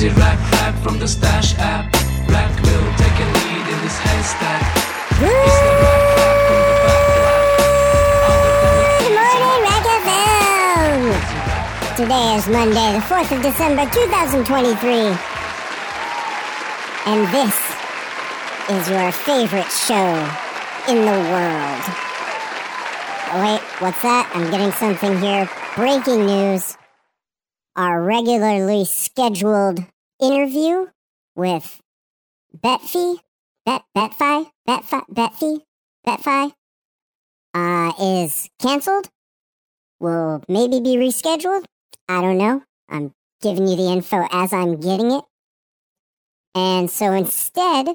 Crazy rack rap from the stash app. Rack will take a lead in this haystack. It's rap! Today is Monday, the 4th of December, 2023. And this is your favorite show in the world. Oh, wait, what's that? I'm getting something here. Breaking news. Our regularly scheduled interview with Betfy, Bet, Betfi, Betfi, Betfy, Betfi, uh, is canceled. Will maybe be rescheduled. I don't know. I'm giving you the info as I'm getting it. And so instead,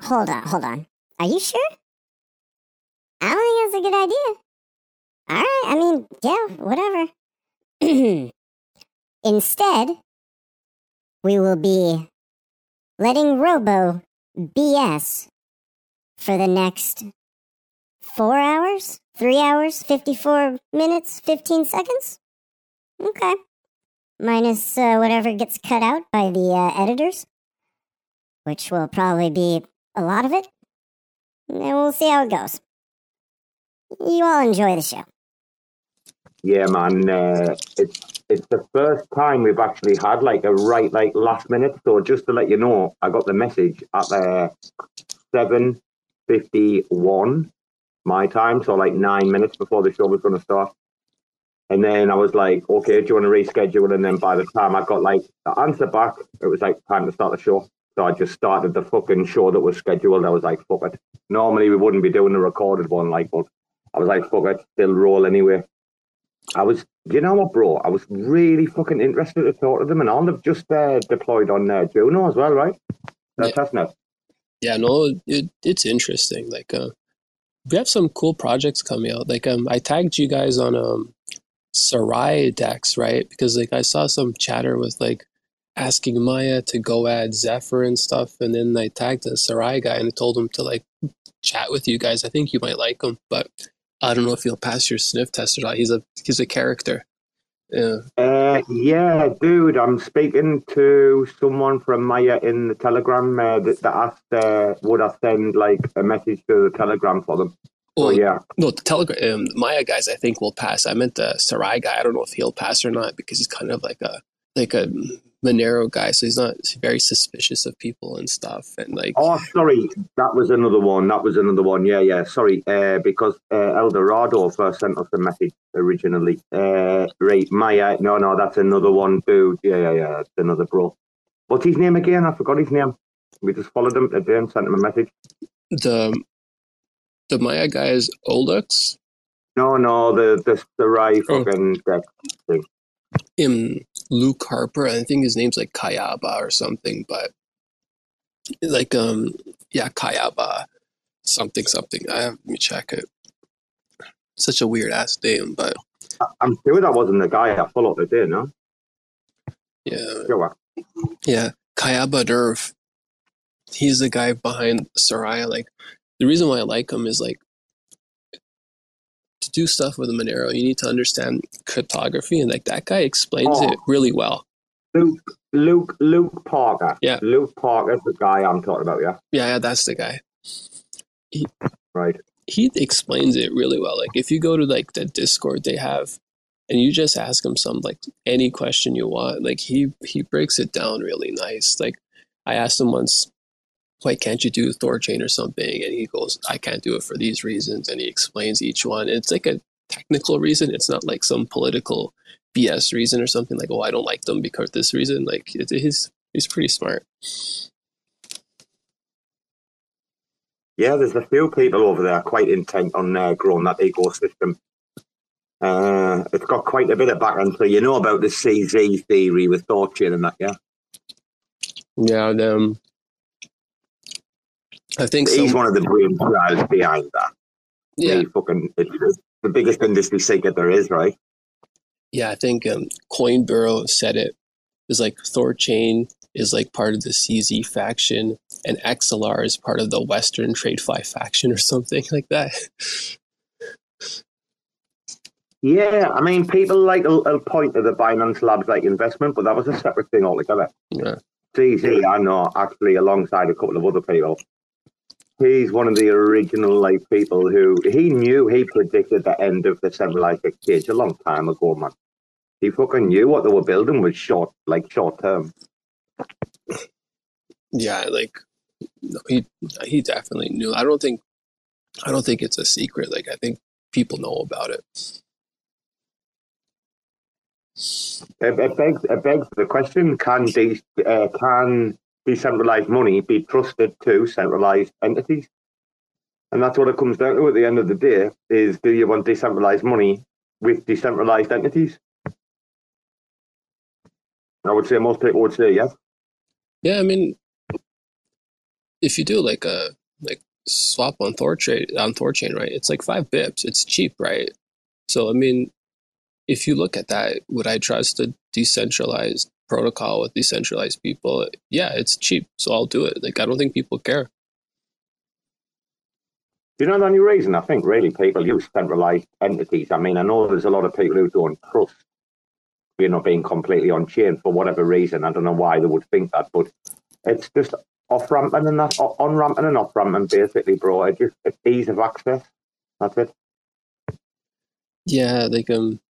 hold on, hold on. Are you sure? I don't think that's a good idea. All right, I mean, yeah, whatever. instead, we will be letting Robo BS for the next four hours, three hours, 54 minutes, 15 seconds. Okay minus uh, whatever gets cut out by the uh, editors, which will probably be a lot of it. And we'll see how it goes. You all enjoy the show. Yeah, man. Uh, it's it's the first time we've actually had like a right like last minute. So just to let you know, I got the message at uh, seven fifty one my time, so like nine minutes before the show was going to start. And then I was like, okay, do you want to reschedule? And then by the time I got like the answer back, it was like time to start the show. So I just started the fucking show that was scheduled. I was like, fuck it. Normally we wouldn't be doing the recorded one, like, but I was like, fuck it, still roll anyway. I was, you know what, bro? I was really fucking interested to talk to them, and all they've just uh, deployed on uh, Juno as well, right? That's Yeah. Yeah, no, it, it's interesting. Like, uh, we have some cool projects coming out. Like, um, I tagged you guys on um, Serai Dex, right? Because like I saw some chatter with like asking Maya to go add Zephyr and stuff, and then I tagged the Serai guy and I told him to like chat with you guys. I think you might like him, but I don't know if he'll pass your sniff test or not. He's a he's a character. Yeah. Uh, yeah, dude, I'm speaking to someone from Maya in the Telegram uh, that, that asked, uh, would I send like a message to the Telegram for them? Oh, Well, yeah. No, the Telegram um, Maya guys, I think will pass. I meant the Serai guy. I don't know if he'll pass or not because he's kind of like a like a Monero guy, so he's not very suspicious of people and stuff. And like, Oh, sorry, that was another one. That was another one. Yeah, yeah. Sorry, uh, because uh, Eldorado first sent us a message originally. Uh, right, Maya. No, no, that's another one, dude. Yeah, yeah, yeah. That's another bro. What's his name again? I forgot his name. We just followed him today and sent him a message. the the Maya guy is Olux. No, no, the the the right Oh. fucking deck thing. him Luke Harper. I think his name's like Kayaba or something, but like um yeah, Kayaba something something. I have let me check it. Such a weird ass name, but I'm sure that wasn't the guy I followed today. No, yeah, sure. yeah, Kayaba Nerve. He's the guy behind Soraya. Like the reason why I like him is like to do stuff with a Monero, you need to understand cryptography, and like that guy explains Oh. it really well. Luke, Luke, Luke Parker. Yeah. Luke Parker's the guy I'm talking about. Yeah, Yeah, yeah, that's the guy. right. he explains it really well. Like if you go to like the Discord they have, and you just ask him some like any question you want, like he he breaks it down really nice. Like I asked him once, why can't you do Thorchain or something? And he goes, I can't do it for these reasons, and he explains each one. It's like a technical reason. It's not like some political BS reason or something like, oh, I don't like them because this reason. Like it, he's he's pretty smart. Yeah, there's a few people over there quite intent on uh, growing that ecosystem. Uh, it's got quite a bit of background. So you know about the CZ theory with Thorchain and that, yeah? Yeah, um, I think he's some, one of the brainchild behind that. Yeah, he fucking it's the biggest industry secret there is, right? Yeah, I think um, Coinburo said it. It's like Thorchain is like part of the CZ faction, and XLR is part of the Western TradFi faction or something like that. Yeah, I mean, people like a, point to the Binance Labs like investment, but that was a separate thing altogether. Yeah. CZ, I know actually alongside a couple of other people. He's one of the original like people who he knew he predicted the end of the centralized exchange a long time ago, man. He fucking knew what they were building was short, like short term. Yeah, like he he definitely knew. I don't think I don't think it's a secret. Like I think people know about it. It, it begs it begs the question: Can de- uh, can decentralized money be trusted to centralized entities? And that's what it comes down to at the end of the day: is do you want decentralized money with decentralized entities? I would say most people would say yes. Yeah, I mean, if you do like a like swap on Thorchain on Thorchain, right? It's like five bips. It's cheap, right? So I mean, if you look at that, would I trust a decentralized protocol with decentralized people? Yeah, it's cheap, so I'll do it. Like I don't think people care. You know the only reason I think really people use centralized entities. I mean, I know there's a lot of people who don't trust you know, being completely on chain for whatever reason. I don't know why they would think that, but it's just off ramping and that on ramping and off ramping basically, bro. It just it's ease of access. That's it. Yeah, like um,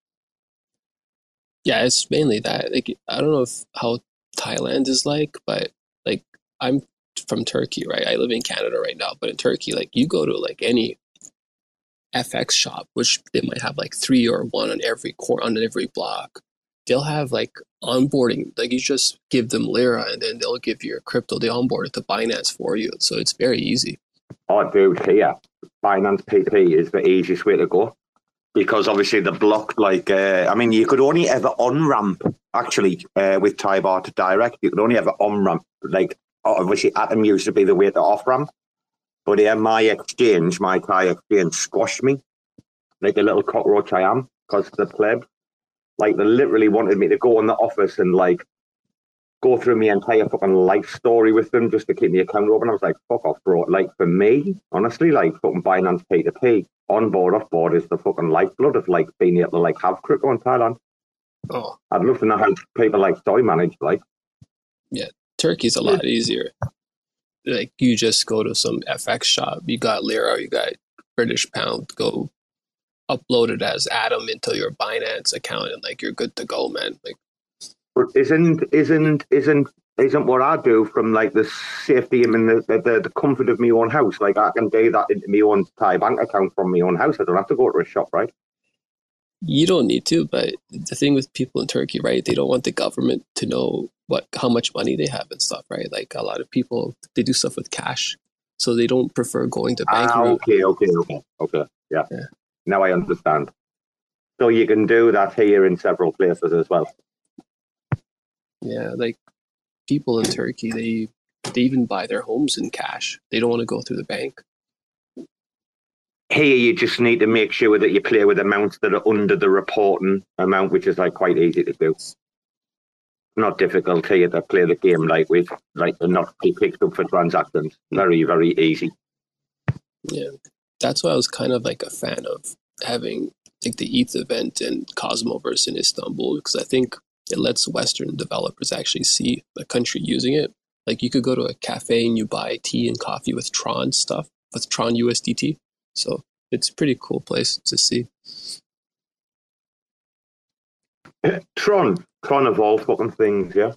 yeah, it's mainly that. Like I don't know if how Thailand is like, but like I'm from Turkey, right? I live in Canada right now, but in Turkey, like you go to like any FX shop, which they might have like three or one on every core on every block they'll have like onboarding. Like you just give them Lira and then they'll give you your crypto. They onboard it to Binance for you. So it's very easy. Oh, dude, here, Binance PP is the easiest way to go because obviously the block, like, uh, I mean, you could only ever on ramp actually uh, with Bar to direct. You could only ever on ramp. Like, obviously, Atom used to be the way to off ramp. But yeah, my exchange, my Thai exchange squashed me like a little cockroach I am because the pleb like they literally wanted me to go in the office and like go through my entire fucking life story with them just to keep me account open. I was like, fuck off, bro. Like for me, honestly, like fucking Binance P2P on board, off board is the fucking lifeblood of like being able to like have crypto in Thailand. Oh. I'd love to know how people like Soy manage, like. Yeah, Turkey's a lot easier. Like you just go to some FX shop, you got lira, you got British pound, go upload it as Adam into your Binance account, and like you're good to go, man. Like, but isn't isn't isn't isn't what I do from like the safety and the, the, the comfort of my own house. Like I can do that into my own Thai bank account from my own house. I don't have to go to a shop, right? You don't need to, but the thing with people in Turkey, right? They don't want the government to know what how much money they have and stuff, right? Like a lot of people, they do stuff with cash, so they don't prefer going to bank. Ah, okay, okay, okay, okay, yeah. yeah. Now I understand. So you can do that here in several places as well. Yeah, like people in Turkey, they they even buy their homes in cash. They don't want to go through the bank. Here, you just need to make sure that you play with amounts that are under the reporting amount, which is like quite easy to do. Not difficult here to play the game like with, like not be picked up for transactions. Very, very easy. Yeah, that's why I was kind of like a fan of having like the ETH event and Cosmoverse in Istanbul because I think it lets Western developers actually see the country using it. Like you could go to a cafe and you buy tea and coffee with Tron stuff with Tron USDT. So it's a pretty cool place to see. Tron, Tron all fucking things, yeah.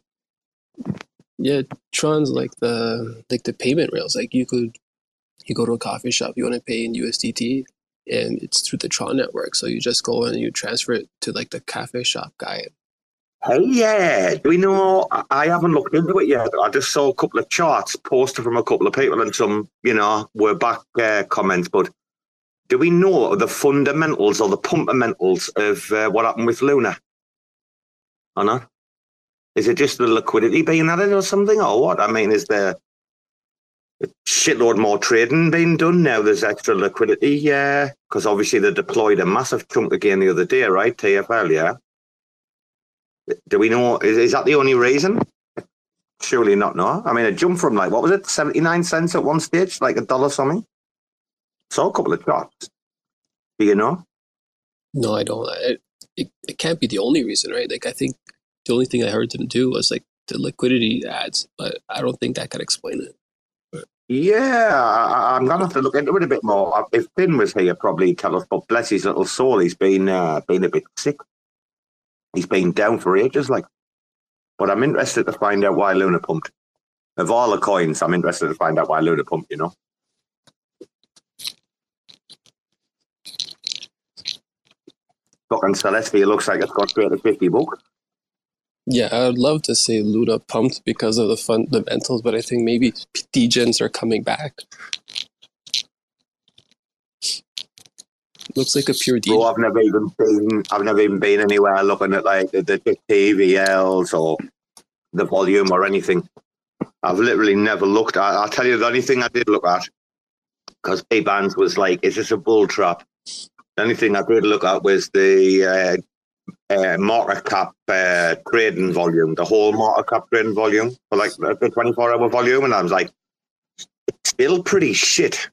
Yeah, Tron's like the like the payment rails. Like you could you go to a coffee shop, you want to pay in USDT, and it's through the Tron network. So you just go and you transfer it to like the cafe shop guy. Hey, yeah. Do we know? I- haven't looked into it yet. I just saw a couple of charts posted from a couple of people and some, you know, were back uh, comments. But do we know the fundamentals or the fundamentals of uh, what happened with Luna? Or not? Is it just the liquidity being added or something, or what? I mean, is there a shitload more trading being done now? There's extra liquidity, yeah, because obviously they deployed a massive chunk again the other day, right? TFL, yeah. Do we know? Is, is that the only reason? Surely not. No. I mean, it jumped from like what was it, seventy nine cents at one stage, like a dollar something. Saw a couple of charts. Do you know? No, I don't. It, it, it can't be the only reason, right? Like, I think the only thing I heard them do was like the liquidity ads, but I don't think that could explain it. Yeah, I, I'm gonna have to look into it a bit more. If Finn was here, probably tell us. But bless his little soul, he's been uh, been a bit sick. He's been down for ages, like. But I'm interested to find out why Luna pumped. Of all the coins, I'm interested to find out why Luna pumped. You know. Fucking Celestia looks like it's got straight to fifty bucks. Yeah, I would love to say Luna pumped because of the fundamentals, but I think maybe degens are coming back. Looks like a pure Bro, Oh, I've never even been. I've never even been anywhere looking at like the, the, TVLs or the volume or anything. I've literally never looked. I, I'll tell you the only thing I did look at because Bbandz was like, "Is this a bull trap?" The only thing I did look at was the uh, uh, market cap uh, trading volume, the whole market cap trading volume for like the the 24 hour volume, and I was like, "It's still pretty shit."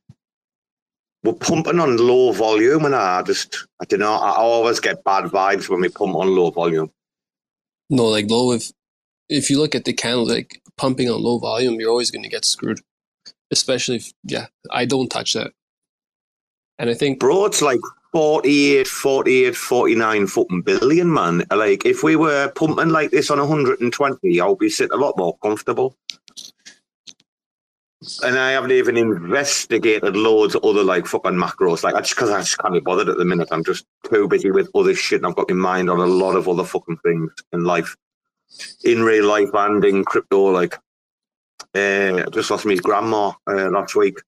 We're pumping on low volume, and I just, I don't know, I always get bad vibes when we pump on low volume. No, like low if if you look at the candle, like pumping on low volume, you're always going to get screwed. Especially if, yeah, I don't touch that. And I think Bro, it's like 48, 48, 49 fucking billion, man. Like, if we were pumping like this on 120, I'll be sitting a lot more comfortable. And I haven't even investigated loads of other like fucking macros. Like, I just because I just can't be bothered at the minute. I'm just too busy with other shit, and I've got my mind on a lot of other fucking things in life, in real life and in crypto. Like, uh, I just lost my grandma uh, last week.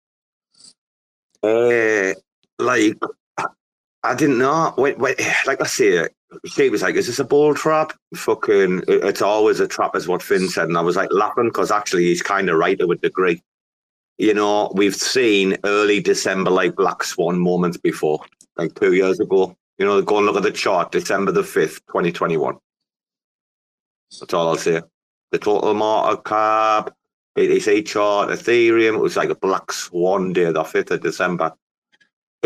Uh, like, I didn't know. Wait, wait, like I say, she was like, "Is this a ball trap?" Fucking, it's always a trap, is what Finn said, and I was like laughing because actually he's kind of right to a degree. You know, we've seen early December like black swan moments before, like two years ago. You know, go and look at the chart, December the fifth, twenty twenty one. That's all I'll say. The total market cap, BTC chart, Ethereum. It was like a black swan day, the fifth of December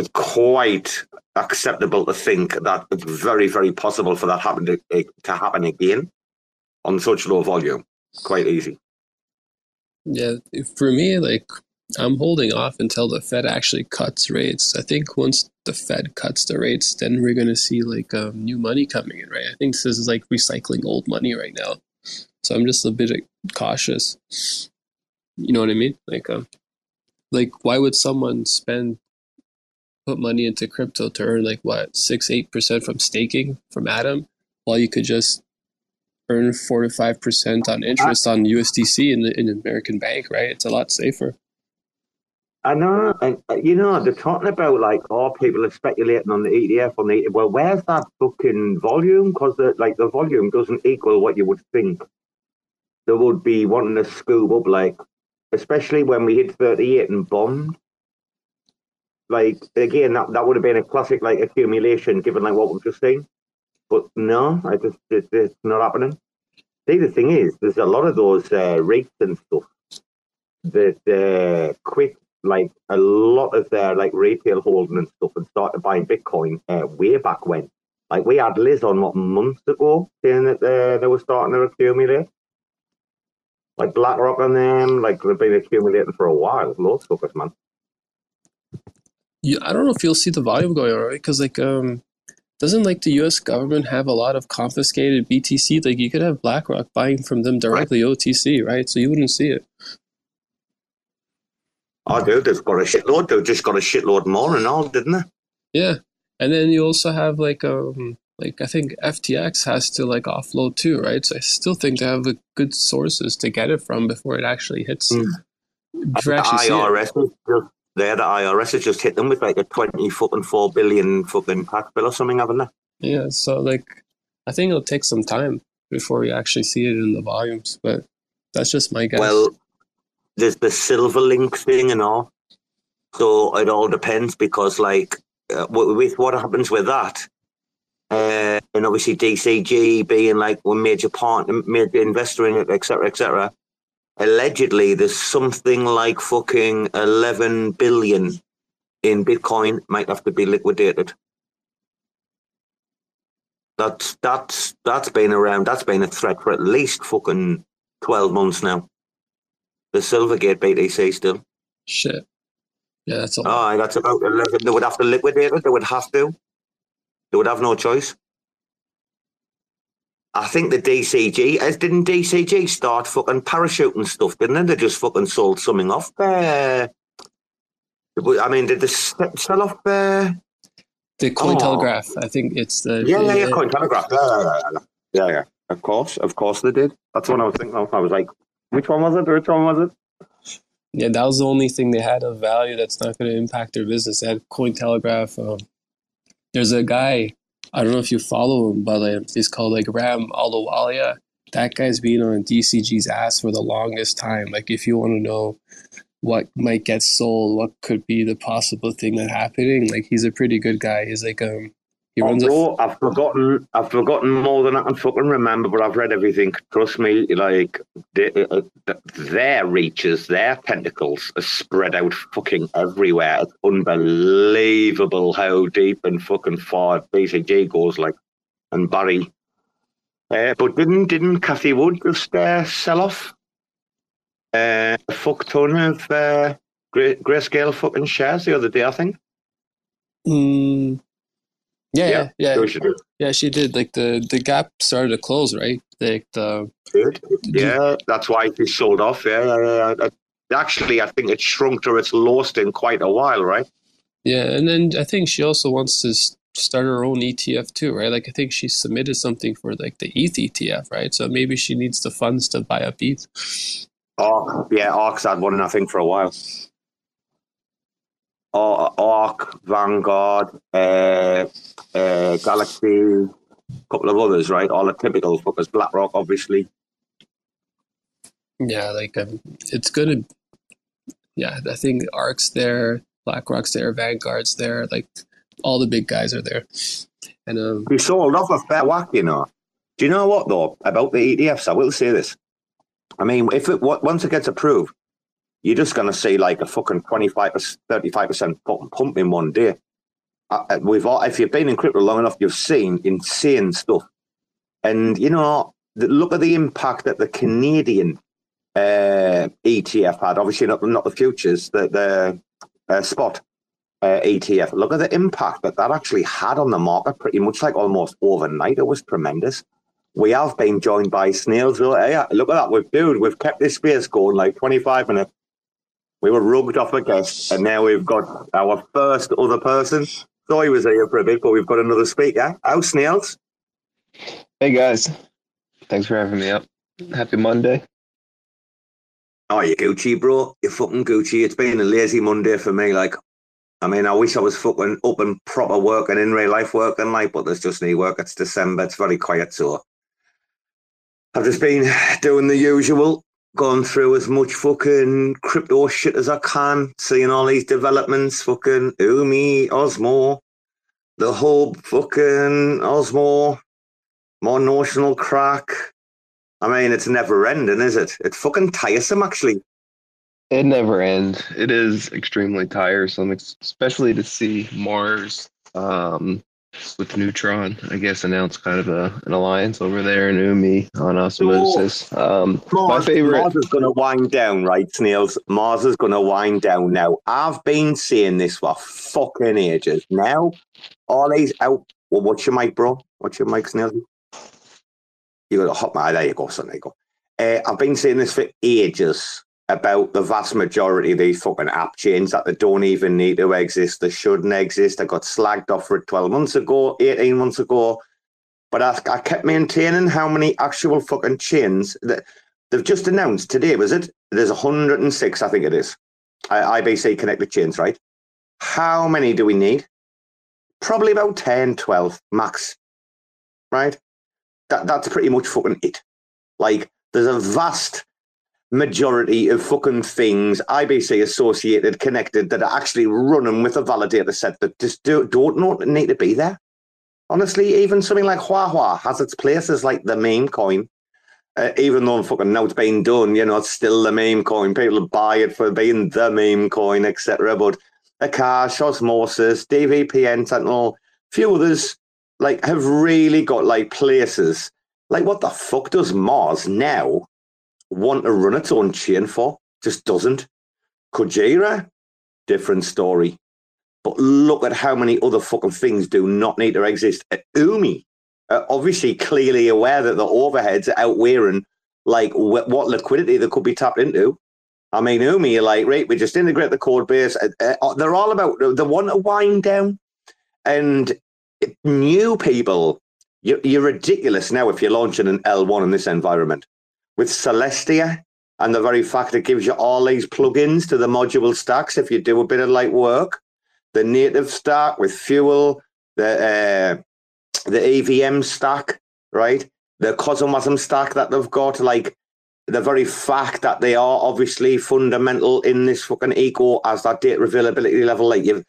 it's quite acceptable to think that it's very, very possible for that happen to, eh, to happen again on such low volume. Quite easy. Yeah, for me, like I'm holding off until the Fed actually cuts rates. I think once the Fed cuts the rates, then we're gonna see like um, new money coming in, right? I think this is like recycling old money right now. So I'm just a bit cautious. You know what I mean? Like, um, like why would someone spend put money into crypto to earn like what six eight percent from staking from Atom, while you could just earn four to five percent on interest on USDC in the in an American bank, right? It's a lot safer. I know, and uh, you know, they're talking about like, oh, people are speculating on the ETF on the. Well, where's that fucking volume? Because the like the volume doesn't equal what you would think. They would be wanting to scoop up, like, especially when we hit thirty eight and bombed. Like again, that, that would have been a classic like accumulation, given like what we've just seen. But no, I just it, it's not happening. See, the thing is, there's a lot of those uh, rates and stuff that uh, quit like a lot of their like retail holding and stuff and started buying Bitcoin uh, way back when. Like we had Liz on what months ago saying that uh, they were starting to accumulate. Like BlackRock and them, like they've been accumulating for a while. Loads of fuckers, man. Yeah, I don't know if you'll see the volume going on, right? Because like, um, doesn't like the U.S. government have a lot of confiscated BTC? Like, you could have BlackRock buying from them directly OTC, right? So you wouldn't see it. I do. They've got a shitload. They've just got a shitload more and all, didn't they? Yeah, and then you also have like um like I think FTX has to like offload too, right? So I still think they have the good sources to get it from before it actually hits. Mm. before The you actually see it. There. The IRS has just hit them with like a twenty fucking four billion fucking tax bill or something, haven't they? Yeah, so like I think it'll take some time before we actually see it in the volumes, but that's just my guess. Well, there's the silver link thing and all. So it all depends because, like, uh, with what happens with that, uh, and obviously DCG being like one major part, major investor in it, etc., etc. Allegedly, there's something like fucking 11 billion in Bitcoin might have to be liquidated. That's that's that's been around. That's been a threat for at least fucking 12 months now. The Silvergate BTC still. Shit. Yeah, that's a lot. Aye, that's about 11. They would have to liquidate it. They would have to. They would have no choice. I think the DCG, as didn't DCG start fucking parachuting stuff, didn't they? They just fucking sold something off. Uh, I mean, did they sell off? Uh, the Cointelegraph. I think it's the yeah, yeah, yeah, the- Cointelegraph. Yeah, yeah, yeah, yeah. yeah, yeah. Of course, of course they did. That's what I was thinking of. I was like, which one was it? Which one was it? Yeah, that was the only thing they had of value that's not going to impact their business. They had Cointelegraph. Um, there's a guy, I don't know if you follow him, but uh, he's called like Ram Ahluwalia. That guy's been on DCG's ass for the longest time. Like, if you want to know what might get sold, what could be the possible thing that happening, like he's a pretty good guy. He's like um, he runs a Although I've forgotten, I've forgotten more than I can fucking remember, but I've read everything. Trust me, like they, uh, uh, their reaches, their tentacles are spread out fucking everywhere. It's unbelievable how deep and fucking far DCG goes, like, and Barry. Uh, but didn't didn't Cathie Wood just uh, sell off uh, a fuck ton of uh, gray, grayscale fucking shares the other day? I think. Mm, yeah, yeah, yeah, she did. yeah. She did. Like the the gap started to close, right? Like the Yeah, that's why she sold off. Yeah. Actually, I think it shrunk to its lowest in quite a while, right? Yeah, and then I think she also wants to start her own ETF too, right? Like I think she submitted something for like the ETH ETF, right? So maybe she needs the funds to buy up ETH. Oh yeah, Arc's had one, I think, for a while. Ar- Arc, Vanguard, uh, uh, Galaxy, a couple of others, right? All the typical fuckers. BlackRock, obviously. Yeah, like um, it's gonna. Yeah, I think Arc's there, BlackRock's there, Vanguard's there, like all the big guys are there, and um, He sold off a fair whack, you know. Do you know what though about the ETFs? I will say this. I mean, if it once it gets approved, you're just going to see like a fucking 25 35 percent pump in one day. We've all, if you've been in crypto long enough, you've seen insane stuff. And you know, look at the impact that the Canadian uh, ETF had. Obviously, not not the futures, the the uh, spot uh, ETF. Look at the impact that that actually had on the market. Pretty much like almost overnight. It was tremendous. We have been joined by snails. though. Hey, look at that. We've dude, we've kept this space going like 25 minutes. We were rugged off a guest, and now we've got our first other person. Thought he was here for a bit, but we've got another speaker. How snails? Hey guys, thanks for having me up. Happy Monday. Oh, you Gucci, bro. You're fucking Gucci. It's been a lazy Monday for me. Like, I mean, I wish I was fucking up and proper working in real life working, like, but there's just no work. It's December. It's very quiet, so I've just been doing the usual, going through as much fucking crypto shit as I can, seeing all these developments, fucking Umee, Osmo, the whole fucking Osmo, more notional crack. I mean, it's never ending, is it? It's fucking tiresome, actually. It never ends. It is extremely tiresome, especially to see Mars um, with Neutron. I guess announced kind of a, an alliance over there in Umee on osmosis. Um, my favorite. Mars is going to wind down, right, Snails? Mars is going to wind down now. I've been saying this for fucking ages. Now, all these out. Well, what's your mic, bro? What's your mic, Snails? You got a hot mic. There you go, son. There you go. Uh, I've been saying this for ages. About the vast majority of these fucking app chains that they don't even need to exist. They shouldn't exist. I got slagged off for it 12 months ago, 18 months ago. But I, I kept maintaining how many actual fucking chains that they've just announced today, was it? There's 106, I think it is. IBC connected chains, right? How many do we need? Probably about 10, 12 max, right? That, that's pretty much fucking it. Like, there's a vast majority of fucking things IBC associated, connected that are actually running with a validator set that just do, don't need to be there. Honestly, even something like Huahua has its place as like the meme coin. Uh, even though fucking now it's been done, you know, it's still the meme coin. People buy it for being the meme coin, etc. But Akash, Osmosis, DVPN, Sentinel, few others like have really got like places. Like what the fuck does Mars now want to run its own chain for. Just doesn't. Kujira, different story. But look at how many other fucking things do not need to exist. At Umee, uh, obviously clearly aware that the overheads are outweighing like wh- what liquidity that could be tapped into. I mean, Umee, you're like, right, we just integrate the code base. Uh, uh, they're all about, they want to wind down. And new people, you're, you're ridiculous now if you're launching an L1 in this environment with Celestia and the very fact it gives you all these plugins to the module stacks if you do a bit of light work. The native stack with fuel, the uh, the EVM stack, right? The CosmWasm stack that they've got, like the very fact that they are obviously fundamental in this fucking eco as that data availability level. Like you've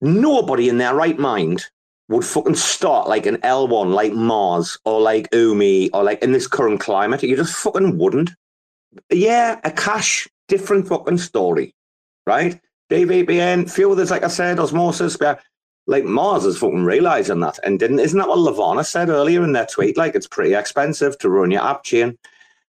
nobody in their right mind would fucking start like an L1, like Mars or like Umee or like in this current climate. You just fucking wouldn't. Yeah, Akash, different fucking story, right? DVPN, few others, like I said, Osmosis, like Mars is fucking realizing that. And didn't, isn't that what Levana said earlier in their tweet? Like it's pretty expensive to run your app chain.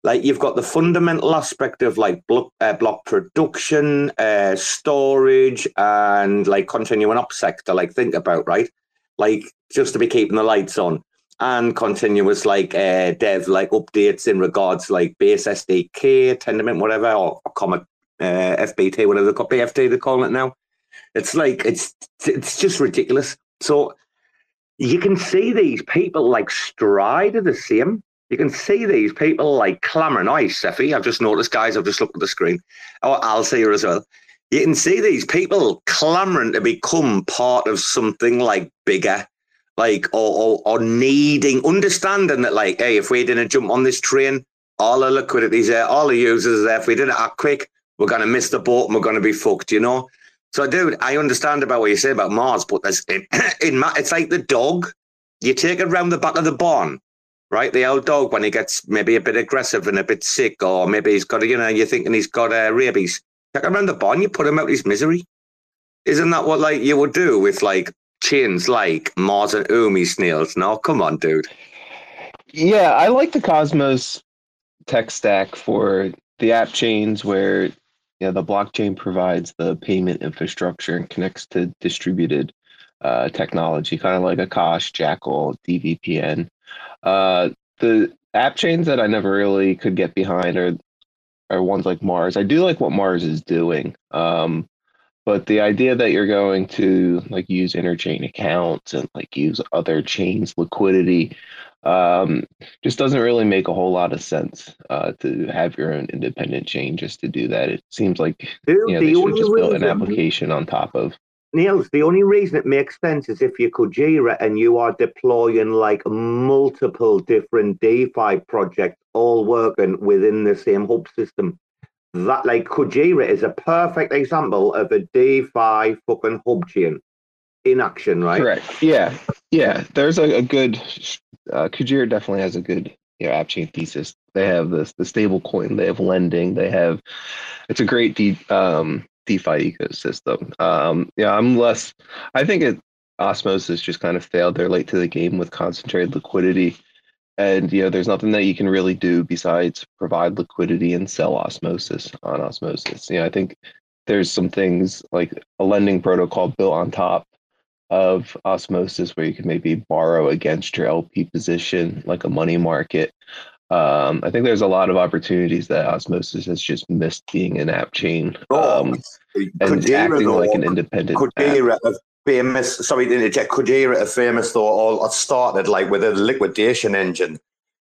Like you've got the fundamental aspect of like block, uh, block production, uh, storage, and like continuing up sector, like think about, right? Like just to be keeping the lights on and continuous like uh, dev like updates in regards like base SDK, Tendermint, whatever, or, or uh, FBT, whatever the BFT they call it now. It's like it's it's just ridiculous. So you can see these people like stride of the same. You can see these people like clamoring. Oh, Cephii, I've just noticed, guys. I've just looked at the screen. Oh, I'll see her as well you can see these people clamoring to become part of something like bigger, like or, or, or needing, understanding that like, hey, if we didn't jump on this train, all the liquidity's there, all the users there. If we didn't act quick, we're gonna miss the boat and we're gonna be fucked, you know. So, dude, I understand about what you say about Mars, but there's in, in it's like the dog. You take it around the back of the barn, right? The old dog when he gets maybe a bit aggressive and a bit sick, or maybe he's got, a, you know, you're thinking he's got uh, rabies Take him around the barn, you put him out his misery. Isn't that what like you would do with like chins like Mars and Umee snails? No, come on, dude. Yeah, I like the Cosmos tech stack for the app chains where yeah, the blockchain provides the payment infrastructure and connects to distributed uh, technology, kind of like Akash, Jackal, DVPN. Uh, the app chains that I never really could get behind are are ones like Mars. I do like what Mars is doing. Um, but the idea that you're going to like use interchain accounts and like use other chains liquidity um, just doesn't really make a whole lot of sense uh, to have your own independent chain just to do that. It seems like you know, they should just build an application on top of. Niels, the only reason it makes sense is if you're Kujira and you are deploying like multiple different DeFi projects all working within the same hub system. That like Kujira is a perfect example of a DeFi fucking hub chain in action, right? Correct. Yeah, yeah. There's a, a good uh, Kujira definitely has a good you know, app chain thesis. They have this the stable coin. They have lending. They have it's a great de- um, DeFi ecosystem. Um, yeah, I'm less. I think it Osmosis just kind of failed. They're late to the game with concentrated liquidity, and you know, there's nothing that you can really do besides provide liquidity and sell Osmosis on Osmosis. You know, I think there's some things like a lending protocol built on top of osmosis where you can maybe borrow against your lp position like a money market Um, I think there's a lot of opportunities that Osmosis has just missed being an app chain Oh, um, and acting like an independent app. Famous, sorry to interject, Kujira, a famous though, all started like with a liquidation engine.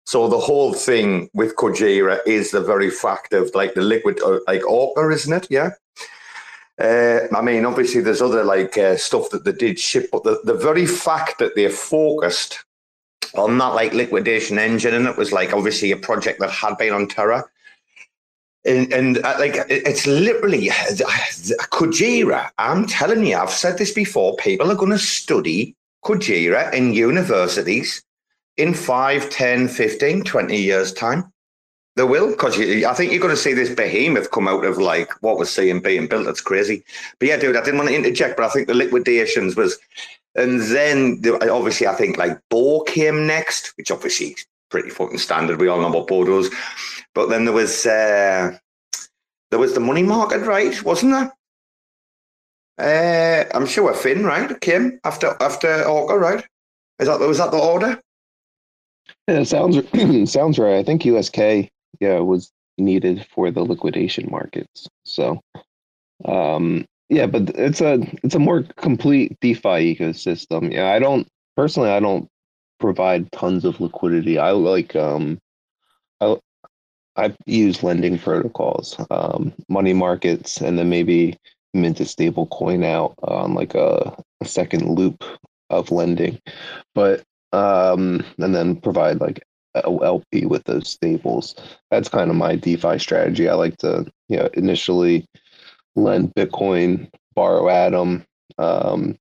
So the whole thing with Kujira is the very fact of like the liquid, uh, like Orca, isn't it? Yeah. Uh, I mean, obviously, there's other like uh, stuff that they did ship, but the, the very fact that they focused on that like liquidation engine, and it was like obviously a project that had been on Terra, and, and uh, like it's literally Kujira. I'm telling you, I've said this before. People are going to study Kujira in universities in 5, 10, 15, 20 years' time. They will, because I think you're going to see this behemoth come out of like what was seeing being built. That's crazy. But yeah, dude, I didn't want to interject, but I think the liquidations was, and then the- obviously I think like BOW came next, which obviously is pretty fucking standard. We all know what BOW does. But then there was uh, there was the money market, right? Wasn't there? Uh, I'm sure FIN, right, came after after Orca, right? Is that was that the order? Yeah, sounds sounds right. I think USK yeah was needed for the liquidation markets. So um yeah, but it's a it's a more complete DeFi ecosystem. Yeah, I don't personally I don't provide tons of liquidity. I like um I I use lending protocols, um, money markets, and then maybe mint a stable coin out on like a, a second loop of lending. But um, and then provide like LP with those stables. That's kind of my DeFi strategy. I like to, you know, initially lend Bitcoin, borrow Atom, um,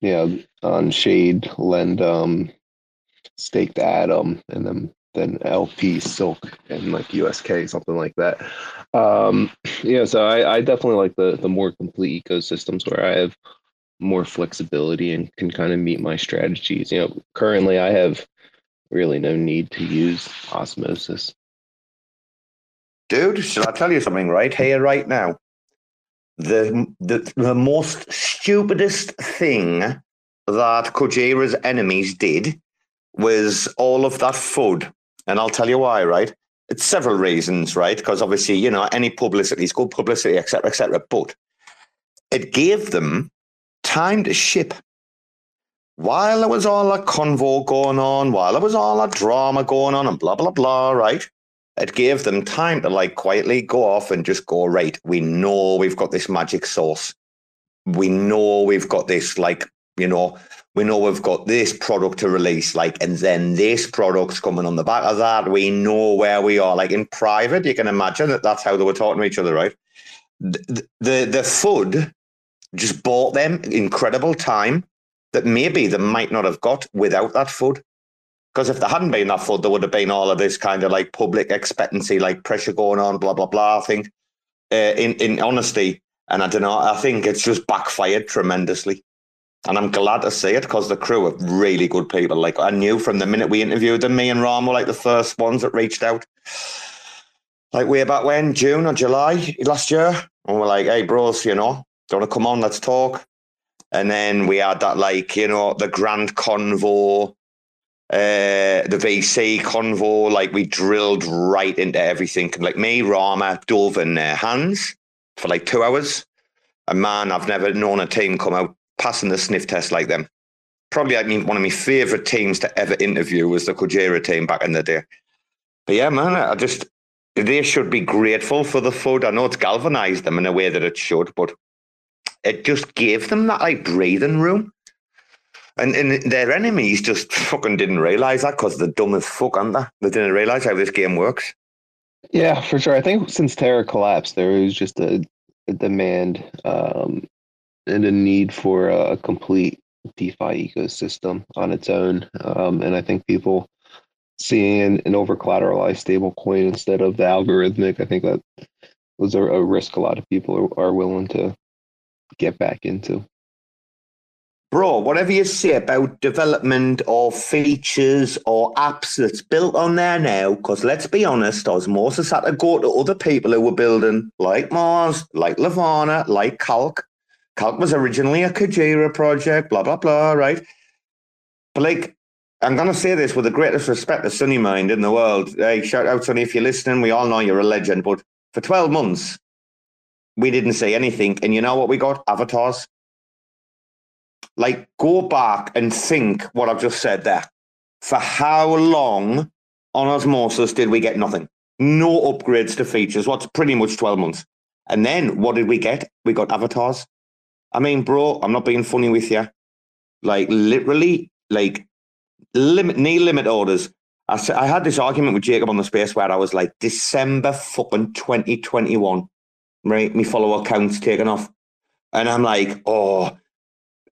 you know, on Shade, lend um, staked Atom, and then then LP Silk and like USK, something like that. Um, yeah, so I, I definitely like the the more complete ecosystems where I have more flexibility and can kind of meet my strategies. You know, currently I have really no need to use osmosis. Dude, should I tell you something right here, right now? The, the, the most stupidest thing that Kujira's enemies did was all of that FUD. And I'll tell you why, right? It's several reasons, right? Because obviously, you know, any publicity is good publicity, etc., etc. But it gave them time to ship. While there was all that convo going on, while there was all that drama going on, and blah blah blah, right? It gave them time to like quietly go off and just go, right, we know we've got this magic sauce. We know we've got this, like, you know, we know we've got this product to release, like, and then this product's coming on the back of that. We know where we are. Like in private, you can imagine that that's how they were talking to each other, right? The the, the FUD just bought them incredible time that maybe they might not have got without that FUD. Because if there hadn't been that FUD, there would have been all of this kind of like public expectancy, like pressure going on, blah, blah, blah. I think, uh, in, in honesty, and I don't know, I think it's just backfired tremendously. And I'm glad to see it because the crew are really good people. Like I knew from the minute we interviewed them, me and Ram were like the first ones that reached out. Like way back when, June or July last year. And we're like, hey, bros, you know, do you want to come on? Let's talk. And then we had that, like, you know, the Grand Convo, uh, the VC Convo. Like, we drilled right into everything. Like, me, Rama, Dove, and uh, Hans for like two hours. And man, I've never known a team come out passing the sniff test like them. Probably, I mean, one of my favorite teams to ever interview was the Kujira team back in the day. But yeah, man, I just, they should be grateful for the FUD. I know it's galvanized them in a way that it should, but it just gave them that like breathing room. And, and their enemies just fucking didn't realize that because they're dumb as fuck, aren't they? They didn't realize how this game works. Yeah, for sure. I think since Terra collapsed, there was just a, a demand um, and a need for a complete DeFi ecosystem on its own. Um, and I think people seeing an, over collateralized stable coin instead of the algorithmic, I think that was a, a risk a lot of people are, are willing to get back into. Bro, whatever you say about development or features or apps that's built on there now, because let's be honest, Osmosis had to go to other people who were building like Mars, like Levana, like Calc. Calc was originally a Kujira project, blah, blah, blah, right? But like, I'm going to say this with the greatest respect to Sunny Mind in the world. Hey, shout out, Sunny, if you're listening. We all know you're a legend. But for 12 months, we didn't say anything. And you know what we got? Avatars. Like, go back and think what I've just said there. For how long on Osmosis did we get nothing? No upgrades to features. What's pretty much 12 months. And then what did we get? We got avatars. I mean, bro, I'm not being funny with you. Like, literally, like, limit, knee limit orders. I, said I had this argument with Jacob on the space where I was like, December fucking 2021, right? Me follower counts taken off. And I'm like, oh,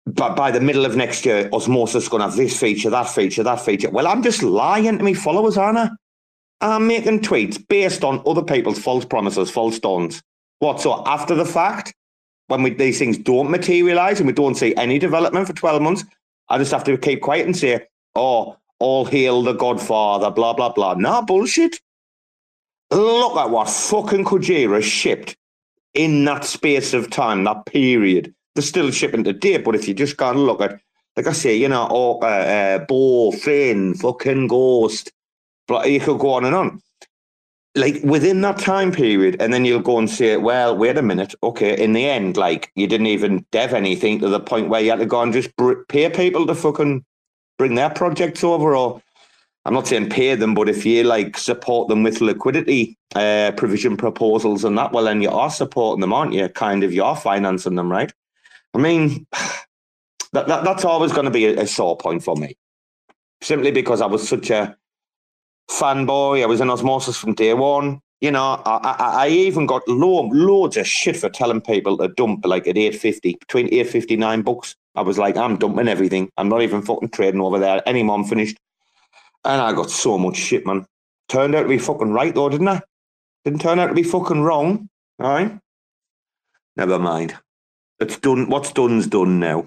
but by the middle of next year, Osmosis is going to have this feature, that feature, that feature. Well, I'm just lying to me followers, aren't I? I'm making tweets based on other people's false promises, false dawns. What? So after the fact, when we, these things don't materialize and we don't see any development for 12 months, I just have to keep quiet and say, oh, all hail the Godfather, blah, blah, blah. Nah, bullshit. Look at what fucking Kujira shipped in that space of time, that period. They're still shipping today, but if you just go and look at, like I say, you know, Orca, uh, BOW, FIN, fucking Ghost, but you could go on and on. Like within that time period, and then you'll go and say, well, wait a minute, okay, in the end, like you didn't even dev anything to the point where you had to go and just br- pay people to fucking bring their projects over, or I'm not saying pay them, but if you like support them with liquidity uh, provision proposals and that, well, then you are supporting them, aren't you? Kind of, you are financing them, right? I mean, that, that that's always going to be a, a sore point for me, simply because I was such a fanboy. I was in osmosis from day one. You know, I, I, I even got lo- loads of shit for telling people to dump like at 850, between 859 bucks. I was like, I'm dumping everything. I'm not even fucking trading over there anymore. I'm finished. And I got so much shit, man. Turned out to be fucking right though, didn't I? Didn't turn out to be fucking wrong. All right. Never mind. It's done. What's done's done now.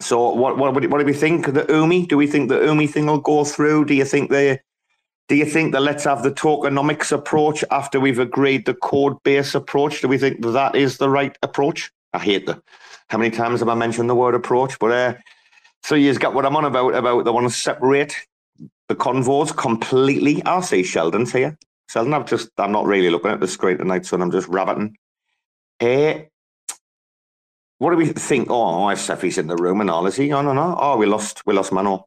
So what what what do we think of the Umee? Do we think the Umee thing will go through? Do you think they do you think that let's have the tokenomics approach after we've agreed the code base approach? Do we think that is the right approach? I hate the how many times have I mentioned the word approach? But uh, so you've got what I'm on about about they want to separate the convos completely. I'll say Sheldon's here. Sheldon, I've just I'm not really looking at the screen tonight, so I'm just rabbiting. Uh, what do we think? Oh, if Cephii's in the room and all, is he? Oh no, no. Oh, we lost we lost Mano.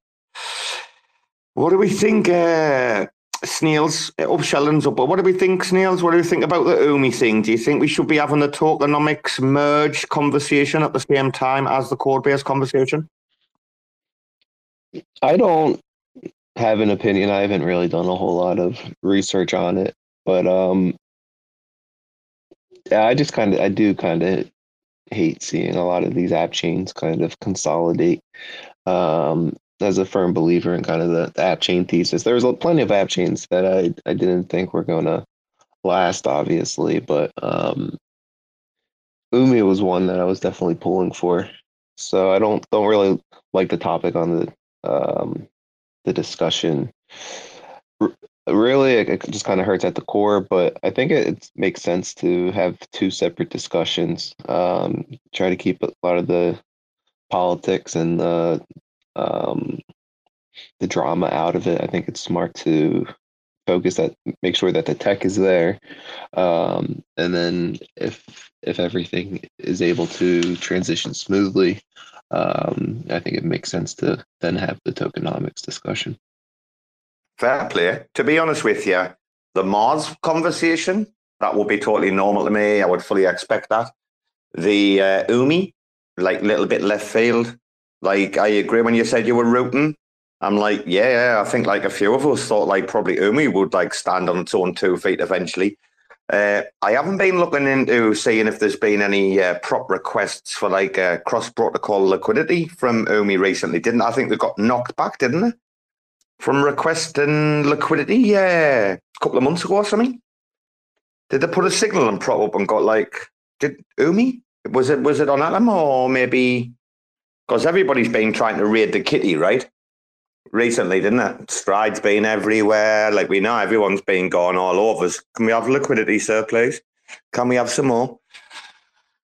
What do we think? Uh, Snails up Sheldon's up. What do we think, Snails? What do we think about the Umee thing? Do you think we should be having the tokenomics merge conversation at the same time as the code based conversation? I don't have an opinion. I haven't really done a whole lot of research on it, but um, I just kind of, I do kind of hate seeing a lot of these app chains kind of consolidate. Um, as a firm believer in kind of the, the app chain thesis, there was plenty of app chains that I I didn't think were going to last, obviously, but um, Umee was one that I was definitely pulling for. So I don't don't really like the topic on the um, the discussion. R- really, it, it just kind of hurts at the core, but I think it, it makes sense to have two separate discussions. Um, try to keep a lot of the politics and the um, the drama out of it. I think it's smart to focus that, make sure that the tech is there, um, and then if if everything is able to transition smoothly, um, I think it makes sense to then have the tokenomics discussion. Fair play. To be honest with you, the Mars conversation that would be totally normal to me. I would fully expect that. The uh, Umee, like little bit left field. Like I agree when you said you were rooting. I'm like, yeah, I think like a few of us thought like probably Umee would like stand on its own two feet eventually. Uh, I haven't been looking into seeing if there's been any uh, prop requests for like uh, cross protocol liquidity from Umee recently. Didn't I think they got knocked back? Didn't they? From requesting liquidity, yeah, a couple of months ago or something. Did they put a signal and prop up and got like? Did Umee? Was it was it on Atom or maybe because everybody's been trying to raid the kitty, right? Recently, didn't it? Stride's been everywhere. Like we know, everyone's been gone all over. Can we have liquidity, sir, please? Can we have some more?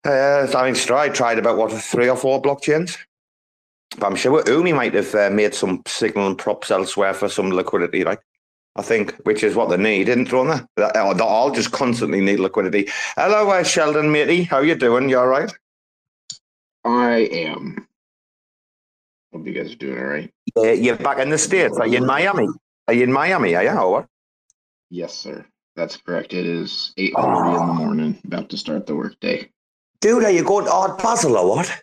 Uh, I mean, Stride tried about what three or four blockchains. But I'm sure Umee might have uh, made some signal and props elsewhere for some liquidity, like I think, which is what they need, isn't it, they? They all just constantly need liquidity. Hello, uh, Sheldon, matey. How you doing? You all right? I am. Hope you guys are doing all right. Yeah, you're back in the States. Are you in Miami? Are you in Miami? Are you? Or what? Yes, sir. That's correct. It is 8.30 in the morning, about to start the workday. Dude, are you going to Art Basel or what?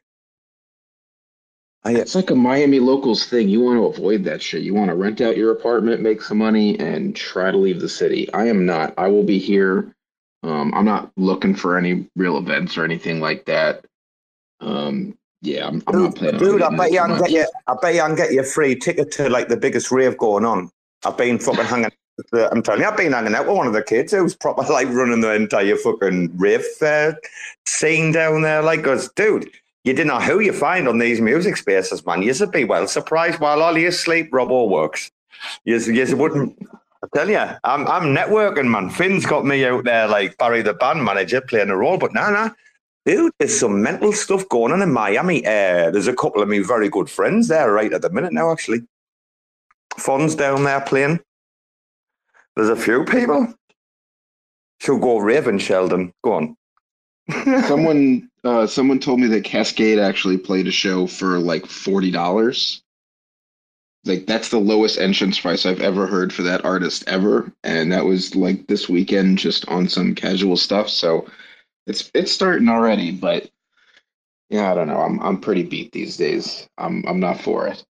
You, It's like a Miami locals thing. You want to avoid that shit. You want to rent out your apartment, make some money, and try to leave the city. I am not. I will be here. Um, I'm not looking for any real events or anything like that. Um, yeah, I'm, I'm not planning. on dude, I bet you I can get you. I bet you I can get you a free ticket to like the biggest rave going on. I've been fucking hanging. I'm telling you, I've been hanging out with one of the kids who's proper like running the entire fucking rave uh, scene down there. Like, goes, dude, you didn't know who you find on these music spaces, man. You'd be well surprised while all you sleep, Robo works. You, you wouldn't. I tell you, I'm I'm networking, man. Finn's got me out there like Barry the band manager playing a role, but nah, nah. Dude, there's some mental stuff going on in Miami. Uh, there's a couple of me very good friends there right at the minute now, actually. Fun's down there playing. There's a few people. She'll go Raven Sheldon. Go on. Someone, uh, someone told me that Kaskade actually played a show for like forty dollars. Like that's the lowest entrance price I've ever heard for that artist ever, and that was like this weekend, just on some casual stuff. So it's it's starting already, but yeah, I don't know. I'm I'm pretty beat these days. I'm I'm not for it.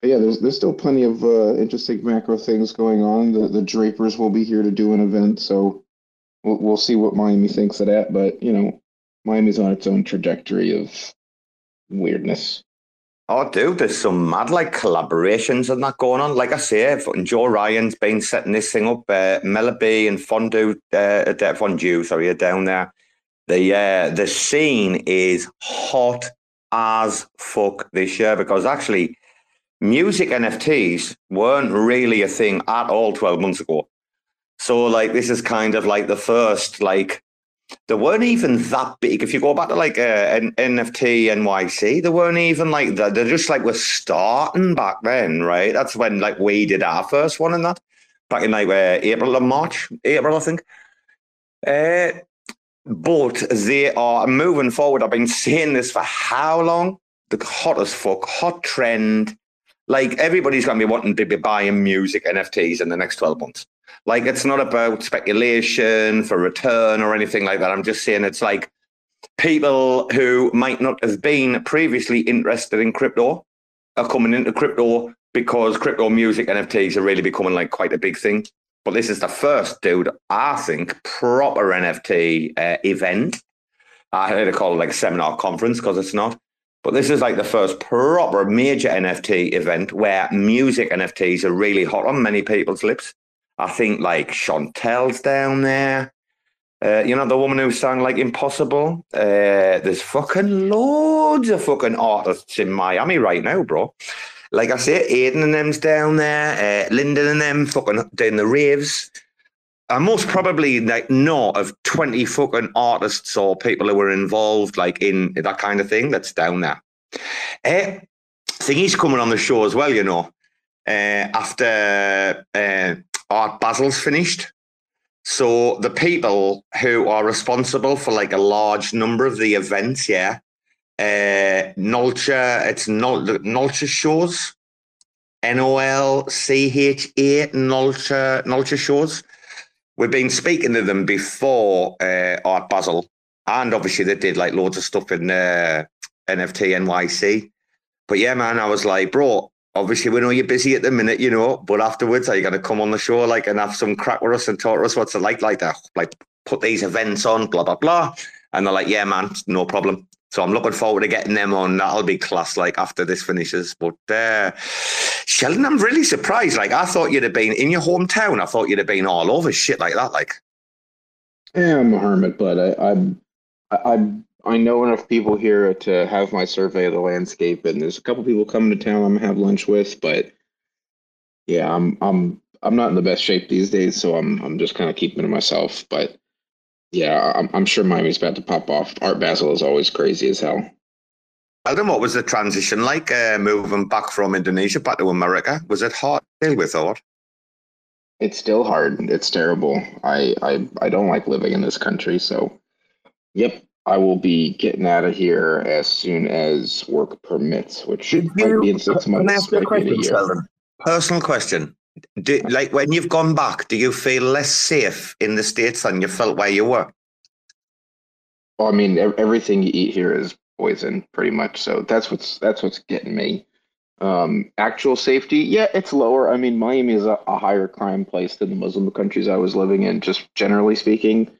But yeah, there's there's still plenty of uh, interesting macro things going on. The the Drapers will be here to do an event, so we'll we'll see what Miami thinks of that. But you know, Miami's on its own trajectory of weirdness. Oh, dude, there's some mad like collaborations and that going on. Like I say, Joe Ryan's been setting this thing up. Uh, Melody and Fondue, uh, Fondue, sorry, are down there. The uh, the scene is hot as fuck this year because actually, music NFTs weren't really a thing at all 12 months ago. So, like, this is kind of like the first, like, they weren't even that big. If you go back to like uh, NFT NYC, they weren't even like that. They're just like we're starting back then, right? That's when like we did our first one in that back in like uh, April or March, April, I think. Uh, but they are moving forward. I've been saying this for how long? The hot as fuck, hot trend. Like everybody's going to be wanting to be buying music NFTs in the next 12 months. Like it's not about speculation for return or anything like that. I'm just saying it's like people who might not have been previously interested in crypto are coming into crypto because crypto music NFTs are really becoming like quite a big thing. But this is the first, dude, I think, proper NFT uh, event. I heard it called like a seminar conference because it's not. But this is like the first proper major NFT event where music NFTs are really hot on many people's lips. I think like Chantel's down there. Uh, you know, the woman who sang like Impossible. Uh, there's fucking loads of fucking artists in Miami right now, bro. Like I say, Aiden and them's down there. Uh, Lyndon and them fucking doing the raves. I most probably like know of 20 fucking artists or people who were involved like in that kind of thing that's down there. Uh, thingy's coming on the show as well, you know. Uh, after uh, Art Basel's finished. So the people who are responsible for like a large number of the events, yeah, uh, Nolcha, it's Nol- Nolcha shows, N O L C H A, Nolcha, Nolcha shows. We've been speaking to them before uh, Art Basel, and obviously they did like loads of stuff in uh, NFT NYC. But yeah, man, I was like, bro, obviously we know you're busy at the minute, you know, but afterwards are you gonna come on the show like and have some crack with us and talk to us what's it like like that? Like put these events on, blah blah blah. And they're like, Yeah, man, no problem. So I'm looking forward to getting them on. That'll be class like after this finishes. But uh Sheldon, I'm really surprised. Like I thought you'd have been in your hometown. I thought you'd have been all over shit like that. Like Yeah, I'm a hermit, but I, I'm, I, I, I know enough people here to have my survey of the landscape, and there's a couple people coming to town I'm gonna have lunch with, but yeah, I'm, I'm, I'm not in the best shape these days, so I'm, I'm just kind of keeping to myself. But yeah, I'm, I'm sure Miami's about to pop off. Art Basel is always crazy as hell. Sheldon, what was the transition like uh, moving back from Indonesia back to America? Was it hard to deal with, or? It's still hard. It's terrible. I, I I don't like living in this country. So, yep, I will be getting out of here as soon as work permits, which should be in six Can I months. ask you a might be in question, a year. Sheldon? Personal question. Do, like when you've gone back, do you feel less safe in the States than you felt where you were? Well, I mean, everything you eat here is poison, pretty much. So that's what's that's what's getting me. Um, actual safety, yeah, it's lower. I mean, Miami is a, a higher crime place than the Muslim countries I was living in, just generally speaking.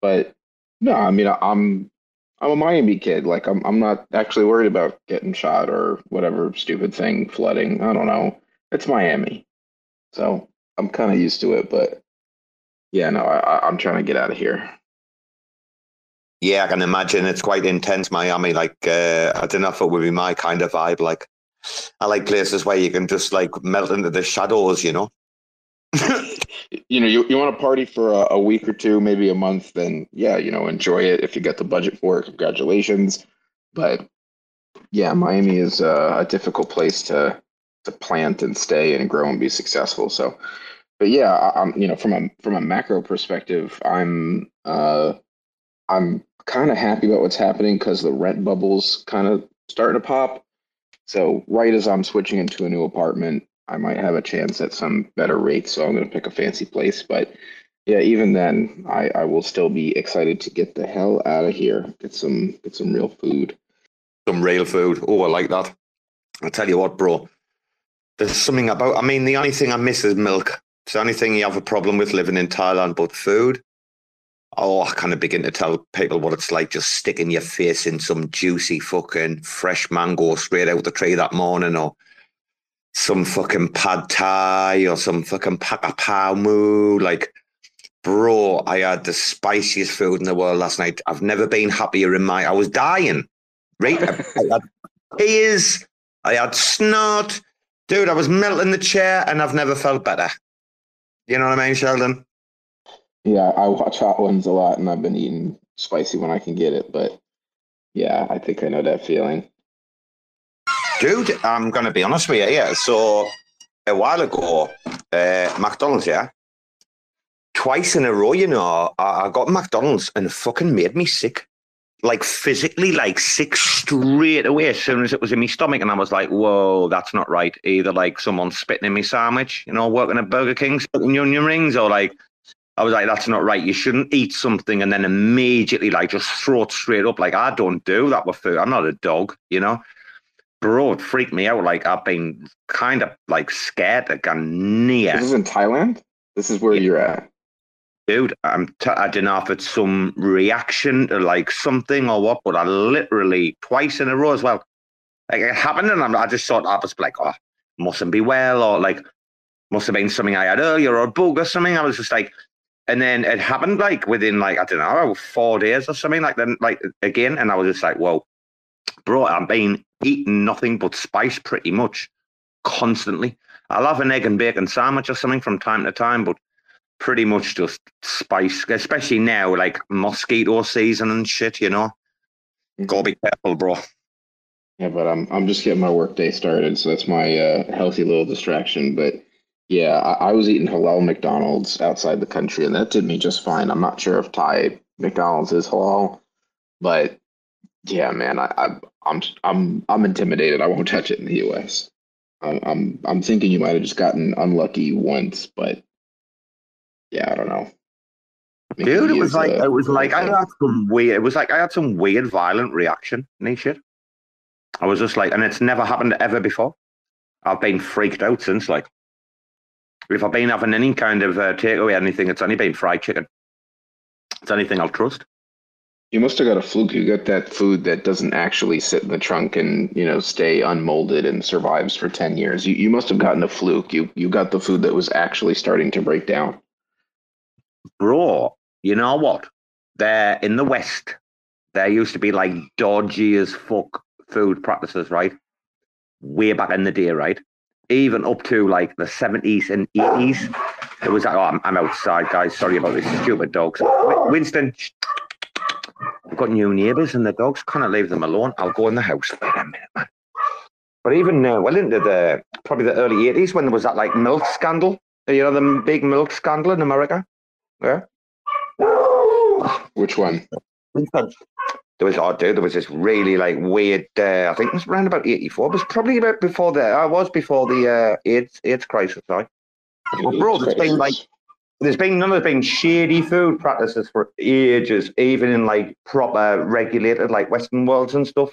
But no, I mean, I'm I'm a Miami kid. Like, I'm I'm not actually worried about getting shot or whatever stupid thing, flooding. I don't know. It's Miami, so I'm kind of used to it. But yeah, no, I- I'm trying to get out of here. Yeah, I can imagine it's quite intense, Miami. Like, uh, I don't know if it would be my kind of vibe. Like, I like places where you can just like melt into the shadows, you know? You know, you, you want to party for a, a week or two, maybe a month, then yeah, you know, enjoy it. If you got the budget for it, congratulations. But yeah, Miami is a, a difficult place to to plant and stay and grow and be successful. So, but yeah, I, I'm you know from a from a macro perspective, I'm uh I'm kind of happy about what's happening because the rent bubble's kind of starting to pop. So right as I'm switching into a new apartment, I might have a chance at some better rates. So I'm going to pick a fancy place. But yeah, even then, I, I will still be excited to get the hell out of here. Get some get some real food. Some real food. Oh, I like that. I tell you what, bro. There's something about. I mean, the only thing I miss is milk. It's the only thing you have a problem with living in Thailand, but food. Oh, I kind of begin to tell people what it's like just sticking your face in some juicy fucking fresh mango straight out the tree that morning, or some fucking pad thai, or some fucking pakapau moo. Like, bro, I had the spiciest food in the world last night. I've never been happier in my. I was dying, right? I, I had tears. I had snot, dude. I was melting the chair, and I've never felt better. You know what I mean, Sheldon? Yeah, I watch Hot Ones a lot, and I've been eating spicy when I can get it. But yeah, I think I know that feeling. Dude, I'm going to be honest with you here. So, a while ago, uh, McDonald's, yeah, twice in a row, you know, I, I got McDonald's and fucking made me sick. Like physically, like sick straight away as soon as it was in my stomach. And I was like, whoa, that's not right. Either like someone spitting in my sandwich, you know, working at Burger King, spitting onion rings, or like, I was like, that's not right. You shouldn't eat something and then immediately like just throw it straight up. Like, I don't do that with food. I'm not a dog, you know? Bro, it freaked me out. Like I've been kind of like scared to go near. This is in Thailand. This is where Yeah. you're at. Dude, I'm t- I don't know if it's some reaction to like something or what, but I literally twice in a row as well. Like it happened, and I'm, I just thought I was like, oh, mustn't be well, or like must have been something I had earlier, or a bug or something. I was just like, and then it happened like within like I don't know four days or something like then like again, and I was just like, whoa, bro, I'm been eating nothing but spice pretty much constantly. I'll have an egg and bacon sandwich or something from time to time, but pretty much just spice, especially now, like mosquito season and shit, you know. Gotta be careful, bro. Yeah, but I'm I'm just getting my workday started, so that's my uh, healthy little distraction. But yeah, I, I was eating halal McDonald's outside the country, and that did me just fine. I'm not sure if Thai McDonald's is halal, but yeah, man, I, I I'm I'm I'm intimidated. I won't touch it in the U.S. I'm I'm I'm thinking you might have just gotten unlucky once, but yeah, I don't know. Maybe Dude, it was like uh, it was like I had some weird it was like I had some weird violent reaction shit. I was just like and it's never happened ever before. I've been freaked out since like if I've been having any kind of uh, takeaway anything, it's only been fried chicken. It's anything I'll trust. You must have got a fluke. You got that food that doesn't actually sit in the trunk and, you know, stay unmolded and survives for 10 years. You you must have gotten a fluke. You you got the food that was actually starting to break down. Bro, you know what? There in the West, there used to be like dodgy as fuck food practices, right? Way back in the day, right? Even up to like the 70s and 80s. It was like, oh, I'm, I'm outside, guys. Sorry about this stupid dogs. Winston, shh. I've got new neighbours and the dogs. Can't leave them alone. I'll go in the house. Wait a minute, man. But even uh, well into the probably the early eighties when there was that like milk scandal, you know, the big milk scandal in America. Yeah. Which one? There was oh dude, there was this really like weird. Uh, I think it was around about eighty four. It was probably about before the. I was before the uh, AIDS AIDS crisis. Sorry. Well, bro, there's been like there's been none of been shady food practices for ages, even in like proper regulated like Western worlds and stuff.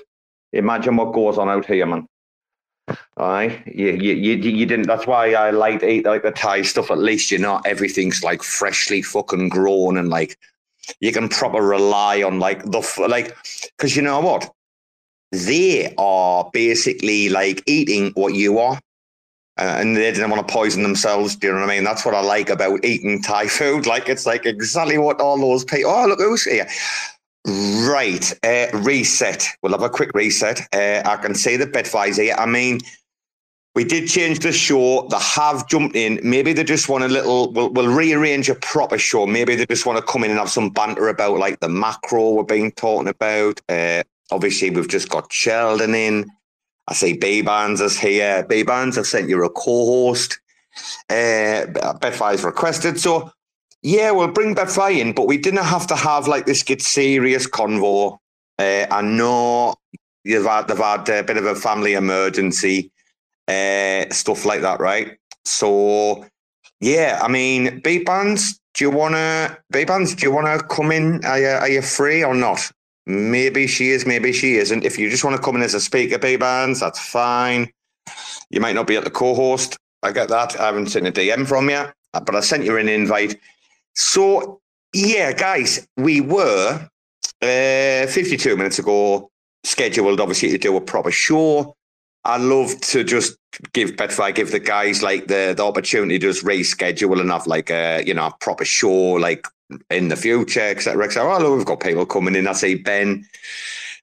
Imagine what goes on out here, man. Aye, you, you, you, you didn't. That's why I like to eat like the Thai stuff. At least you're not everything's like freshly fucking grown and like you can proper rely on like the like because you know what they are basically like eating what you are. Uh, and they didn't want to poison themselves. Do you know what I mean? That's what I like about eating Thai food. Like it's like exactly what all those people. Oh, look who's here! Right, uh, reset. We'll have a quick reset. Uh, I can see the Betfise here. I mean, we did change the show. They have jumped in. Maybe they just want a little. We'll, we'll rearrange a proper show. Maybe they just want to come in and have some banter about like the macro we're being talking about. Uh, obviously, we've just got Sheldon in. I see Bbandz is here. Bbandz, I've sent you a co-host. Uh, Betfire's requested. So yeah, we'll bring Betfire in, but we didn't have to have like this get serious convo. Uh, I know you've had, they've had a bit of a family emergency, uh, stuff like that, right? So, yeah, I mean, Bbandz, do you wanna Bbandz? Do you wanna come in? Are you, are you free or not? Maybe she is, maybe she isn't. If you just want to come in as a speaker, Bbandz, that's fine. You might not be at the co-host. I get that. I haven't seen a DM from you, but I sent you an invite. So, yeah, guys, we were uh, 52 minutes ago scheduled, obviously, to do a proper show. I love to just give Betfire, give the guys like the, the opportunity to just reschedule and have like a, you know, a proper show like in the future, etc. etc. Oh, look, we've got people coming in. I see Ben.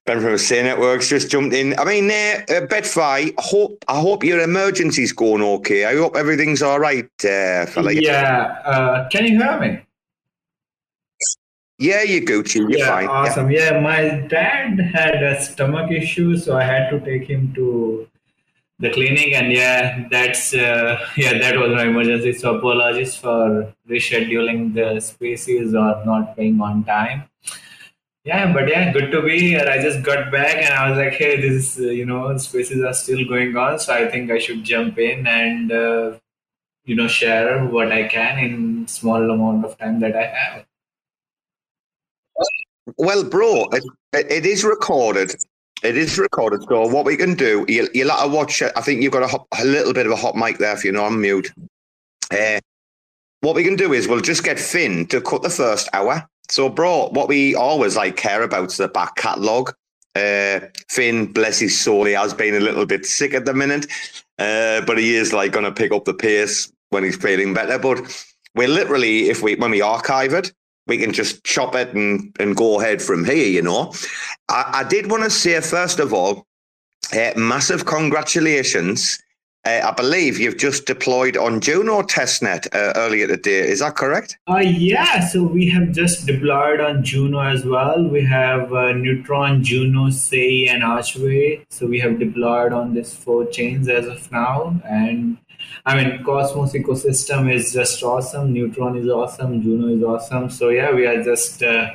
Ben from Sei Networks just jumped in. I mean, uh, uh, Betfire, hope I hope your emergency's going okay. I hope everything's all right, uh, fella. Yeah, uh, can you hear me? Yeah, you Gucci, you're yeah, fine. awesome. Yeah. my dad had a stomach issue, so I had to take him to the clinic, and yeah, that's uh, yeah, that was my emergency. So apologies for rescheduling the spaces or not being on time. Yeah, but yeah, good to be here. I just got back and I was like, hey, this, uh, you know, spaces are still going on, so I think I should jump in and uh, you know share what I can in small amount of time that I have. Well, bro, it, it is recorded. It is recorded. So what we can do, you, you'll have to watch it. I think you've got a, hot, a little bit of a hot mic there if you're not on mute. Uh, what we can do is we'll just get Finn to cut the first hour. So, bro, what we always like care about is the back catalogue. Uh, Finn, bless his soul, he has been a little bit sick at the minute, uh, but he is like going to pick up the pace when he's feeling better. But we're literally, if we when we archive it, we can just chop it and, and go ahead from here, you know. I, I did want to say, first of all, uh, massive congratulations. Uh, I believe you've just deployed on Juno testnet uh, earlier today. Is that correct? Uh, yeah, so we have just deployed on Juno as well. We have uh, Neutron, Juno, Sei, and Archway. So we have deployed on these four chains as of now. And I mean, Cosmos ecosystem is just awesome. Neutron is awesome. Juno is awesome. So yeah, we are just uh,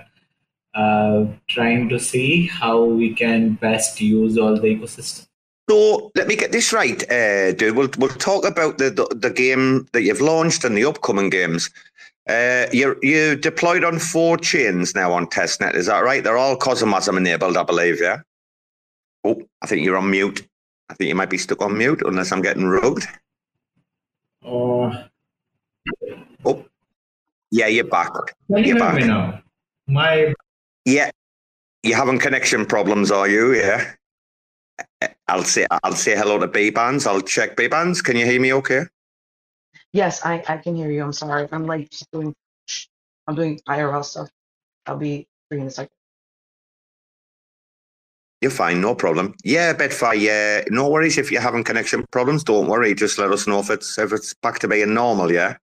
uh, trying to see how we can best use all the ecosystem. So let me get this right, uh, dude. We'll we'll talk about the, the, the game that you've launched and the upcoming games. Uh, you you deployed on four chains now on testnet. Is that right? They're all CosmWasm enabled, I believe. Yeah. Oh, I think you're on mute. I think you might be stuck on mute unless I'm getting rugged. Oh, Oh, yeah, you're back. can you You're hear me back. now? My Yeah, you having connection problems, are you? Yeah. I'll say I'll say hello to Bbandz. I'll check Bbandz. Can you hear me? Okay. Yes, I, I can hear you. I'm sorry. I'm like just doing I'm doing IRL stuff. I'll be free in a second. You're fine, no problem. Yeah, Betfire, yeah, no worries if you're having connection problems. Don't worry, just let us know if it's if it's back to being normal. Yeah,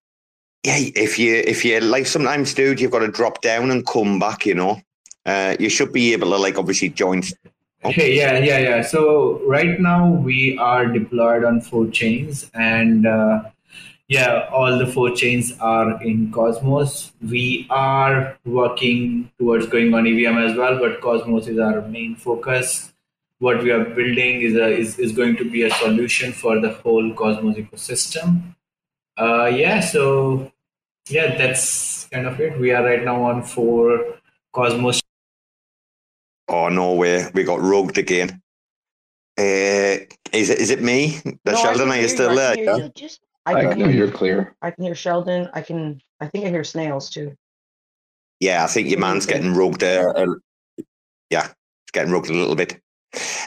yeah. If you if you like sometimes, dude, you've got to drop down and come back. You know, Uh, you should be able to like obviously join. Hey, yeah, yeah, yeah. So right now we are deployed on four chains, and uh, yeah, all the four chains are in Cosmos. We are working towards going on EVM as well, but Cosmos is our main focus. What we are building is a is, is going to be a solution for the whole Cosmos ecosystem. Uh, yeah, so yeah, that's kind of it. We are right now on four Cosmos Oh no way, we got rugged again. Uh, is it is it me? The No, Sheldon, are you still I there? can hear Yeah? you. Just I I can know hear you. you're clear. I can hear Sheldon. I can. I think I hear snails too. Yeah, I think your man's getting rugged. Uh, uh, yeah, it's getting rugged a little bit.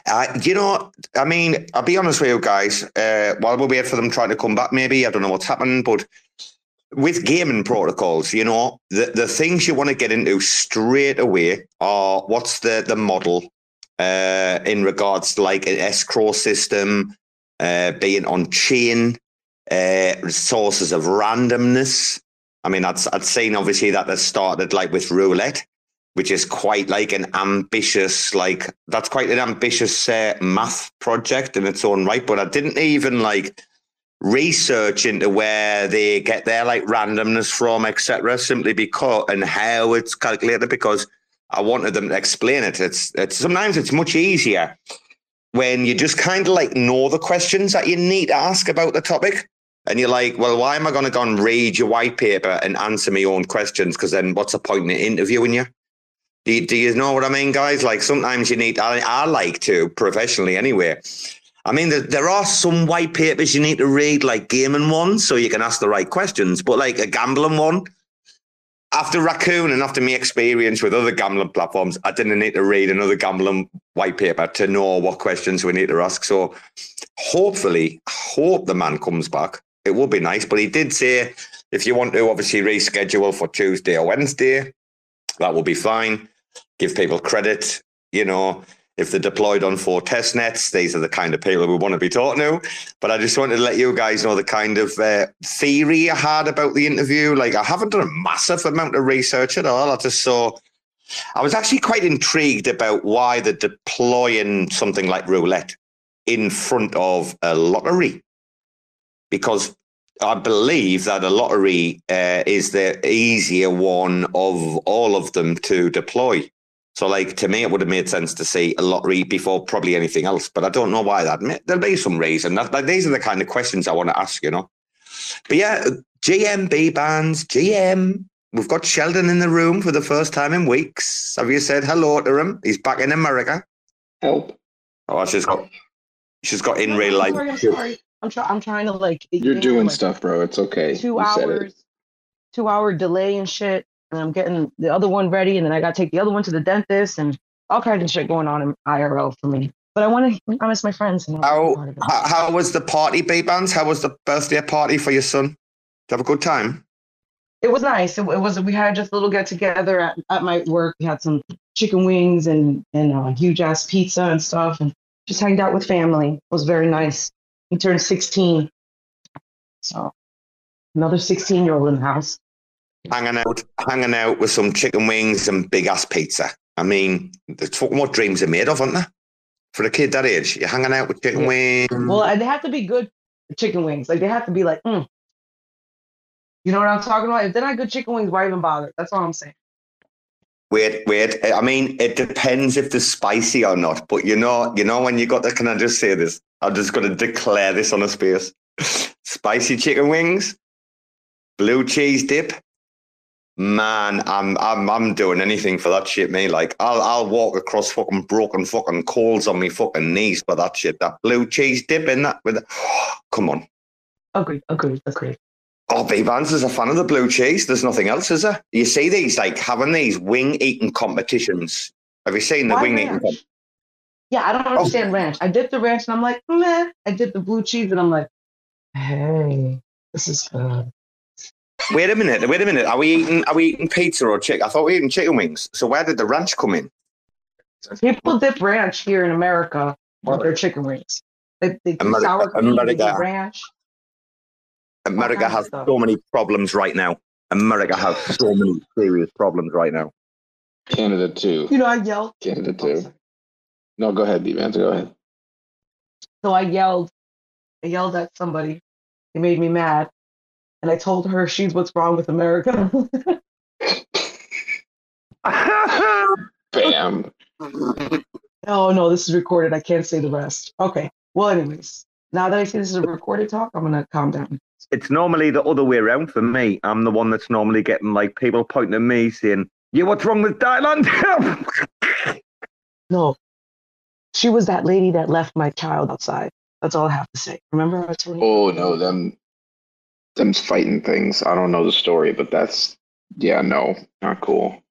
Uh, you know, I mean, I'll be honest with you guys. Uh, while we wait for them trying to come back, maybe I don't know what's happening, but with gaming protocols, you know, the, the things you want to get into straight away are what's the the model uh, in regards to like an escrow system, uh, being on chain, uh, sources of randomness. I mean, I'd, I'd seen obviously that they started like with roulette, which is quite like an ambitious, like that's quite an ambitious uh, math project in its own right. But I didn't even like research into where they get their like randomness from, etc. Simply because and how it's calculated because I wanted them to explain it. It's it's sometimes it's much easier when you just kind of like know the questions that you need to ask about the topic. And you're like, well, why am I going to go and read your white paper and answer my own questions? Because then what's the point in interviewing you? Do, you? do you know what I mean, guys? Like sometimes you need, I, I like to professionally anyway. I mean, there, there are some white papers you need to read, like gaming ones, so you can ask the right questions. But like a gambling one, after Raccoon and after my experience with other gambling platforms, I didn't need to read another gambling white paper to know what questions we need to ask. So hopefully, hope the man comes back. It would be nice. But he did say if you want to obviously reschedule for Tuesday or Wednesday, that will be fine. Give people credit, you know. If they're deployed on four test nets, these are the kind of people we want to be talking to. But I just wanted to let you guys know the kind of uh, theory I had about the interview. Like, I haven't done a massive amount of research at all. I just saw, I was actually quite intrigued about why they're deploying something like roulette in front of a lottery. Because I believe that a lottery uh, is the easier one of all of them to deploy. So, like to me, it would have made sense to see a lottery before probably anything else. But I don't know why that. There'll be some reason. That, like, these are the kind of questions I want to ask. You know. But yeah, GM Bbandz, GM. We've got Sheldon in the room for the first time in weeks. Have you said hello to him? He's back in America. Help. Oh, she's got. She's got in No, real I'm life. I'm sorry. I'm trying. I'm trying to like. you You're doing like, stuff, bro. It's okay. Two You said it. hours. Two hour delay and shit. And I'm getting the other one ready, and then I got to take the other one to the dentist, and all kinds of shit going on in IRL for me. But I want to. I miss my friends. And How, part of it. how how was the party, Bbandz? How was the birthday party for your son? Did you have a good time? It was nice. It, it was. We had just a little get together at, at my work. We had some chicken wings and and uh, huge ass pizza and stuff, and just hanged out with family. It was very nice. He turned 16, so another 16 year old in the house. Hanging out, hanging out with some chicken wings and big ass pizza. I mean, that's what, what dreams are made of, aren't they? For a kid that age, you're hanging out with chicken Yeah. wings. Well, and they have to be good chicken wings. Like they have to be like, mm. you know what I'm talking about. If they're not good chicken wings, why even bother? That's all I'm saying. Wait, wait. I mean, it depends if they're spicy or not. But you know, you know when you got the. Can I just say this? I'm just going to declare this on a space. Spicy chicken wings, blue cheese dip. Man, I'm I'm I'm doing anything for that shit, me. Like I'll I'll walk across fucking broken fucking coals on me fucking knees for that shit. That blue cheese dip in that with. Come on. Agreed. Agreed. Agreed. Oh, Bbandz is a fan of the blue cheese. There's nothing else, is there? You see these like having these wing eating competitions. Have you seen the Why wing eating? ranch? Com- Yeah, I don't oh. understand ranch. I dip the ranch and I'm like, meh. I dip the blue cheese and I'm like, hey, this is good. Wait a minute. Wait a minute. Are we eating? Are we eating pizza or chicken? I thought we were eating chicken wings. So where did the ranch come in? People dip ranch here in America on their chicken wings. They, they do Ameri- sour cream, they do America. ranch. America has so many problems right now. America has so many serious problems right now. Canada too. You know, I yelled. Canada Oh, too. sorry. No, go ahead, D-Man. Go ahead. So I yelled, I yelled at somebody. It made me mad. And I told her she's what's wrong with America. Bam. oh no, this is recorded. I can't say the rest. Okay. Well, anyways, now that I see this is a recorded talk, I'm gonna calm down. It's normally the other way around for me. I'm the one that's normally getting like people pointing at me saying, "Yeah, what's wrong with Thailand?" No. She was that lady that left my child outside. That's all I have to say. Remember I told you? Oh no, them them's fighting things. I don't know the story, but that's yeah, no, not cool.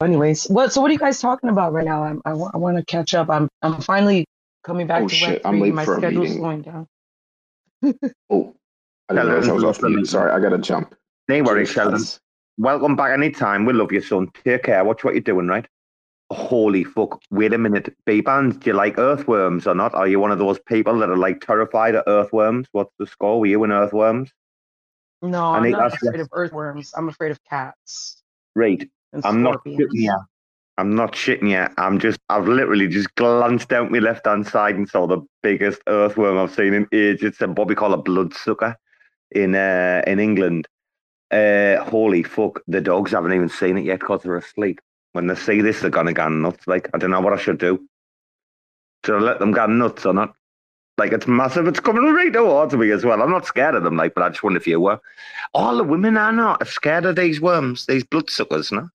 Anyways, what so what are you guys talking about right now? I'm, I, want to catch up. I'm I'm finally coming back Oh, to shit, Web I'm late My for a schedule's meeting. slowing down. Oh, I didn't realize I was off mute. Sorry, I gotta jump. no worries, Cheers, Sheldon. Welcome back anytime. We love you, son. Take care. Watch what you're doing, right? Holy fuck. Wait a minute. Bbandz, do you like earthworms or not? Are you one of those people that are like terrified of earthworms? What's the score? Were you in earthworms? No, I I'm not afraid of earthworms. I'm afraid of cats Right. I'm not shitting you. I'm not shitting you. I'm just, I've literally just glanced down my left hand side and saw the biggest earthworm I've seen in ages. It's a, what we call a bloodsucker in uh, in England. Uh, holy fuck, the dogs haven't even seen it yet because they're asleep. When they see this, they're gonna go nuts. Like, I don't know what I should do. Should I let them go nuts or not? Like, it's massive. It's coming right towards me as well. I'm not scared of them, like, but I just wonder if you were. All the women are not are scared of these worms, these bloodsuckers, no?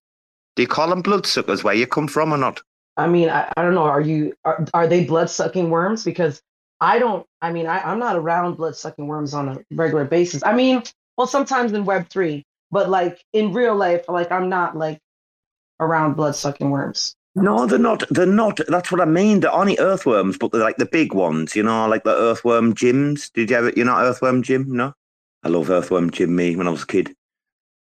Do you call them bloodsuckers where you come from or not? I mean, I, I don't know. Are you are, are they blood sucking worms? Because I don't. I mean, I, I'm not around blood sucking worms on a regular basis. I mean, well, sometimes in Web three, but like in real life, like I'm not like around blood sucking worms. No, they're not. They're not. That's what I mean. They're only earthworms, but they're like the big ones, you know, like the earthworm Jims. Did you ever, you know, earthworm Jim, No? I love earthworm Jim. me, when I was a kid.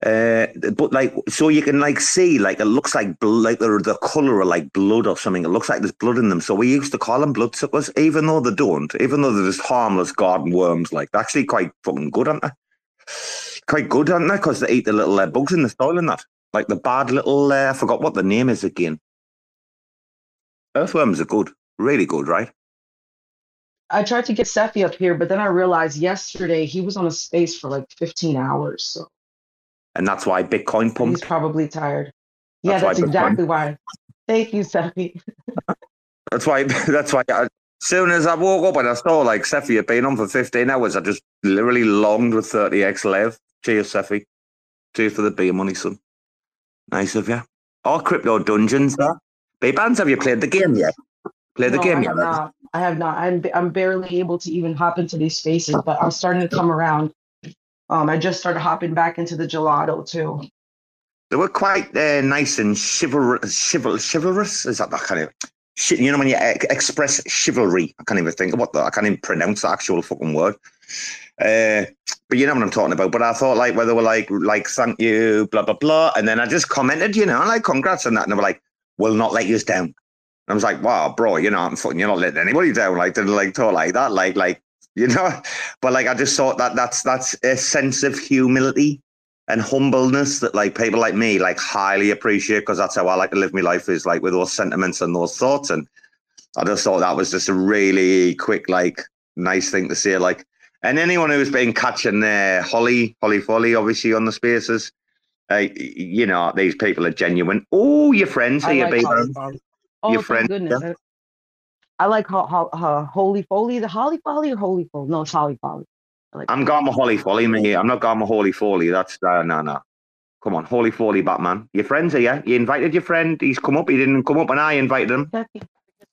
Uh, but like, so you can like see, like, it looks like, bl- like the, the color of like blood or something. It looks like there's blood in them. So we used to call them bloodsuckers, even though they don't, even though they're just harmless garden worms. Like, they're actually quite fucking good, aren't they? Quite good, aren't they? Because they eat the little uh, bugs in the soil and that. Like the bad little, uh, I forgot what the name is again. Earthworms are good, really good, right? I tried to get Cephii up here, but then I realized yesterday he was on a space for like 15 hours, so And that's why Bitcoin he's pumped. probably tired. Yeah, That's why that's Bitcoin- exactly why. Thank you, Cephii. That's why. That's why. As soon as I woke up and I saw like Cephii had been on for fifteen hours, I just literally longed with thirty x lev. Cheers, Cephii. Cheers for the beer money, son. Nice of you. All crypto dungeons, there. Bbandz, have you played the game yet? Play the No, game I yet? have not. I have not. I'm I'm barely able to even hop into these spaces, but I'm starting to come around. Um, I just started hopping back into the Gelotto too. They were quite uh, nice and chivalrous. Chival- chivalrous is that that kind of shit? You know when you ex- express chivalry. I can't even think of what the, I can't even pronounce the actual fucking word. Uh, but you know what I'm talking about. But I thought like where they were like like thank you, blah blah blah, and then I just commented, you know, like congrats on that, and they were like, "We'll not let you down." And I was like, "Wow, bro, you know, I'm fucking, you're not letting anybody down." Like they like talk like that, like like you know. But like I just thought that that's that's a sense of humility and humbleness that like people like me like highly appreciate because that's how I like to live my life is like with those sentiments and those thoughts and I just thought that was just a really quick like nice thing to say like and anyone who's been catching uh, Holly Holly Folly obviously on the spaces uh, you know these people are genuine oh your friends here like baby Oh, Your thank friend, goodness. I, I like ho- ho- ho- Holy Foley. The Holly Folly or Holy Foley? No, it's Holly Folly. Like I'm going with Holly Folly me I'm not going with Holy Folly that's uh, no no come on Holy Folly Batman your friends are you you invited your friend he's come up he didn't come up and I invited him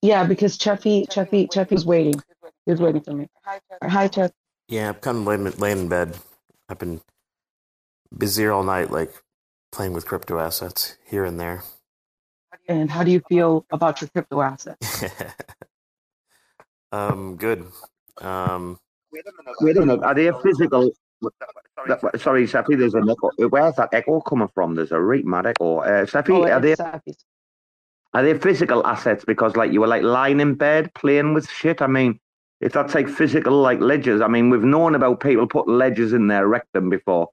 Yeah, because Cheffy, Cheffy, Cheffy's waiting. He was waiting for me. Hi, Cheff. Yeah, I'm kind of laying, laying in bed. I've been busy all night, like playing with crypto assets here and there. And how do you feel about your crypto assets? um, good. Um, Wait a minute. Are they physical? that- Sorry, Seppi, there's an echo. Where's that echo coming from? There's a right mad echo. Uh, Seppi, Oh, are they it's are they physical assets? Because like you were like lying in bed playing with shit. I mean, if that's like physical like ledgers, I mean, we've known about people putting ledgers in their rectum before.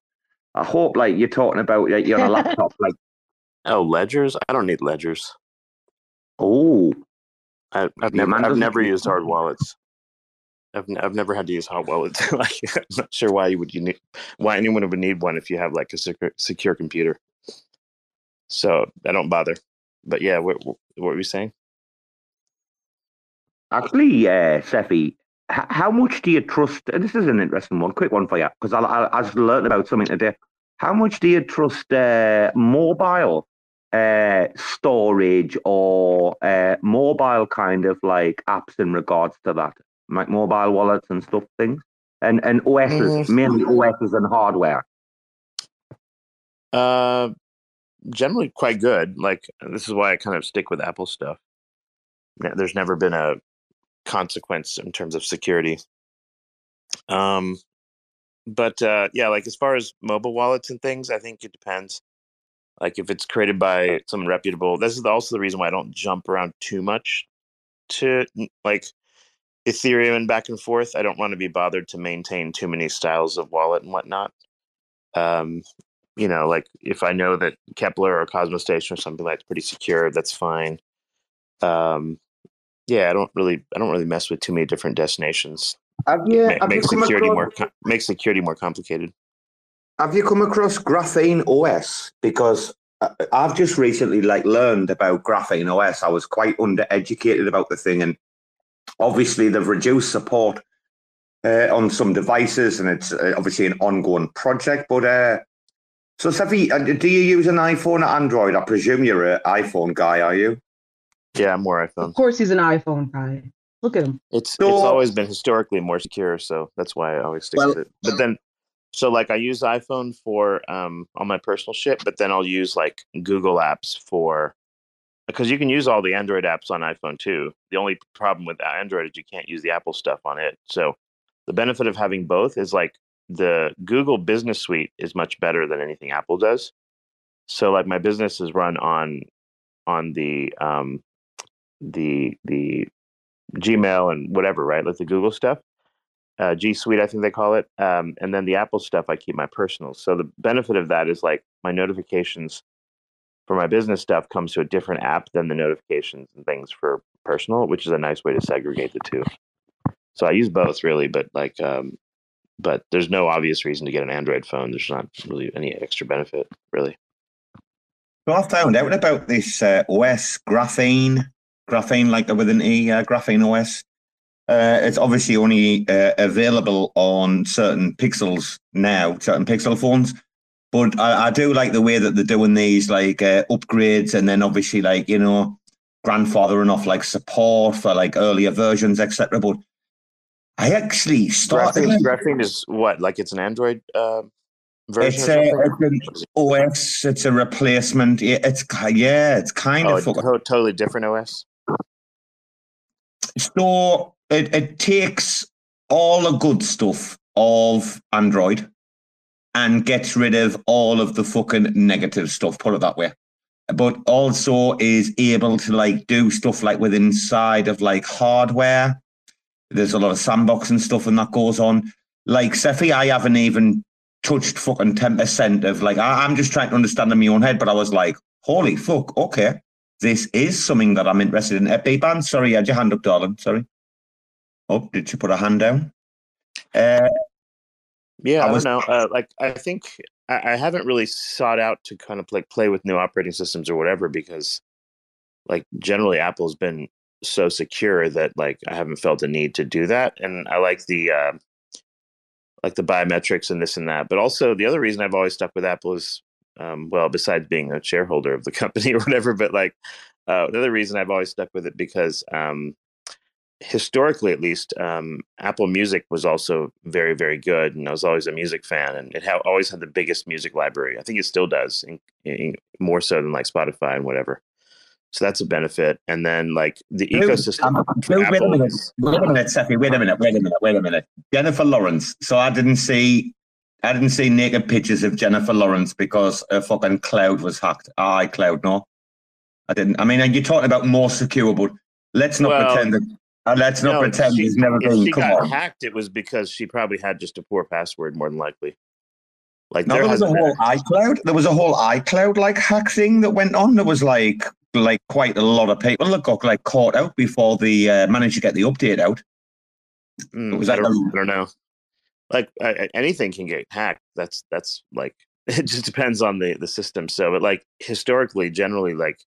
I hope like you're talking about like, you're on a laptop, like Oh, ledgers? I don't need ledgers. Oh, I, I've Yeah, never, I've never keep- used hard wallets. I've, n- I've never had to use hard wallets. like, I'm not sure why you would you need, why anyone would need one if you have like a secure, secure computer. So I don't bother. But yeah, what, what were we saying? Actually, uh, Cephii, h- how much do you trust? and This is an interesting one. Quick one for you, because I, I, I just learned about something today. How much do you trust uh, mobile uh, storage or uh, mobile kind of like apps in regards to that, like mobile wallets and stuff, things, and and OSs, mainly OSs and hardware. Uh, generally quite good. Like this is why I kind of stick with Apple stuff. Ne- There's never been a consequence in terms of security. Um, but uh, yeah, like as far as mobile wallets and things, I think it depends. Like if it's created by some reputable, this is also the reason why I don't jump around too much to like Ethereum and back and forth. I don't want to be bothered to maintain too many styles of wallet and whatnot. Um, you know, like if I know that Keplr or Cosmostation or something like that's pretty secure, that's fine. Um, yeah, I don't really, I don't really mess with too many different destinations. Have you, Ma- have make security across, more, com- make security more complicated. Have you come across Graphene OS? Because I- I've just recently like learned about Graphene OS. I was quite undereducated about the thing, and obviously they've reduced support uh, on some devices, and it's uh, obviously an ongoing project. But uh, so, Cephii, uh, do you use an iPhone or Android? I presume you're an iPhone guy, are you? Yeah, more iPhone. Of course, he's an iPhone guy. Look at him. It's So- it's always been historically more secure, so that's why I always stick Well- with it. But then, so like I use iPhone for um all my personal shit, but then I'll use like Google apps for because you can use all the Android apps on iPhone too. The only problem with Android is you can't use the Apple stuff on it. So the benefit of having both is like the Google Business Suite is much better than anything Apple does. So like my business is run on on the um the the Gmail and whatever, right? Like the Google stuff. Uh, G Suite, I think they call it. Um, and then the Apple stuff, I keep my personal. So the benefit of that is like my notifications for my business stuff comes to a different app than the notifications and things for personal, which is a nice way to segregate the two. So I use both really, but like, um, but there's no obvious reason to get an Android phone. There's not really any extra benefit, really. So I found out about this uh, OS Graphene, Graphene like the with an E, uh, Graphene OS. Uh, it's obviously only uh, available on certain pixels now, certain pixel phones. But I, I do like the way that they're doing these like uh, upgrades, and then obviously like you know grandfathering off like support for like earlier versions, etc. But I actually started. Graphene, Graphene is what? Like it's an Android uh, version It's a, it's an OS. It's a replacement. Yeah, it's yeah, it's kind Oh, of a totally different OS. So it, it takes all the good stuff of Android and gets rid of all of the fucking negative stuff, put it that way. But also is able to like do stuff like with inside of like hardware. There's a lot of sandboxing stuff and that goes on. Like Cephii, I haven't even touched fucking 10% of like, I, I'm just trying to understand in my own head, but I was like, holy fuck, okay. This is something that I'm interested in. Uh, Bbandz, sorry, you had your hand up, darling. Sorry. Oh, did you put a hand down? Uh, Yeah, I I, don't know. Uh, like, I think I, I haven't really sought out to kind of like play with new operating systems or whatever because, like, generally Apple's been so secure that like I haven't felt a need to do that, and I like the uh, like the biometrics and this and that. But also the other reason I've always stuck with Apple is, um, well, besides being a shareholder of the company or whatever, but like uh, another reason I've always stuck with it because um, historically at least um, apple music was also very very good and i was always a music fan and it ha- always had the biggest music library i think it still does in, in, more so than like spotify and whatever so that's a benefit and then like the Who- ecosystem um, for wait a minute. Wait a minute. Wait a minute. Wait a minute. Wait a minute. Jennifer Lawrence. So I didn't see, I didn't see naked pictures of Jennifer Lawrence because her fucking cloud was hacked. I cloud no, I didn't. I mean, you're talking about more secure, but let's not Well, pretend that. Uh, let's not No, pretend she- never if been. she Come got on. hacked it was because she probably had just a poor password more than likely Like No, there there was a hasn't been whole iCloud. There was a whole iCloud like hack thing that went on. There was like like quite a lot of people that got like caught out before they uh, managed to get the update out. Mm, was I, like don't, a- I don't know. Like anything can get hacked. That's that's like it just depends on the the system. So, but like historically, generally, like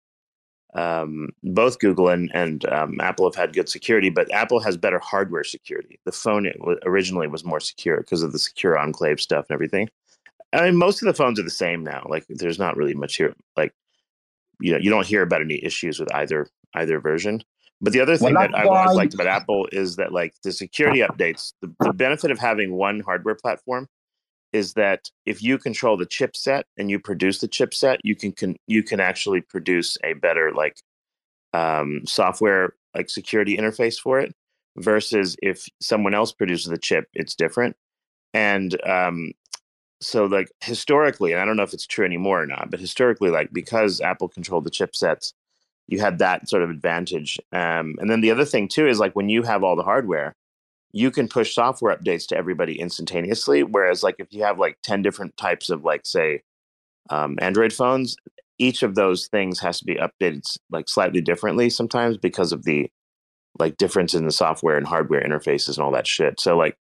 um, both Google and and um, Apple have had good security, but Apple has better hardware security. The phone wa- originally was more secure because of the secure enclave stuff and everything. I mean, most of the phones are the same now. Like, there's not really much here. Like, you know, you don't hear about any issues with either either version. But the other Well, thing that I've always liked about Apple is that like the security updates, the, the benefit of having one hardware platform is that if you control the chipset and you produce the chipset, you can, can you can actually produce a better like um, software like security interface for it versus if someone else produces the chip, it's different. And um, so like historically, and I don't know if it's true anymore or not, but historically, like because Apple controlled the chipsets, you had that sort of advantage. Um, and then the other thing too is like when you have all the hardware, you can push software updates to everybody instantaneously. Whereas like if you have like 10 different types of like say um, Android phones, each of those things has to be updated like slightly differently sometimes because of the like difference in the software and hardware interfaces and all that shit. So like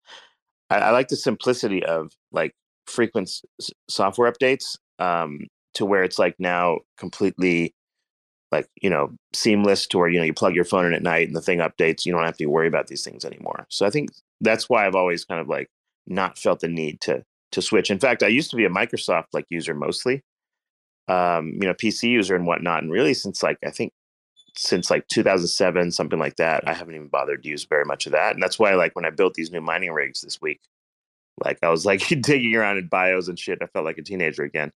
I, I like the simplicity of like frequent s- software updates um, to where it's like now completely like you know seamless to where you know you plug your phone in at night and the thing updates you don't have to worry about these things anymore. So i think that's why i've always kind of like not felt the need to to switch. In fact i used to be a microsoft like user mostly um you know pc user and whatnot and really since like i think since like 2007 something like that i haven't even bothered to use very much of that and that's why like when i built these new mining rigs this week like i was like digging around in bios and shit i felt like a teenager again.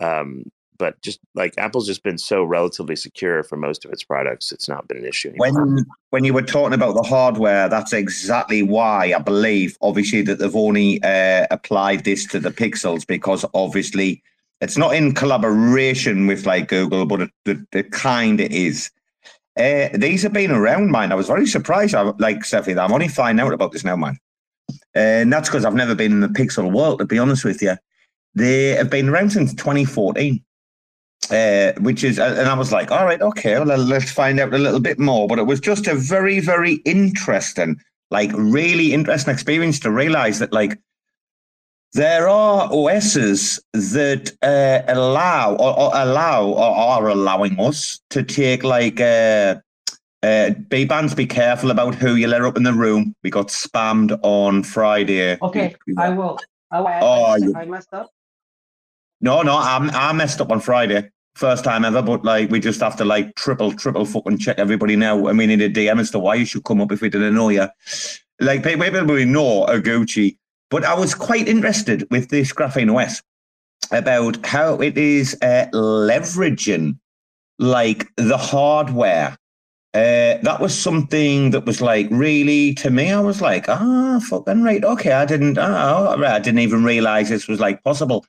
Um but just like apple's just been so relatively secure for most of its products it's not been an issue anymore. When when you were talking about the hardware, that's exactly why I believe, obviously, that they've only uh, applied this to the Pixels because obviously it's not in collaboration with like Google, but it, it, it kind of is. Uh, these have been around, man. I was very surprised. I like Cephii. I'm only finding out about this now, man. And that's because I've never been in the Pixel world, to be honest with you. They have been around since 2014 uh, which is, and I was like, all right, okay, well, let's find out a little bit more. But it was just a very, very interesting, like, really interesting experience to realize that, like, there are OSs that uh, allow or, or allow or are allowing us to take like uh, uh, Bbandz. Be careful about who you let up in the room. We got spammed on Friday. Okay, I will. I, will. Oh, I, I messed up. No, no, I'm I messed up on Friday. First time ever, but like we just have to like triple, triple fucking check everybody now. And we need a DM as to why you should come up if we didn't know you. Like we know are Gucci. But I was quite interested with this Graphene OS about how it is uh, leveraging like the hardware. Uh, that was something that was like really to me. I was like, ah, fucking right, okay. I didn't, ah, I didn't even realize this was like possible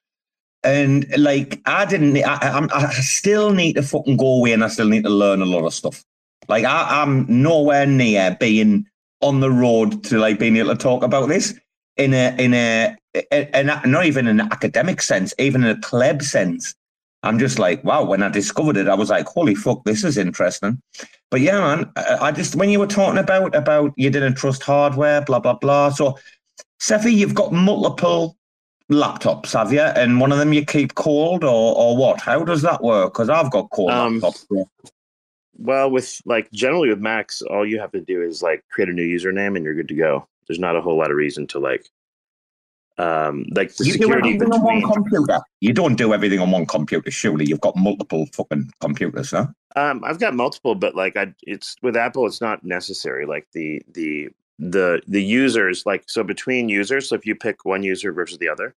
and like I didn't, I, I'm, I still need to fucking go away, and I still need to learn a lot of stuff. Like I, I'm nowhere near being on the road to like being able to talk about this in a in a, a, a not even in an academic sense, even in a pleb sense. I'm just like, wow. When I discovered it, I was like, holy fuck, this is interesting. But yeah, man, I, I just when you were talking about about you didn't trust hardware, blah blah blah. So, Cephii, you've got multiple laptops, have you? And one of them you keep cold, or or what? How does that work? Because I've got cold Um, laptops. yeah. well with like generally with macs all you have to do is like create a new username and you're good to go there's not a whole lot of reason to like um like the You do security everything on one between computer. You don't do everything on one computer. Surely you've got multiple fucking computers, huh? Um, I've got multiple, but like I, it's with Apple, it's not necessary. Like the the the the users, like so between users. So if you pick one user versus the other,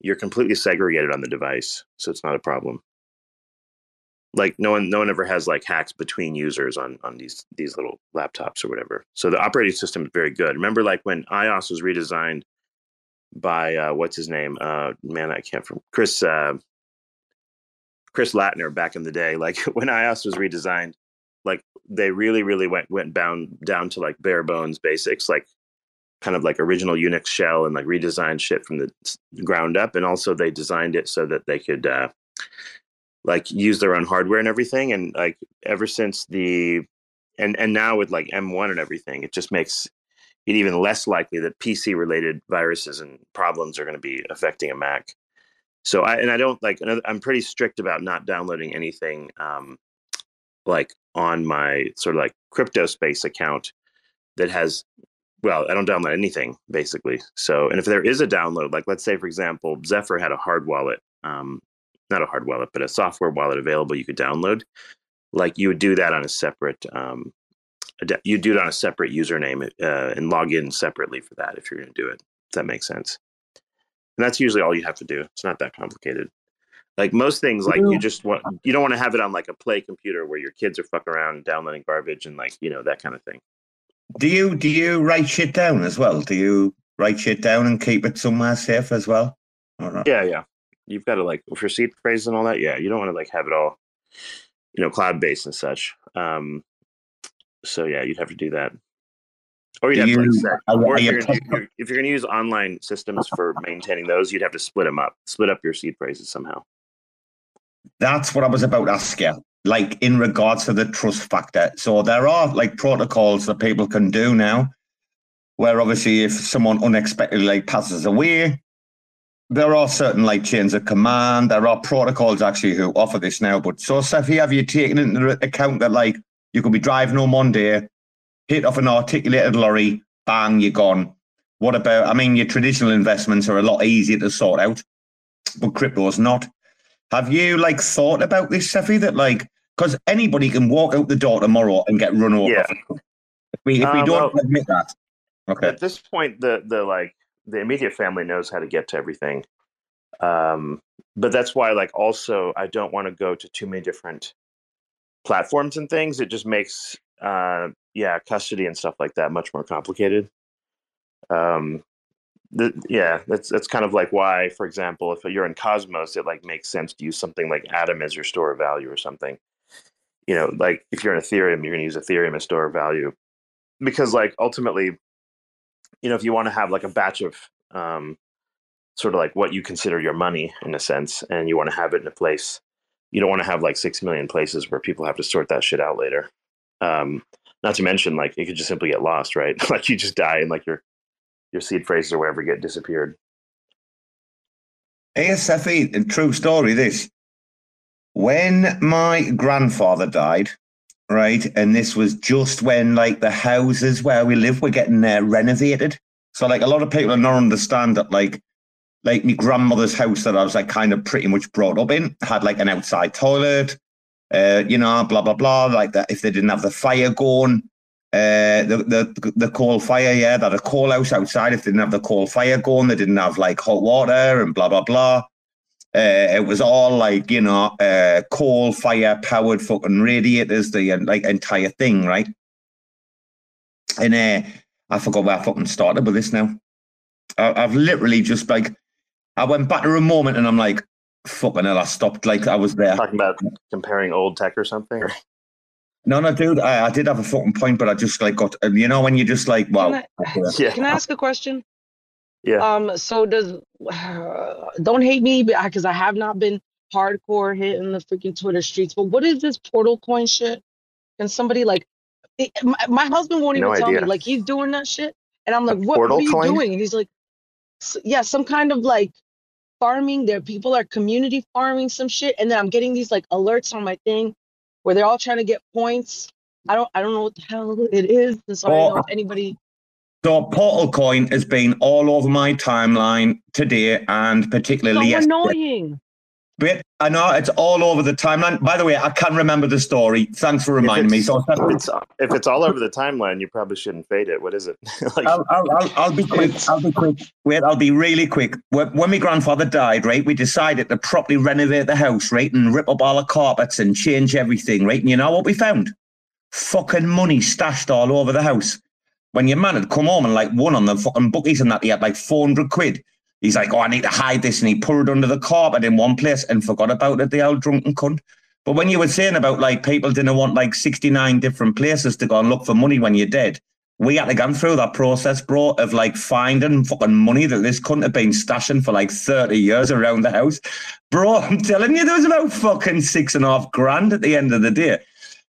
you're completely segregated on the device, so it's not a problem. Like no one no one ever has like hacks between users on on these these little laptops or whatever. So the operating system is very good. Remember, like when iOS was redesigned by uh, what's his name? Uh, man, I can't from Chris. Uh, Chris Lattner back in the day, like when iOS was redesigned, like they really, really went went down down to like bare bones basics. Like kind of like original Unix shell and like redesigned shit from the ground up, and also they designed it so that they could uh, like use their own hardware and everything. And like ever since the and and now with like M1 and everything, it just makes it even less likely that PC related viruses and problems are going to be affecting a Mac. So I and I don't like I'm pretty strict about not downloading anything um, like on my sort of like crypto space account that has well, I don't download anything basically. So, and if there is a download, like let's say for example, Zephyr had a hard wallet, um, not a hard wallet, but a software wallet available you could download. Like you would do that on a separate, um, you do it on a separate username uh, and log in separately for that if you're going to do it. If that makes sense. And that's usually all you have to do. It's not that complicated. Like most things, like you just want, you don't want to have it on like a play computer where your kids are fucking around downloading garbage and like you know that kind of thing. Do you do you write shit down as well? Do you write shit down and keep it somewhere safe as well? Or not? Yeah, yeah. You've got to like for seed phrases and all that. Yeah, you don't want to like have it all, you know, cloud based and such. Um, so yeah, you'd have to do that. Or you'd Do have to like you- set, are- or if you you're, gonna, if you're if you're gonna use online systems for maintaining those, you'd have to split them up, split up your seed phrases somehow. That's what I was about to ask you. Like in regards to the trust factor. So there are like protocols that people can do now where obviously if someone unexpectedly like passes away, there are certain like chains of command. There are protocols actually who offer this now. But so Cephii, have you taken into account that like you could be driving home one day, hit off an articulated lorry, bang, you're gone. What about I mean your traditional investments are a lot easier to sort out, but crypto's not. Have you like thought about this, Cephii? That like because anybody can walk out the door tomorrow and get run over. Yeah. If we if we Uh, don't well- admit that, okay. At this point, the the like the immediate family knows how to get to everything. Um, but that's why, like, also I don't want to go to too many different platforms and things. It just makes, uh, yeah, custody and stuff like that much more complicated. Um, the, yeah, that's that's kind of like why, for example, if you're in Cosmos, it like makes sense to use something like Atom as your store of value or something. You know, like if you're in Ethereum, you're going to use Ethereum as store of value because, like, ultimately, you know, if you want to have like a batch of um, sort of like what you consider your money in a sense, and you want to have it in a place, you don't want to have like six million places where people have to sort that shit out later. Um, not to mention, like, it could just simply get lost, right? like, you just die and like your your seed phrases or whatever get disappeared. ASFE, a true story. This when my grandfather died, right, and this was just when like the houses where we live were getting uh, renovated. So like a lot of people do not understand that like like my grandmother's house that I was like kind of pretty much brought up in had like an outside toilet, uh, you know, blah blah blah. Like that, if they didn't have the fire going, uh, the the the coal fire, yeah, that a coal house outside. If they didn't have the coal fire going, they didn't have like hot water and blah blah blah. Uh, it was all like you know, uh, coal fire powered fucking radiators, the uh, like entire thing, right? And uh, I forgot where I fucking started with this now. I, I've literally just like I went back to a moment and I'm like, fucking hell, I stopped like I was there. Talking about comparing old tech or something. Or, No, no, dude, I, I did have a fucking point, but I just like got, you know, when you just like, well, Can I- yeah, Can I ask a question? yeah. Um, so does don't hate me because I have not been hardcore hitting the freaking Twitter streets. But what is this portal coin shit? Can somebody like it, my, my husband won't even No tell me idea. like he's doing that shit, and I'm like, what, what portal are you coin? doing? And he's like, yeah, some kind of like farming. There, people are community farming some shit, and then I'm getting these like alerts on my thing where they're all trying to get points. I don't, I don't know what the hell it is, so I don't know Oh. if anybody. So Portal Coin has been all over my timeline today, and So particularly yesterday. annoying. But I know it's all over the timeline. By the way, I can't remember the story. Thanks for reminding me. So if it's if it's all over the timeline, you probably shouldn't fade it. What is it? like, I'll, I'll, I'll, be quick. I'll be quick. Wait, I'll be really quick. When, when my grandfather died, right, we decided to properly renovate the house, right, and rip up all the carpets and change everything, right? And you know what we found? Fucking money stashed all over the house. When your man had come home and like won on the fucking bookies and that, he had like 400 quid. He's like, oh, I need to hide this. And he it under the carpet in one place and forgot about it, the old drunken cunt. But when you were saying about like people didn't want like 69 different places to go and look for money when you're dead, we had to go through that process, bro, of like finding fucking money that this couldn't have been stashing for like 30 years around the house. Bro, I'm telling you, there was about fucking six and a half grand at the end of the day.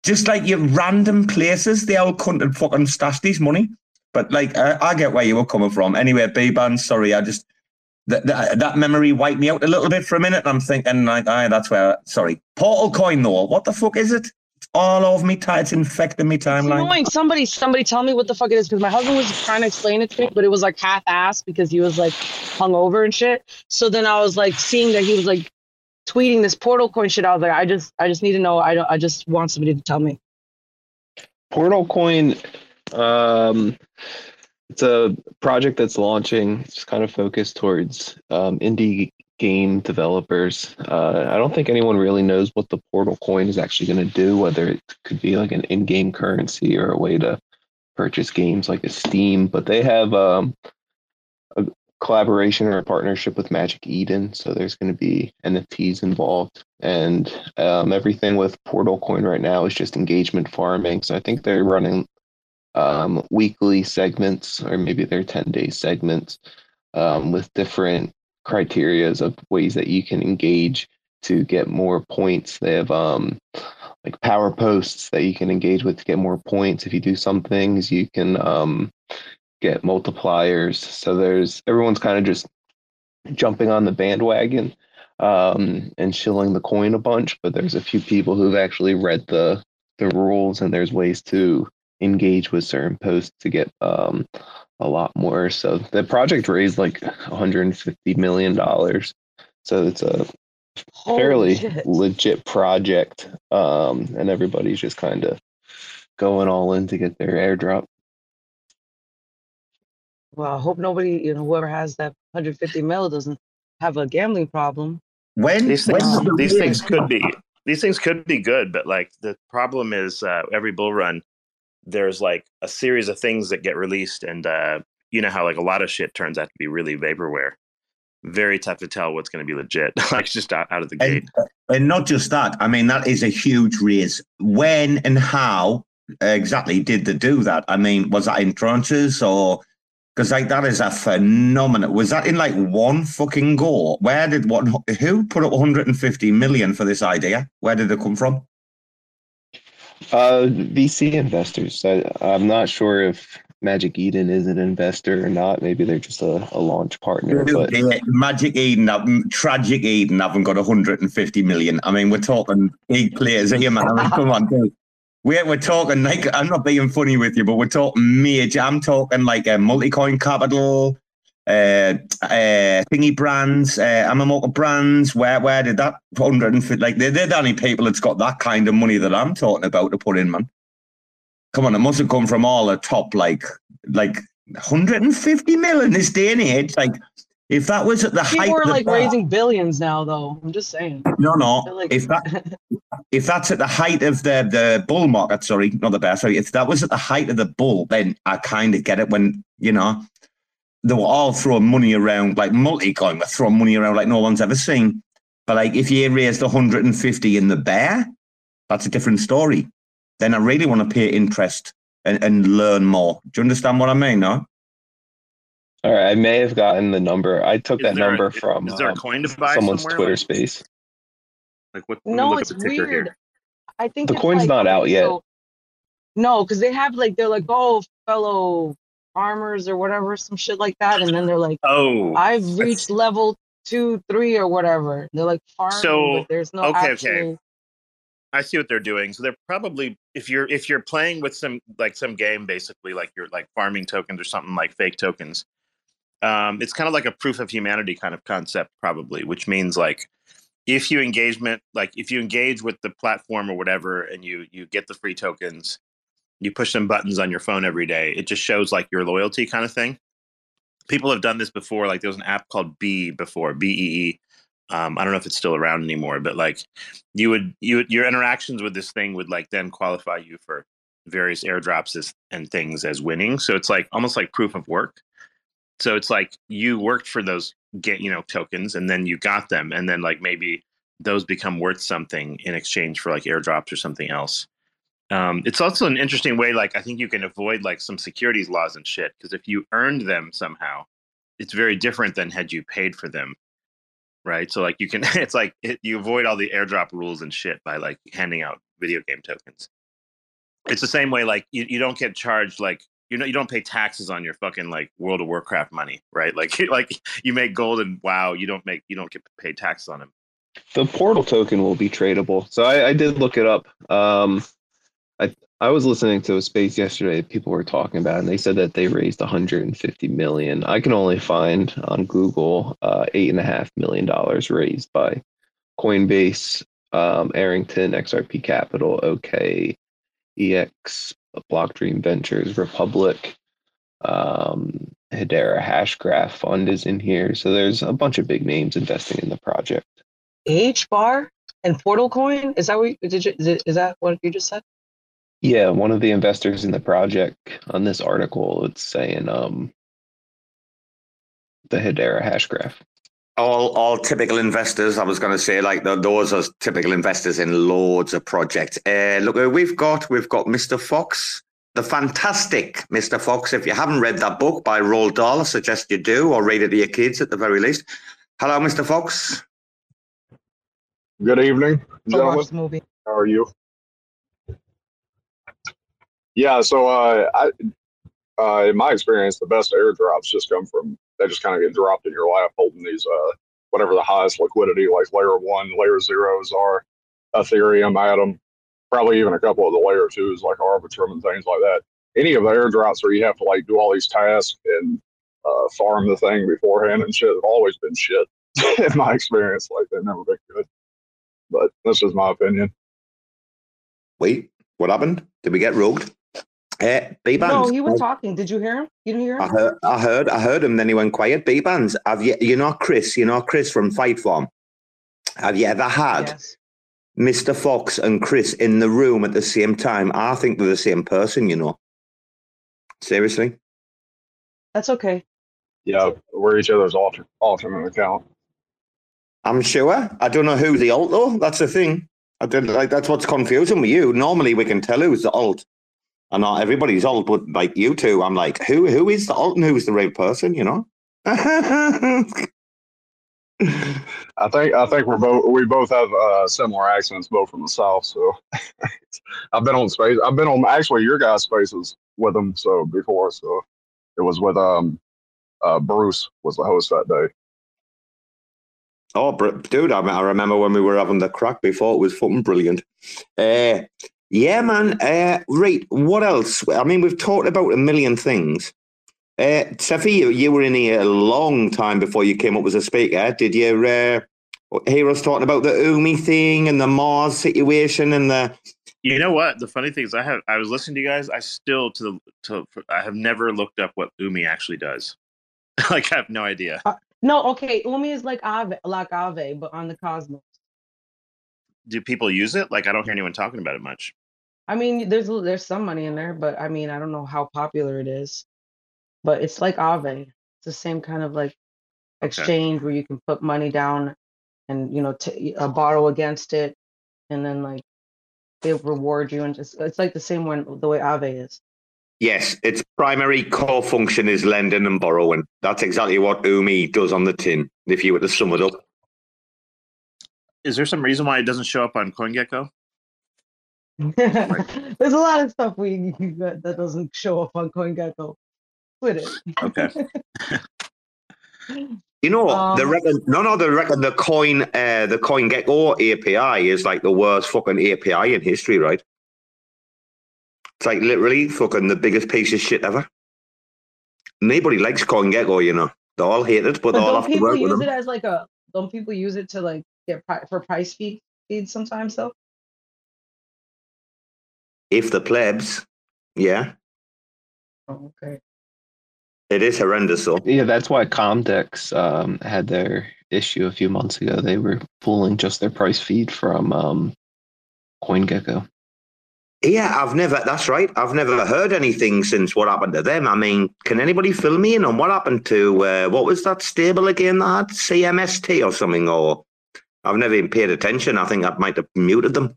Just like your random places, they all couldn't have fucking stashed these money. But like, I, I get where you were coming from. Anyway, Bbandz, sorry, I just, that, that, that memory wiped me out a little bit for a minute. I'm thinking, like, aye, that's where, sorry. Portal coin, though, what the fuck is it? It's all over me. ti- It's infecting me It's timeline. annoying. Somebody, somebody tell me what the fuck it is because my husband was trying to explain it to me, but it was like half-assed because he was like hungover and shit. So then I was like seeing that he was like tweeting this portal coin shit. I was like, I just, I just need to know. I don't. I just want somebody to tell me. Portal Coin, um, it's a project that's launching. It's just kind of focused towards um, indie game developers. Uh, I don't think anyone really knows what the Portal Coin is actually going to do, whether it could be like an in game currency or a way to purchase games like a Steam. But they have um, a collaboration or a partnership with Magic Eden. So there's going to be NFTs involved. And um, everything with Portal Coin right now is just engagement farming. So I think they're running um, weekly segments or maybe they're 10 day segments um, with different criterias of ways that you can engage to get more points. They have um, like power posts that you can engage with to get more points. If you do some things, you can um, get multipliers. So there's everyone's kind of just jumping on the bandwagon um, and shilling the coin a bunch. But there's a few people who've actually read the the rules, and there's ways to engage with certain posts to get um, a lot more. So the project raised like 150 million dollars. So it's a Holy fairly shit. legit project, um, and everybody's just kind of going all in to get their airdrop. Well, I hope nobody, you know, whoever has that 150 mil doesn't have a gambling problem. When, these things was the these things could be these things could be good but like the problem is uh, every bull run there's like a series of things that get released and uh, you know how like a lot of shit turns out to be really vaporware very tough to tell what's going to be legit like just out, out of the gate And, and not just that. I mean, that is a huge raise. When and how exactly did they do that? I mean, was that in tranches or? Because like that is a phenomenon Was that in like one fucking go? Where did what? Who put up 150 million for this idea? Where did it come from? Uh, VC investors. I, I'm not sure if Magic Eden is an investor or not. Maybe they're just a, a launch partner. But Magic Eden, Tragic Eden haven't got 150 million. I mean, we're talking big players here, man. I mean, come on, dude. We're, we're talking like I'm not being funny with you, but we're talking major. I'm talking like a Multicoin Capital, uh, uh, thingy brands, uh, Animoca Brands. Where where did that 150? Like they're, they're the only people that's got that kind of money that I'm talking about to put in, man. Come on, it must have come from all the top, like like 150 mil in this day and age. Like if that was at the height, People are of the like raising billions now, though. I'm just saying. no, no. Like- if that if that's at the height of the the bull market, sorry, not the bear, sorry. If that was at the height of the bull, then I kind of get it. When you know they were all throwing money around, like Multicoin were throwing money around like no one's ever seen. But like if you raised 150 in the bear, that's a different story. Then I really want to pay interest and, and learn more. Do you understand what I mean? No. all right, I may have gotten the number. I took Is that there a- number is- from is there a um, coin to buy someone's? Twitter Like- space. like what No, look it's at the ticker weird. here. I think The coin's like, not out okay, yet. so- no, because they have like they're like, oh, fellow farmers or whatever, some shit like that, and then they're like, oh I've reached level two, three, or whatever. They're like farming, So, but there's no okay, actual. okay. I see what they're doing. So they're probably if you're if you're playing with some like some game basically like you're like farming tokens or something like fake tokens. Um, it's kind of like a proof of humanity kind of concept probably, which means like if you engagement like if you engage with the platform or whatever and you you get the free tokens, you push some buttons on your phone every day. It just shows like your loyalty kind of thing. People have done this before. Like there was an app called B before B E E. Um, I don't know if it's still around anymore, but like you would you your interactions with this thing would like then qualify you for various airdrops as, and things as winning. So it's like almost like proof of work. So it's like you worked for those get you know tokens and then you got them and then like maybe those become worth something in exchange for like airdrops or something else. Um, it's also an interesting way. Like I think you can avoid like some securities laws and shit because if you earned them somehow, it's very different than had you paid for them, right? So like you can, it's like it, you avoid all the airdrop rules and shit by like handing out video game tokens. It's the same way like you, you don't get charged like you know you don't pay taxes on your fucking like World of Warcraft money, right? Like like you make gold and WoW, you don't make you don't get paid taxes on them. The portal token will be tradable. So I, I did look it up. Um, I I was listening to a space yesterday. People were talking about, it, and they said that they raised 150 million. I can only find on Google uh, eight and a half million dollars raised by Coinbase, um, Arrington, XRP Capital, OK, EX, Block Dream Ventures, Republic, um, Hedera Hashgraph Fund is in here. So there's a bunch of big names investing in the project. H bar and Portal Coin. Is that what you, did you, is, that what you just said? Yeah, one of the investors in the project on this article, it's saying um, the Hedera Hashgraph. all all typical investors. I was going to say like the, those are typical investors in loads of projects. Uh, look, we've got we've got Mr. Fox, the fantastic Mr. Fox. If you haven't read that book by Roald Dahl, I suggest you do, or read it to your kids at the very least. Hello, Mr. Fox. Good evening, So gentlemen. movie. How are you? Yeah, so uh, I, uh, in my experience, the best airdrops just come from they just kind of get dropped in your lap, holding these uh, whatever the highest liquidity, like layer one, layer zeros are, Ethereum, Atom, probably even a couple of the layer twos like Arbitrum and things like that. Any of the airdrops where you have to like do all these tasks and uh, farm the thing beforehand and shit have always been shit in my experience. Like they've never been good. But this is my opinion. Wait, what happened? Did we get rogued? Uh, Bbandz. No, bands. he was talking. Did you hear him? You didn't hear him? I him? heard, I heard, I heard him. Then he went quiet. Bbandz. Have you, you know, Chris? You know, Chris from Fight Form. Have you ever had Yes. Mr. Fox and Chris in the room at the same time? I think they're the same person. You know. Seriously. That's okay. Yeah, we're each other's alter, alternate account. I'm sure. I don't know who the alt though. That's the thing. I didn't like that's what's confusing with you. Normally we can tell who's the alt. And not everybody's alt, but like you two, I'm like, who who is the alt and who's the right person, you know? I think I think we're both we both have uh, similar accents, both from the south. So I've been on space. I've been on actually your guys' spaces with them so before. So it was with um uh, Bruce was the host that day. Oh, dude, I, I remember when we were having the crack before. It was fucking brilliant. Uh, yeah, man. Uh, right. What else? I mean, we've talked about a million things. Uh, Cephii, you, you were in here a long time before you came up as a speaker. Did you uh, hear us talking about the Umee thing and the Mars situation and the? You know what? The funny thing is, I have I was listening to you guys. I still to the to I have never looked up what Umee actually does. like I have no idea. No, okay. Umee is like Aave, like Aave, but on the cosmos. Do people use it? Like I don't hear anyone talking about it much. I mean, there's there's some money in there, but I mean, I don't know how popular it is. But it's like Aave. It's the same kind of like exchange where you can put money down and you know t- uh, borrow against it, and then like they reward you and just it's like the same one the way Aave is. Yes, its primary core function is lending and borrowing. That's exactly what Umee does on the tin. If you were to sum it up. Is there some reason why it doesn't show up on CoinGecko? There's a lot of stuff we that doesn't show up on CoinGecko. It. Okay. You know, Um, the reckon no, no, the reckon the coin, uh, the coin gecko API is like the worst fucking API in history, right? It's like literally fucking the biggest piece of shit ever. Nobody likes coin gecko, you know. They all hate it, but, But they all have to work with them. Don't people use it as like a? Don't people use it to like get pri- for price feed feeds sometimes though? If the plebs, yeah, Oh, okay. it is horrendous. So Yeah, that's why Comdex um, had their issue a few months ago. They were pulling just their price feed from um, CoinGecko. yeah, I've never. That's right. I've never heard anything since what happened to them. I mean, can anybody fill me in on what happened to uh, what was that stable again? That had CMST or something? Or I've never even paid attention. I think I might have muted them.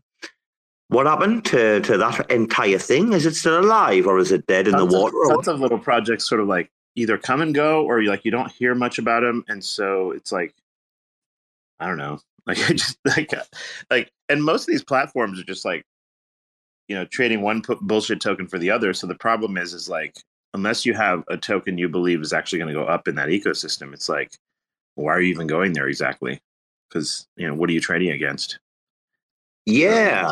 What happened to, to that entire thing? Is it still alive or is it dead in tons the water? tons of little projects sort of like either come and go or you like you don't hear much about them and so it's like i don't know like I just like uh, like and most of these platforms are just like you know trading one pu- bullshit token for the other so the problem is is like unless you have a token you believe is actually going to go up in that ecosystem it's like why are you even going there exactly because you know what are you trading against Yeah.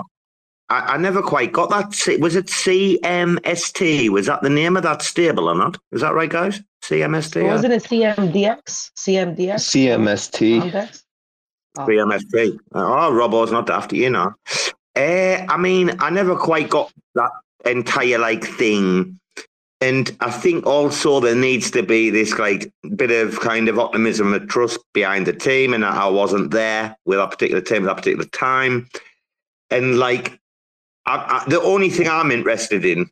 I, I never quite got that. Was it CMST? Was that the name of that stable or not? Is that right, guys? CMST? Or wasn't it CMDX? CMDX? CMST. Convex? Oh. CMST. Oh, Robo's not after you know. Uh, I mean, I never quite got that entire like thing. And I think also there needs to be this like bit of kind of optimism and trust behind the team. And I I wasn't there with that particular team at that particular time. And like, I, I, the only thing I'm interested in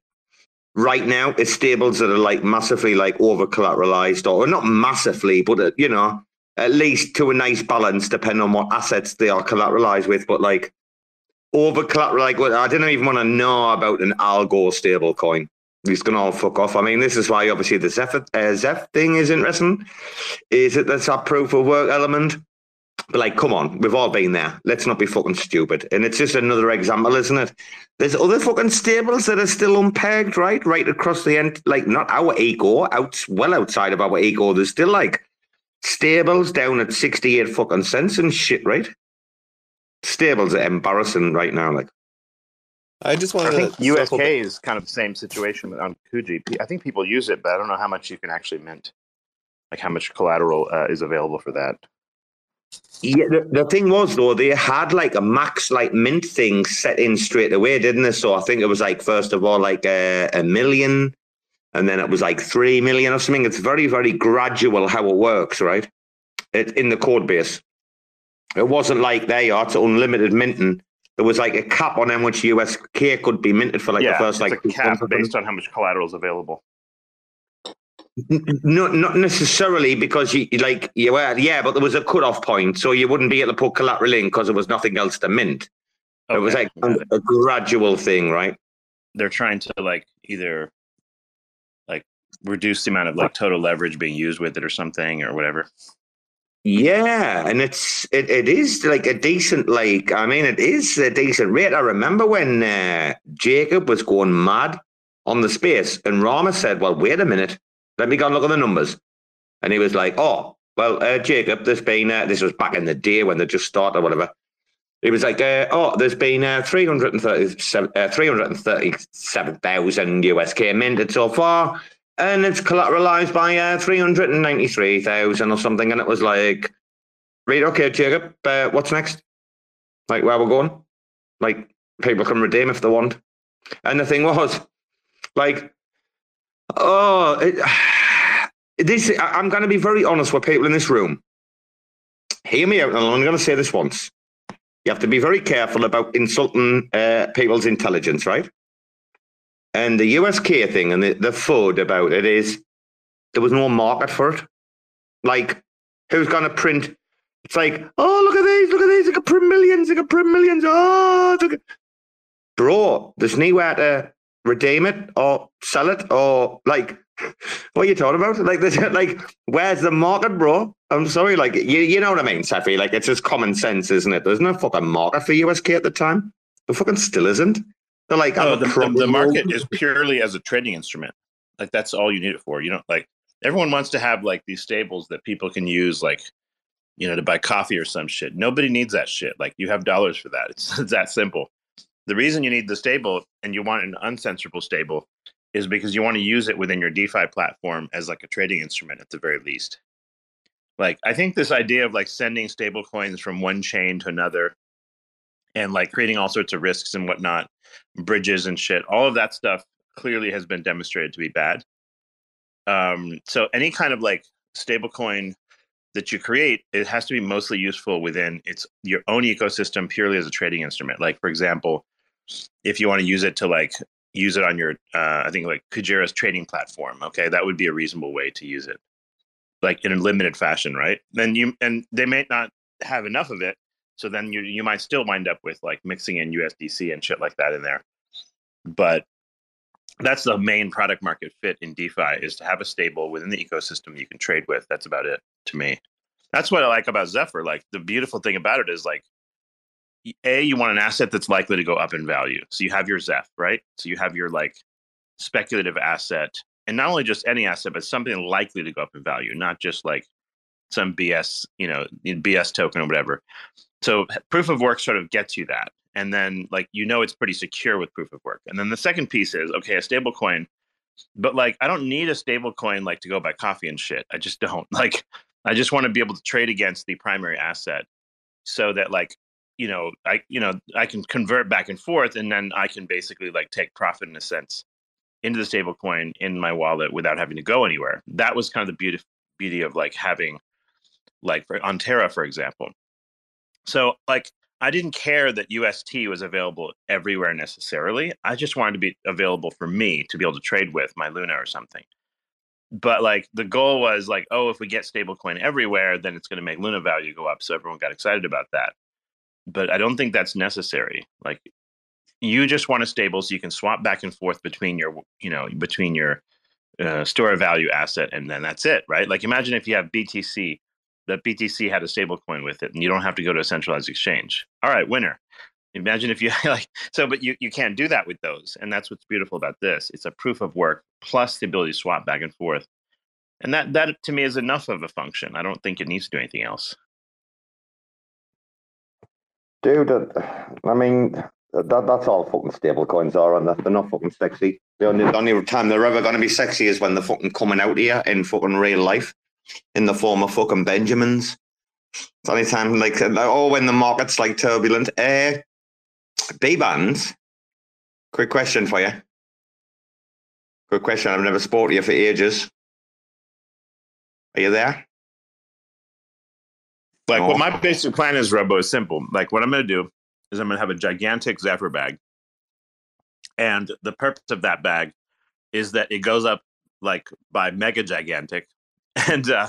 right now is stables that are like massively like over collateralized or not massively, but uh, you know, at least to a nice balance, depending on what assets they are collateralized with. But like over collateral, like what I don't even want to know about an algo stable coin. It's gonna all fuck off. I mean, this is why obviously the uh, Zeph thing is interesting. Is it that's that proof of work element? But like, come on, we've all been there. Let's not be fucking stupid. And it's just another example, isn't it? There's other fucking stables that are still unpegged, right? Right across the end, like not our eco, out well outside of our eco. There's still like stables down at 68 fucking cents and shit, right? Stables are embarrassing right now. Like, I just want I wanted think to circle USK is kind of the same situation on Kuji. I think people use it, but I don't know how much you can actually mint, like how much collateral uh, is available for that. Yeah, the, the thing was though, they had like a max like mint thing set in straight away, didn't they? So I think it was like first of all like a, a million, and then it was like three million or something. It's very very gradual how it works, right? It, in the code base, it wasn't like they are it's unlimited minting. There was like a cap on how much USK could be minted for like yeah, the first like a cap months or something. based on how much collateral is available. Not not necessarily because you like you were yeah, but there was a cutoff point, so you wouldn't be able to put collateral in because there was nothing else to mint. It was like a gradual thing, right? They're trying to like either like reduce the amount of like total leverage being used with it or something or whatever. Yeah, and it's it, it is like a decent like I mean it is a decent rate. I remember when uh, Jacob was going mad on the space, and Rama said, "Well, wait a minute, let me go and look at the numbers," and he was like, "Oh, well, uh, Jacob, there's been uh, this was back in the day when they just started or whatever." He was like, uh, "Oh, there's been uh, 337 uh, 337,000 USK minted so far." and it's collateralized by uh, 393,000 or something. And it was like, right, okay, Jacob, uh, what's next? Like, where we're going? Like, people can redeem if they want. And the thing was, like, oh, it, this, I'm going to be very honest with people in this room. Hear me out, and I'm going to say this once. You have to be very careful about insulting uh, people's intelligence, right? And the USK thing and the, the FUD about it is there was no market for it. Like, who's going to print? It's like, oh, look at these, look at these, they could print millions, they could print millions. Oh, bro, there's nowhere to redeem it or sell it or like, what are you talking about? Like, there's, like, where's the market, bro? I'm sorry, like, you, you know what I mean, Cephii? Like, it's just common sense, isn't it? There's no fucking market for USK at the time. There fucking still isn't. They're like, No, Oh, the, the, the market is purely as a trading instrument. Like that's all you need it for. You don't like everyone wants to have like these stables that people can use, like you know, to buy coffee or some shit. Nobody needs that shit. Like you have dollars for that. It's, it's that simple. The reason you need the stable and you want an uncensorable stable is because you want to use it within your DeFi platform as like a trading instrument at the very least. Like I think this idea of like sending stable coins from one chain to another and like creating all sorts of risks and whatnot, bridges and shit, all of that stuff clearly has been demonstrated to be bad. Um, so any kind of like stablecoin that you create, it has to be mostly useful within its your own ecosystem purely as a trading instrument. Like for example, if you want to use it to like use it on your uh, I think like Kujira's trading platform, okay, that would be a reasonable way to use it. Like in a limited fashion, right? Then you and they may not have enough of it So then you you might still wind up with like mixing in USDC and shit like that in there. But that's the main product market fit in DeFi is to have a stable within the ecosystem you can trade with. That's about it to me. That's what I like about Zephyr. Like the beautiful thing about it is like a you want an asset that's likely to go up in value. So you have your Zeph, right? So you have your like speculative asset, and not only just any asset, but something likely to go up in value, not just like some BS, you know, BS token or whatever. So proof of work sort of gets you that, and then like you know it's pretty secure with proof of work. And then the second piece is okay, a stable coin, but like I don't need a stable coin like to go buy coffee and shit. I just don't like. I just want to be able to trade against the primary asset, so that like you know I you know I can convert back and forth, and then I can basically like take profit in a sense into the stable coin in my wallet without having to go anywhere. That was kind of the beauty beauty of like having like for, on Terra, for example. So like I didn't care that UST was available everywhere necessarily. I just wanted to be available for me to be able to trade with my Luna or something. But like the goal was like, oh, if we get stablecoin everywhere, then it's going to make Luna value go up. So everyone got excited about that. But I don't think that's necessary. Like you just want a stable so you can swap back and forth between your, you know, between your uh, store of value asset, and then that's it, right? Like imagine if you have BTC that BTC had a stable coin with it and you don't have to go to a centralized exchange. All right, winner. Imagine if you like so, but you, you can't do that with those. And that's what's beautiful about this. It's a proof of work plus the ability to swap back and forth. And that that to me is enough of a function. I don't think it needs to do anything else. Dude, I mean, that, that's all fucking stable coins are, and they're not fucking sexy. The only, the only time they're ever going to be sexy is when they're fucking coming out here in fucking real life in the form of fucking Benjamins. It's only time like oh when the market's like turbulent. Uh Bbandz. Quick question for you. Quick question. I've never spoke to you for ages. Are you there? Like what my basic plan is, Robo, is simple. Like what I'm gonna do is I'm gonna have a gigantic Zephyr bag. And the purpose of that bag is that it goes up like by mega gigantic and uh,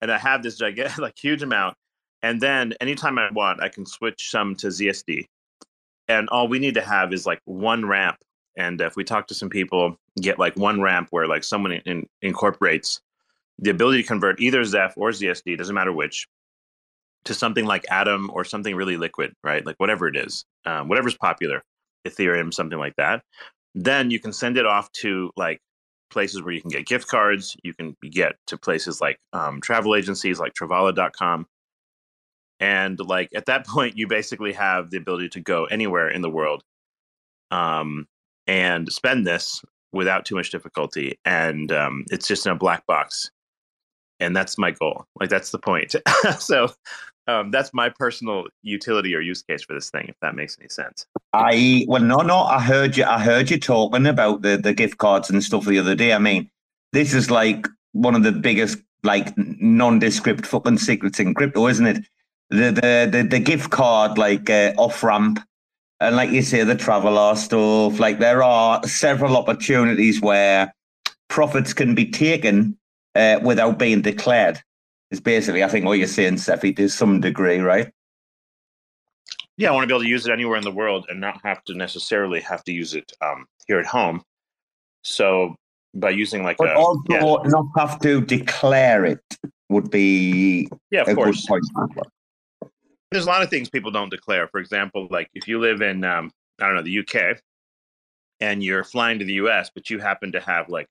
and I have this gigantic, like huge amount. And then anytime I want, I can switch some to ZSD. And all we need to have is like one ramp. And if we talk to some people, get like one ramp where like someone in, incorporates the ability to convert either Zeph or ZSD, doesn't matter which, to something like Atom or something really liquid, right? Like whatever it is, um, whatever's popular, Ethereum, something like that. Then you can send it off to like places where you can get gift cards. You can get to places like um, travel agencies like Travala.com. And like at that point, you basically have the ability to go anywhere in the world um, and spend this without too much difficulty. And um, it's just in a black box. And that's my goal. Like that's the point. so um, that's my personal utility or use case for this thing, if that makes any sense. I well, no, no. I heard you. I heard you talking about the the gift cards and stuff the other day. I mean, this is like one of the biggest like nondescript fucking secrets in crypto, isn't it? The the the, the gift card like uh, off ramp, and like you say, the traveler stuff. Like there are several opportunities where profits can be taken uh, without being declared. Is basically, I think, what you're saying, Cephii, to some degree, right? yeah, I want to be able to use it anywhere in the world and not have to necessarily have to use it um, here at home. So by using like but a also yeah. not have to declare it would be Yeah, of course. there's a lot of things people don't declare. For example, like if you live in um, I don't know the UK and you're flying to the US, but you happen to have like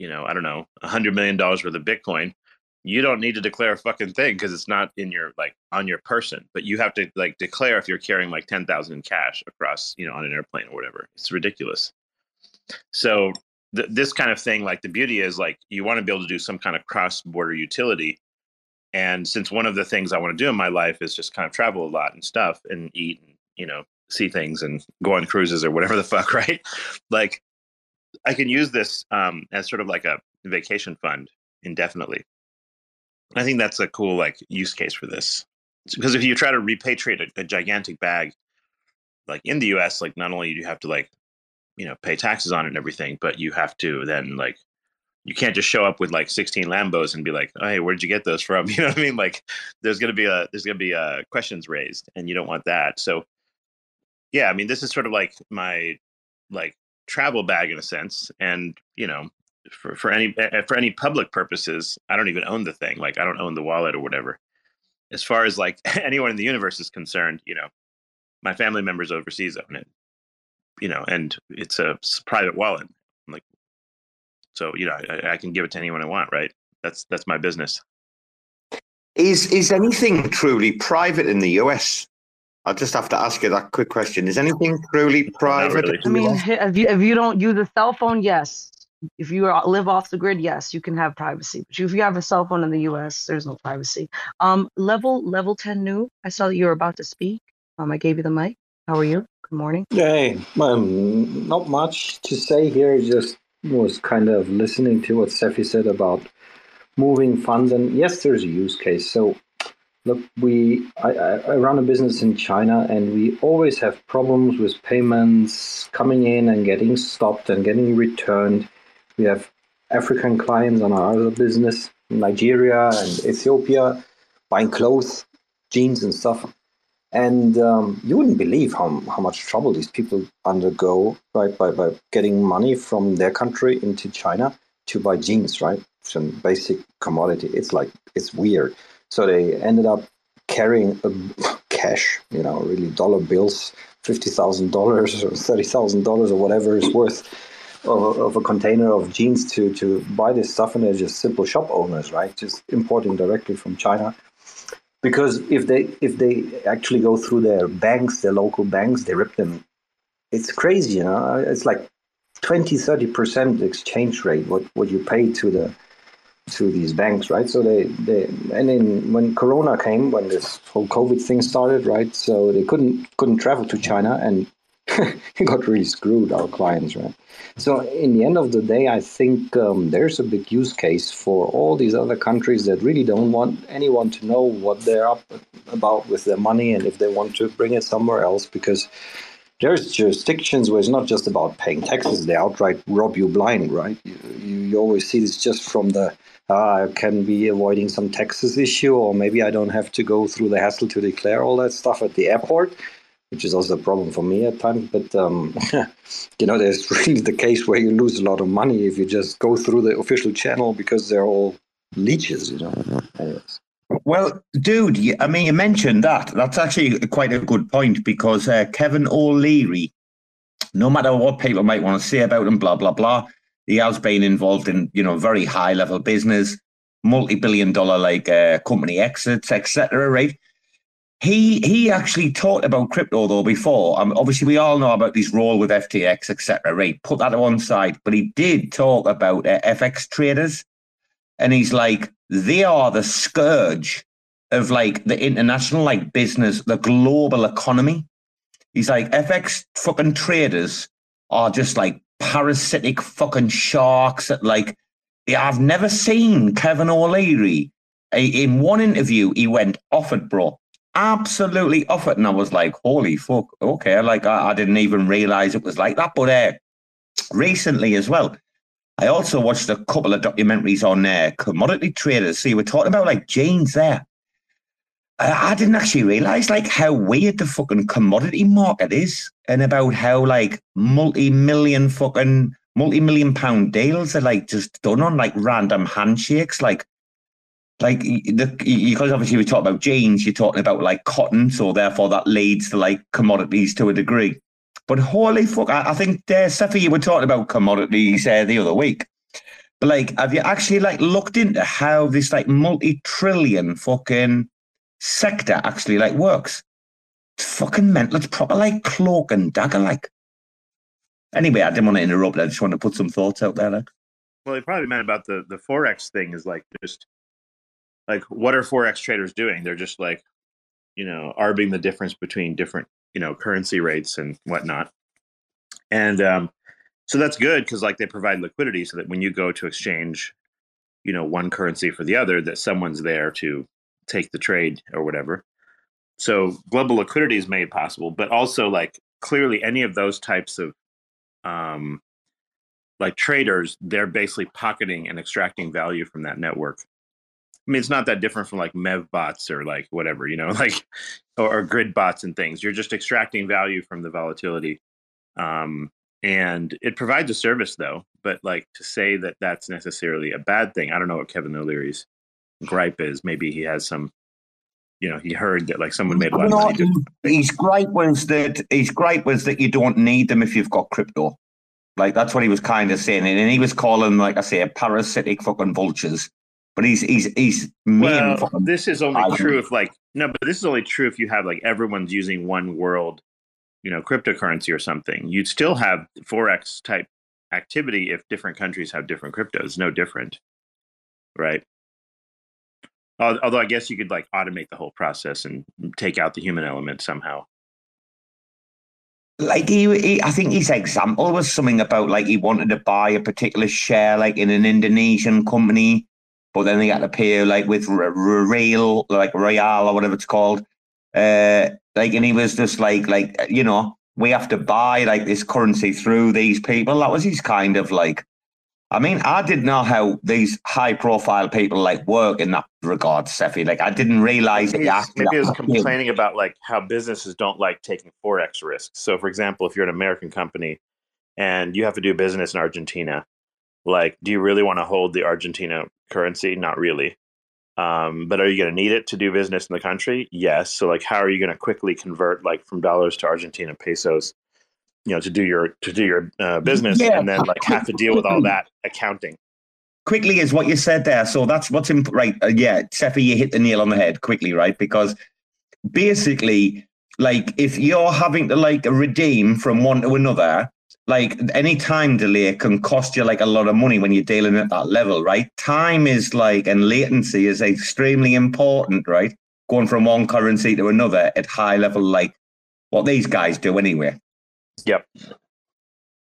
you know I don't know a hundred million dollars worth of Bitcoin, you don't need to declare a fucking thing because it's not in your like on your person. But you have to like declare if you're carrying like ten thousand in cash across you know on an airplane or whatever. It's ridiculous. So th- this kind of thing, like the beauty is like you want to be able to do some kind of cross border utility. And since one of the things I want to do in my life is just kind of travel a lot and stuff and eat and, you know, see things and go on cruises or whatever the fuck, right? Like I can use this um, as sort of like a vacation fund indefinitely. I think that's a cool like use case for this. Because if you try to repatriate a, a gigantic bag, like in the US, like not only do you have to like, you know, pay taxes on it and everything, but you have to then like you can't just show up with like 16 Lambos and be like, oh, hey, where did you get those from? You know what I mean? Like, there's gonna be a there's gonna be uh, questions raised, and you don't want that. So, yeah, I mean, this is sort of like my like travel bag in a sense, and you know, for for any for any public purposes, I don't even own the thing. Like, I don't own the wallet or whatever. As far as like anyone in the universe is concerned, you know, my family members overseas own it. You know, and it's a private wallet. Like so, you know, I, I can give it to anyone I want, right? That's that's my business. Is is anything truly private in the US? I'll just have to ask you that quick question. Is anything truly private? really. I mean, if you if you don't use a cell phone, yes. If you are, live off the grid, yes, you can have privacy. But if you have a cell phone in the U.S., there's no privacy. Um, level level ten new. I saw that you were about to speak. Um, I gave you the mic. How are you? Good morning. Hey, um, not much to say here. Just was kind of listening to what Cephii said about moving funds, and yes, there's a use case. So, look, we I, I run a business in China, and we always have problems with payments coming in and getting stopped and getting returned. We have African clients on our other business, Nigeria and Ethiopia, buying clothes, jeans, and stuff. And um, you wouldn't believe how, how much trouble these people undergo, right, by, by getting money from their country into China to buy jeans, right? Some basic commodity. It's like, it's weird. So they ended up carrying a, cash, you know, really dollar bills, $50,000 or $30,000 or whatever is worth of, of a container of jeans to, to buy this stuff. And they're just simple shop owners, right? Just importing directly from China because if they if they actually go through their banks their local banks they rip them it's crazy you know it's like 20 30% exchange rate what what you pay to the to these banks right? So they they and then when corona came when this whole covid thing started right? So they couldn't couldn't travel to china and got really screwed our clients right? So in the end of the day i think um, there's a big use case for all these other countries that really don't want anyone to know what they're up about with their money and if they want to bring it somewhere else because there's jurisdictions where it's not just about paying taxes they outright rob you blind right? You, you always see this just from the I can be avoiding some taxes issue or maybe i don't have to go through the hassle to declare all that stuff at the airport which is also a problem for me at times. But um, you know, there's really the case where you lose a lot of money if you just go through the official channel because they're all leeches. You know. Anyways. Well, dude, I mean, you mentioned that. That's actually quite a good point because uh, Kevin O'Leary, no matter what people might want to say about him, blah blah blah, he has been involved in you know very high level business, multi billion dollar like uh, company exits, etc. Right? He he actually talked about crypto though before. Um, obviously, we all know about his role with FTX, etc. Right? Put that to one side, but he did talk about uh, FX traders, and he's like, they are the scourge of like the international like business, the global economy. He's like, FX fucking traders are just like parasitic fucking sharks that like I've never seen Kevin O'Leary. In one interview, he went off it, bro. Absolutely off it. And I was like, holy fuck. Okay. Like, I, I didn't even realize it was like that. But uh, recently as well, I also watched a couple of documentaries on uh, commodity traders. So you were talking about like jeans there. I, didn't actually realize like how weird the fucking commodity market is and about how like multi-million fucking multi-million pound deals are like just done on like random handshakes. Like like the because obviously we talk about jeans, you're talking about like cotton, so therefore that leads to like commodities to a degree. But holy fuck, I, I think uh, Cephii, you were talking about commodities uh, the other week. But like, have you actually like looked into how this like multi-trillion fucking sector actually like works? It's fucking mental. It's proper like cloak and dagger like. Anyway, I didn't want to interrupt. I just want to put some thoughts out there. Like. Well, he probably meant about the the forex thing is like just like what are forex traders doing? They're just like you know arbing the difference between different you know currency rates and whatnot, and um, so that's good because like they provide liquidity so that when you go to exchange, you know one currency for the other, that someone's there to take the trade or whatever. So global liquidity is made possible, but also like clearly any of those types of um, like traders, they're basically pocketing and extracting value from that network. I mean, it's not that different from like Mev bots or like whatever, you know, like or, or grid bots and things. You're just extracting value from the volatility. Um, and it provides a service though, but like to say that that's necessarily a bad thing, I don't know what Kevin O'Leary's gripe is. Maybe he has some, you know, he heard that like someone made a lot of money. his gripe was that his gripe was that you don't need them if you've got crypto. Like that's what he was kind of saying, and he was calling, like I say, parasitic fucking vultures. But he's he's he's Well, fucking this is only I- true if like no, but this is only true if you have like everyone's using one world, you know, cryptocurrency or something. You'd still have forex type activity if different countries have different cryptos. No different, right? Al- Although I guess you could like automate the whole process and take out the human element somehow. like he, he I think his example was something about like he wanted to buy a particular share like in an Indonesian company, but then they had to pay like with real like real or whatever it's called. Uh, like and he was just like like you know we have to buy like this currency through these people. That was his kind of like. I mean, I didn't know how these high profile people like work in that regard, Cephii. Like, I didn't realize that Maybe actually maybe it was complaining about like how businesses don't like taking forex risks. So, for example, if you're an American company and you have to do business in Argentina, like, do you really want to hold the Argentina currency? Not really. Um, but are you going to need it to do business in the country? Yes. So, like, how are you going to quickly convert like from dollars to Argentina pesos? You know, to do your to do your uh, business, Yeah. and then like have to deal with all that accounting. quickly is what you said there. So that's what's imp- right. Uh, yeah, Cephii, you hit the nail on the head quickly, right? Because basically, like if you're having to like redeem from one to another, like any time delay can cost you like a lot of money when you're dealing at that level, right? Time is like and latency is extremely important, right? Going from one currency to another at high level, like what these guys do anyway. Yep.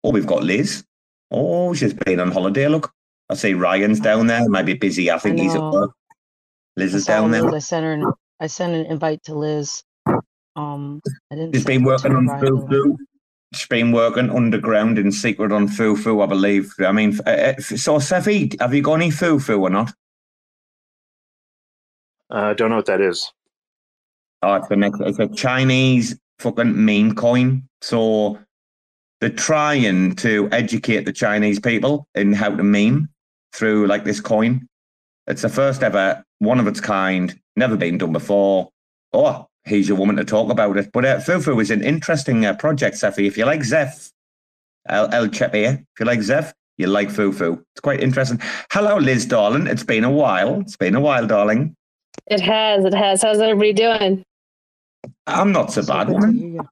Oh, we've got Liz. Oh, she's been on holiday. Look, I see Ryan's down there. Might be busy. I think he's at work. Liz I is down there. I sent her. An, I sent an invite to Liz. Um, I didn't. She's send been working on Ryan. Fufu. She's been working underground in secret on Fufu, I believe. I mean, uh, uh, so Cephii, have you got any Fufu or not? Uh, don't know what that is. Oh, it's, the next, it's a Chinese fucking meme coin. So they're trying to educate the Chinese people in how to meme through like this coin. It's the first ever, one of its kind, never been done before. Oh, he's your woman to talk about it. But uh, Fufu is an interesting uh, project, Cephii. If you like Zeph, El, El Chepe, if you like Zeph, you like Fufu. It's quite interesting. Hello, Liz, darling. It's been a while. It's been a while, darling. It has. It has. How's everybody doing? I'm not so bad, Good to woman. hear you.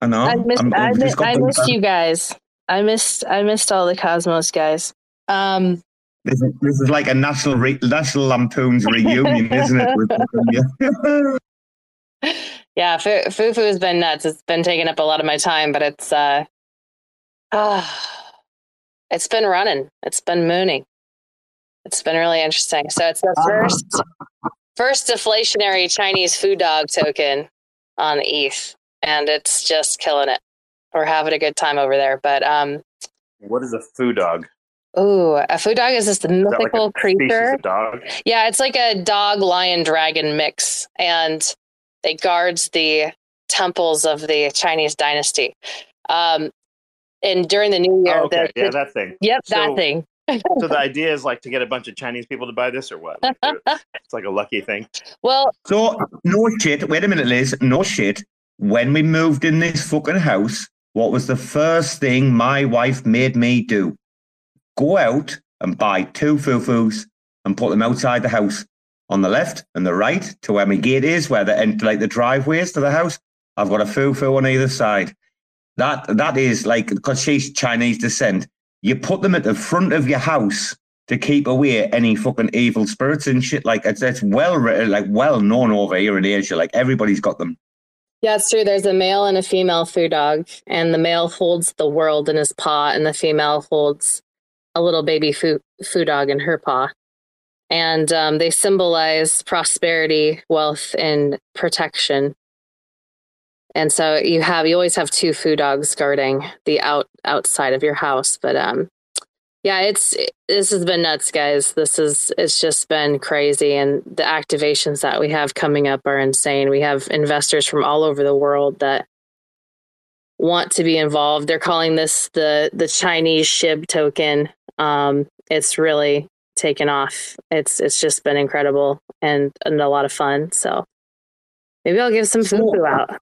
I know. I missed. I'm- I, I've mi- just got I the- missed you guys. I missed. I missed all the Cosmos guys. Um. This is, this is like a national re- national Lampoon's reunion, isn't it? With- yeah. Yeah, Fu- Fufu has been nuts. It's been taking up a lot of my time, but it's uh, ah, it's been running. It's been mooning. It's been really interesting. So it's the first first deflationary Chinese food dog token on ETH, and it's just killing it. We're having a good time over there. But um, What is a food dog? ooh, a food dog is this like mythical species creature. of dog? Yeah, it's like a dog lion dragon mix, and it guards the temples of the Chinese dynasty. Um, and during the new year, Oh, okay, the, yeah, that thing. yep, So- that thing. So the idea is like to get a bunch of Chinese people to buy this, or what? It's like a lucky thing. Well, So no shit. Wait a minute, Liz. No shit. When we moved in this fucking house, what was the first thing my wife made me do? Go out and buy two fufus and put them outside the house on the left and the right to where my gate is, where the end like the driveways to the house. I've got a fufu on either side. That that is like because she's Chinese descent. You put them at the front of your house to keep away any fucking evil spirits and shit. Like it's it's well like well known over here in Asia. Like everybody's got them. yeah, it's true. There's a male and a female food dog, and the male holds the world in his paw, and the female holds a little baby food food dog in her paw. And um, they symbolize prosperity, wealth, and protection. And so you have you always have two food dogs guarding the out outside of your house. But um, Yeah, it's this has been nuts, guys. This is it's just been crazy, and the activations that we have coming up are insane. We have investors from all over the world that want to be involved. They're calling this the the Chinese SHIB token. Um, it's really taken off. It's it's just been incredible and and a lot of fun. So maybe I'll give some food out.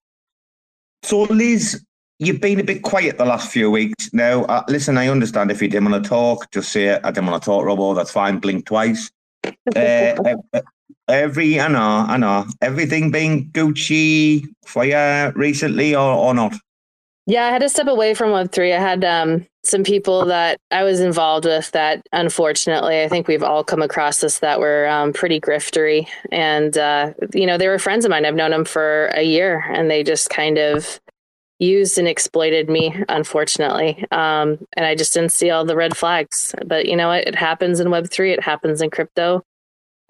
So, Liz, you've been a bit quiet the last few weeks. Now, uh, listen, I understand if you didn't want to talk, just say it. I didn't want to talk, Robo. That's fine. Blink twice. uh, every, I know, I know. Everything being Gucci for you recently or, or not? Yeah, I had to step away from Web3. I had um, some people that I was involved with that, unfortunately, I think we've all come across this that were um, pretty griftery. And, uh, you know, they were friends of mine. I've known them for a year and they just kind of used and exploited me, unfortunately. Um, and I just didn't see all the red flags. But you know what? It happens in Web3, it happens in crypto.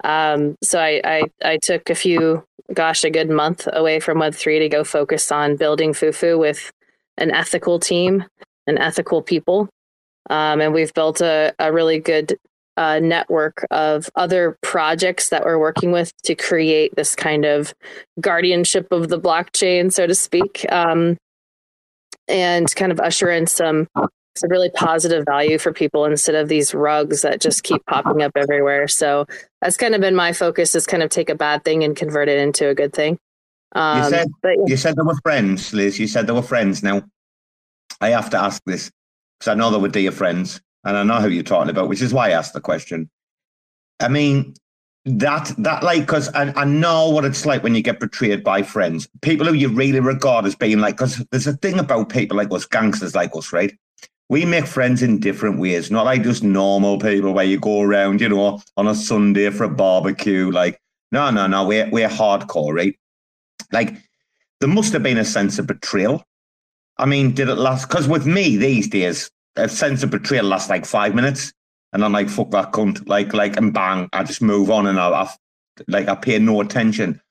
Um, so I, I, I took a few, gosh, a good month away from Web3 to go focus on building Fufu with an ethical team and ethical people. Um, and we've built a, a really good uh, network of other projects that we're working with to create this kind of guardianship of the blockchain, so to speak, um, and kind of usher in some some really positive value for people instead of these rugs that just keep popping up everywhere. So that's kind of been my focus: is kind of take a bad thing and convert it into a good thing. Um, you said but, you said they were friends, Liz. You said they were friends. Now, I have to ask this because I know they were dear friends, and I know who you're talking about, which is why I asked the question. I mean, that that like because I, I know what it's like when you get betrayed by friends, people who you really regard as being like. Because there's a thing about people like us, gangsters like us, right? We make friends in different ways, not like just normal people where you go around, you know, on a Sunday for a barbecue. Like, no, no, no, we're we're hardcore, right? Like there must have been a sense of betrayal. I mean, did it last? Because with me these days, a sense of betrayal lasts like five minutes, and I'm like, fuck that cunt, like, like, and bang, I just move on, and I, I like, I pay no attention.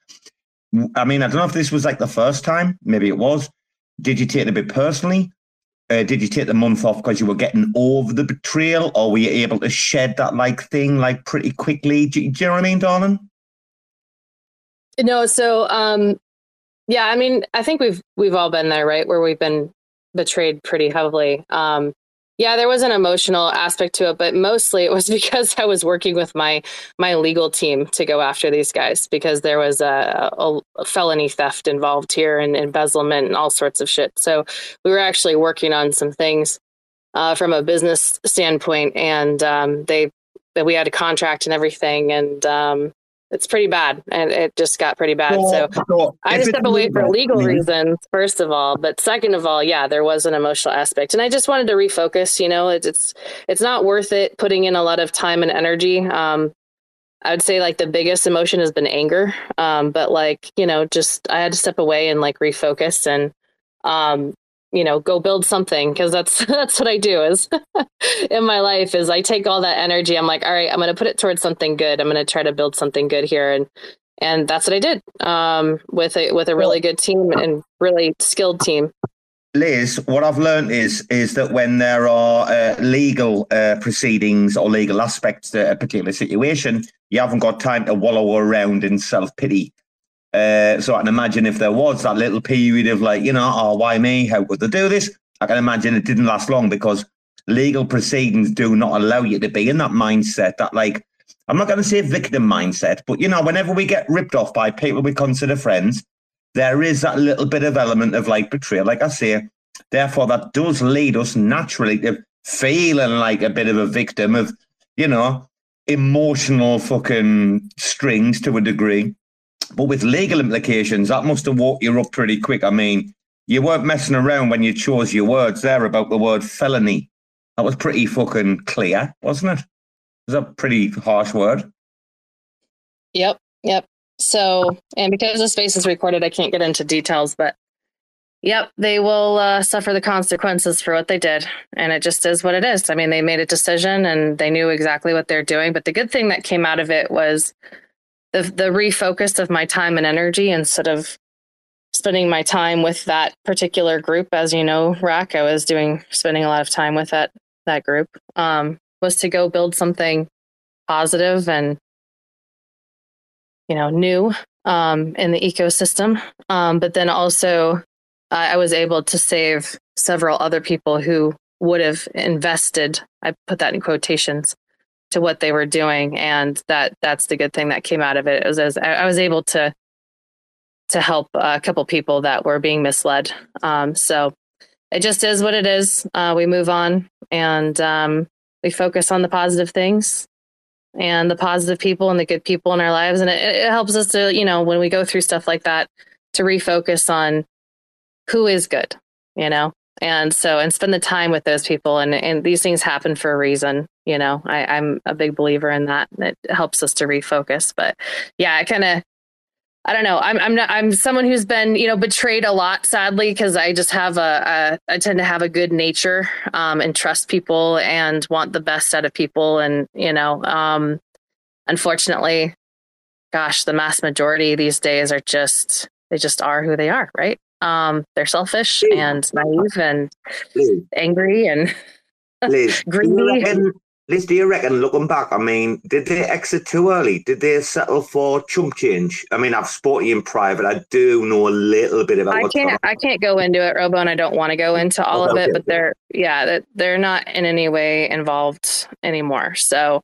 I mean, I don't know if this was like the first time. Maybe it was. Did you take it a bit personally? Uh, did you take the month off because you were getting over the betrayal, or were you able to shed that like thing like pretty quickly? Do, do you know what I mean, darling? No, so um, yeah, I mean, I think we've we've all been there, right? Where we've been betrayed pretty heavily. Um, yeah, there was an emotional aspect to it, but mostly it was because I was working with my my legal team to go after these guys because there was a, a felony theft involved here and embezzlement and all sorts of shit. So we were actually working on some things uh, from a business standpoint, and um, they that we had a contract and everything, and um, it's pretty bad and it just got pretty bad so, so i just step away for legal reasons first of all but second of all yeah there was an emotional aspect and i just wanted to refocus you know it, it's it's not worth it putting in a lot of time and energy um i would say like the biggest emotion has been anger um but like you know just i had to step away and like refocus and um you know go build something because that's that's what i do is in my life is i take all that energy. I'm like all right i'm going to put it towards something good. I'm going to try to build something good here. And and that's what i did um, with a with a really good team and really skilled team. Liz, what I've learned is is that when there are uh, legal uh, proceedings or legal aspects to a particular situation, you haven't got time to wallow around in self pity. Uh, so I can imagine if there was that little period of like, you know, oh, why me? How could they do this? I can imagine it didn't last long because legal proceedings do not allow you to be in that mindset. That like, I'm not going to say victim mindset, but you know, whenever we get ripped off by people we consider friends, there is that little bit of element of like betrayal. Like I say, therefore, that does lead us naturally to feeling like a bit of a victim of, you know, emotional fucking strings to a degree. But with legal implications, that must have walked you up pretty quick. I mean, you weren't messing around when you chose your words there about the word felony. That was pretty fucking clear, wasn't it? It was a pretty harsh word. Yep, yep. So, and because the space is recorded, I can't get into details, but yep, they will uh, suffer the consequences for what they did. And it just is what it is. I mean, they made a decision and they knew exactly what they're doing. But the good thing that came out of it was the the refocus of my time and energy instead of spending my time with that particular group as you know rack i was doing spending a lot of time with that that group um was to go build something positive and you know new um, in the ecosystem. Um, but then also, I was able to save several other people who would have invested. I put that in quotations to what they were doing, and that that's the good thing that came out of it. It was as I was able to to help a couple people that were being misled. Um, so it just is what it is. Uh, we move on and um, we focus on the positive things and the positive people and the good people in our lives. And it, it helps us to, you know, when we go through stuff like that, to refocus on who is good, you know? And so, and spend the time with those people. And, and these things happen for a reason, you know, I, I'm a big believer in that. It helps us to refocus. But yeah, I kind of, I don't know. I'm I'm not I'm someone who's been you know betrayed a lot, sadly, because I just have a, a I tend to have a good nature um, and trust people and want the best out of people, and you know, um, unfortunately, gosh, the mass majority these days are just they just are who they are, right? Um, they're selfish and naive and angry and Liz, greedy. Liz, do you reckon, looking back, I mean, did they exit too early? Did they settle for chump change? I mean, I've spoken you in private. I do know a little bit about I can't I can't go into it, Robo, and I don't want to go into all Okay, of it, okay, but they're yeah, that they're not in any way involved anymore. So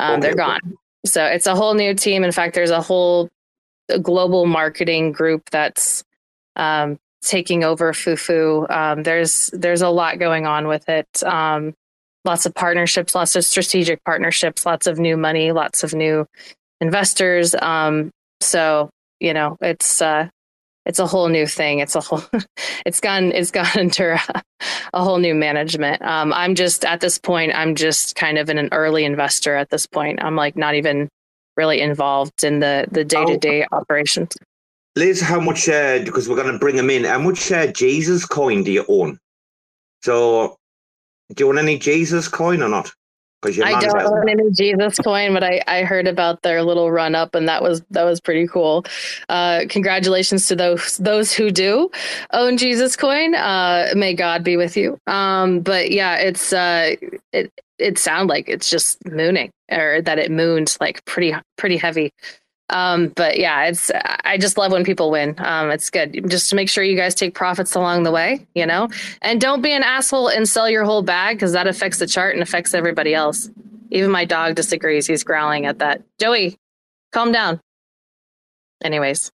um, they're Okay, okay. gone. So it's a whole new team. In fact, there's a whole global marketing group that's um, taking over Fufu. Um, there's there's a lot going on with it. Um, lots of partnerships, lots of strategic partnerships, lots of new money, lots of new investors. Um, so you know, it's uh, it's a whole new thing. It's a whole it's gone it's gone under a, a whole new management. Um, I'm just at this point. I'm just kind of an early investor at this point. I'm like not even really involved in the the day to day operations. Liz, how much, uh, because we're going to bring them in, how much uh, Jesus coin do you own? So, do you own any Jesus coin or not? Because I don't does. own any Jesus coin, but I, I heard about their little run up, and that was that was pretty cool. Uh, congratulations to those those who do own Jesus coin. Uh, may God be with you. Um, but yeah, it's uh, it it sounds like it's just mooning, or that it mooned like pretty pretty heavy. Um, but yeah, it's I just love when people win. Um, it's good just to make sure you guys take profits along the way, you know, and don't be an asshole and sell your whole bag because that affects the chart and affects everybody else. Even my dog disagrees. He's growling at that. Joey, calm down. Anyways,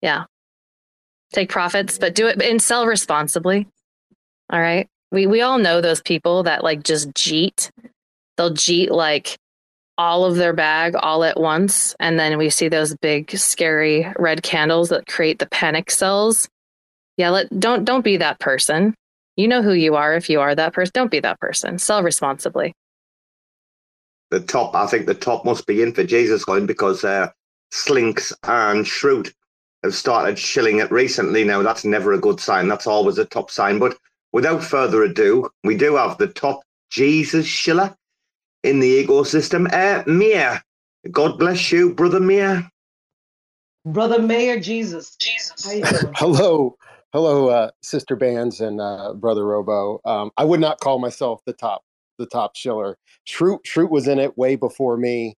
yeah, take profits, but do it and sell responsibly. All right. We we all know those people that like just jeet. They'll jeet like all of their bag all at once and then we see those big scary red candles that create the panic cells yeah let don't don't be that person you know who you are if you are that person don't be that person sell responsibly The top, I think the top must be in for Jesus coin because uh, Slinks and Shroot have started shilling it recently. Now, that's never a good sign. That's always a top sign. But without further ado, we do have the top Jesus shiller in the ecosystem. Uh, Mayor, God bless you, brother Mayor. Brother Mayor Jesus. Jesus. How you doing? Hello, hello, uh, sister bands and uh, brother Robo. Um, I would not call myself the top, the top shiller. Shroot, Shroot was in it way before me,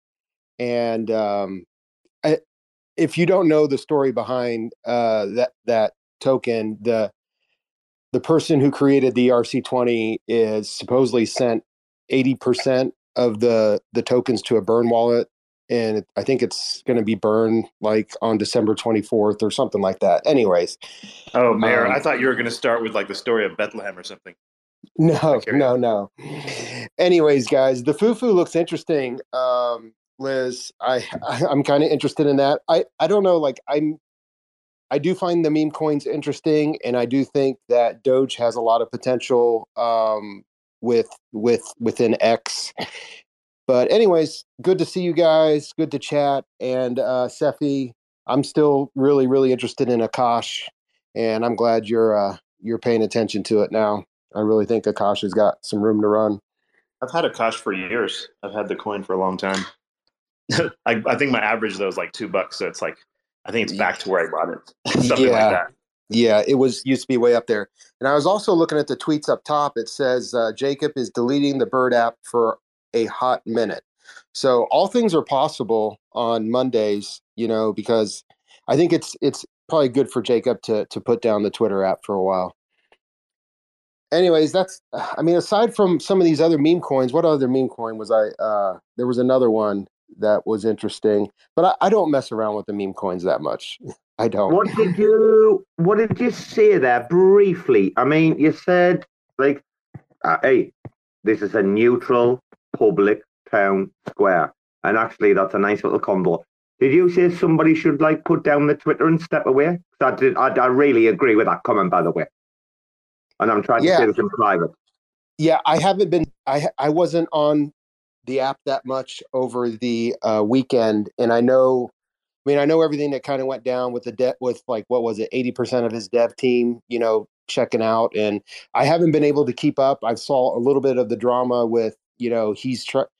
and um, I, if you don't know the story behind uh, that that token, the the person who created the RC20 is supposedly sent eighty percent of the the tokens to a burn wallet and it, I think it's going to be burned like on December 24th or something like that. Anyways, Oh, Mayor, Um, I thought you were going to start with like the story of Bethlehem or something. no, no, no. Anyways, guys, the fufu looks interesting. Um, Liz, I, I I'm kind of interested in that. I I don't know, like I'm. I do find the meme coins interesting, and I do think that Doge has a lot of potential um, with with within X. But anyways, good to see you guys. Good to chat. And uh, Cephii, I'm still really, really interested in Akash, and I'm glad you're uh, you're paying attention to it now. I really think Akash has got some room to run. I've had Akash for years. I've had the coin for a long time. I, I think my average though is like two bucks, so it's like I think it's back to where I bought it, something yeah, like that. Yeah, it was used to be way up there. And I was also looking at the tweets up top. It says uh, Jacob is deleting the Bird app for a hot minute. So all things are possible on Mondays, you know, because I think it's it's probably good for Jacob to to put down the Twitter app for a while. Anyways, that's I mean, aside from some of these other meme coins, what other meme coin was I uh there was another one that was interesting, but I, I don't mess around with the meme coins that much. I don't. What did you What did you say there briefly? I mean, you said like, uh, "Hey, this is a neutral public town square," and actually, that's a nice little combo. Did you say somebody should like put down the Twitter and step away? I did. I, I really agree with that comment, by the way. And I'm trying to Yeah. say this in private. yeah i haven't been i i wasn't on the app that much over the uh weekend and i know i mean i know everything that kind of went down with the debt with like what was it 80% of his dev team you know checking out and i haven't been able to keep up. I saw a little bit of the drama with you know he's tr-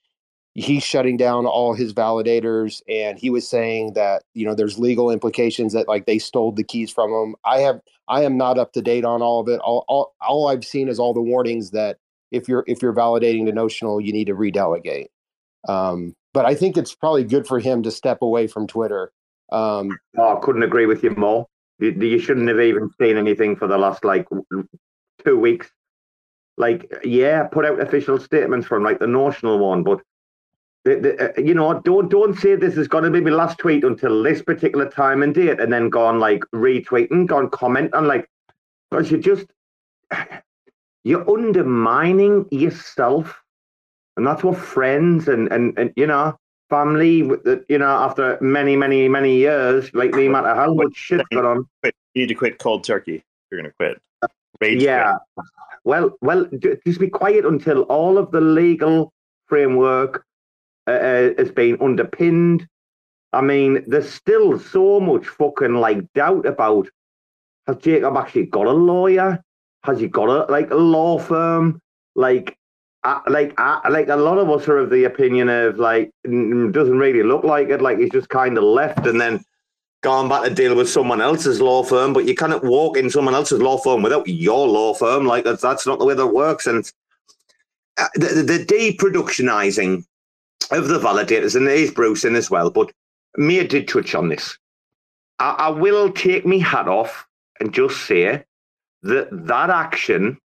he's shutting down all his validators and he was saying that you know there's legal implications that like they stole the keys from him. I have i am not up to date on all of it. All, all, all i've seen is all the warnings that if you're if you're validating the notional you need to redelegate. Um, but i think it's probably good for him to step away from twitter um, Oh, I couldn't agree with you more. You, you shouldn't have even seen anything for the last like two weeks. Like, yeah, put out official statements from like the notional one, but the, the, uh, you know, don't don't say this is going to be my last tweet until this particular time and date, and then go on like retweeting, go on comment on like, because you just you're undermining yourself, and that's what friends and and and you know family, with you know, after many many many years, like no matter how much shit's gone on. Quit. You need to quit cold turkey. You're gonna quit. Rage yeah. Well, well, just be quiet until all of the legal framework uh, uh, has been underpinned. I mean, there's still so much fucking like doubt about has Jacob actually got a lawyer? Has he got a like a law firm? Like, like, uh, like a lot of us are of the opinion of like doesn't really look like it. Like he's just kind of left and then gone back to deal with someone else's law firm, but you cannot walk in someone else's law firm without your law firm. Like that's that's not the way that works. And uh, the, the, the deproductionizing of the validators, and there's Bruce in as well. But Mayor did touch on this. I, I will take my hat off and just say that that action,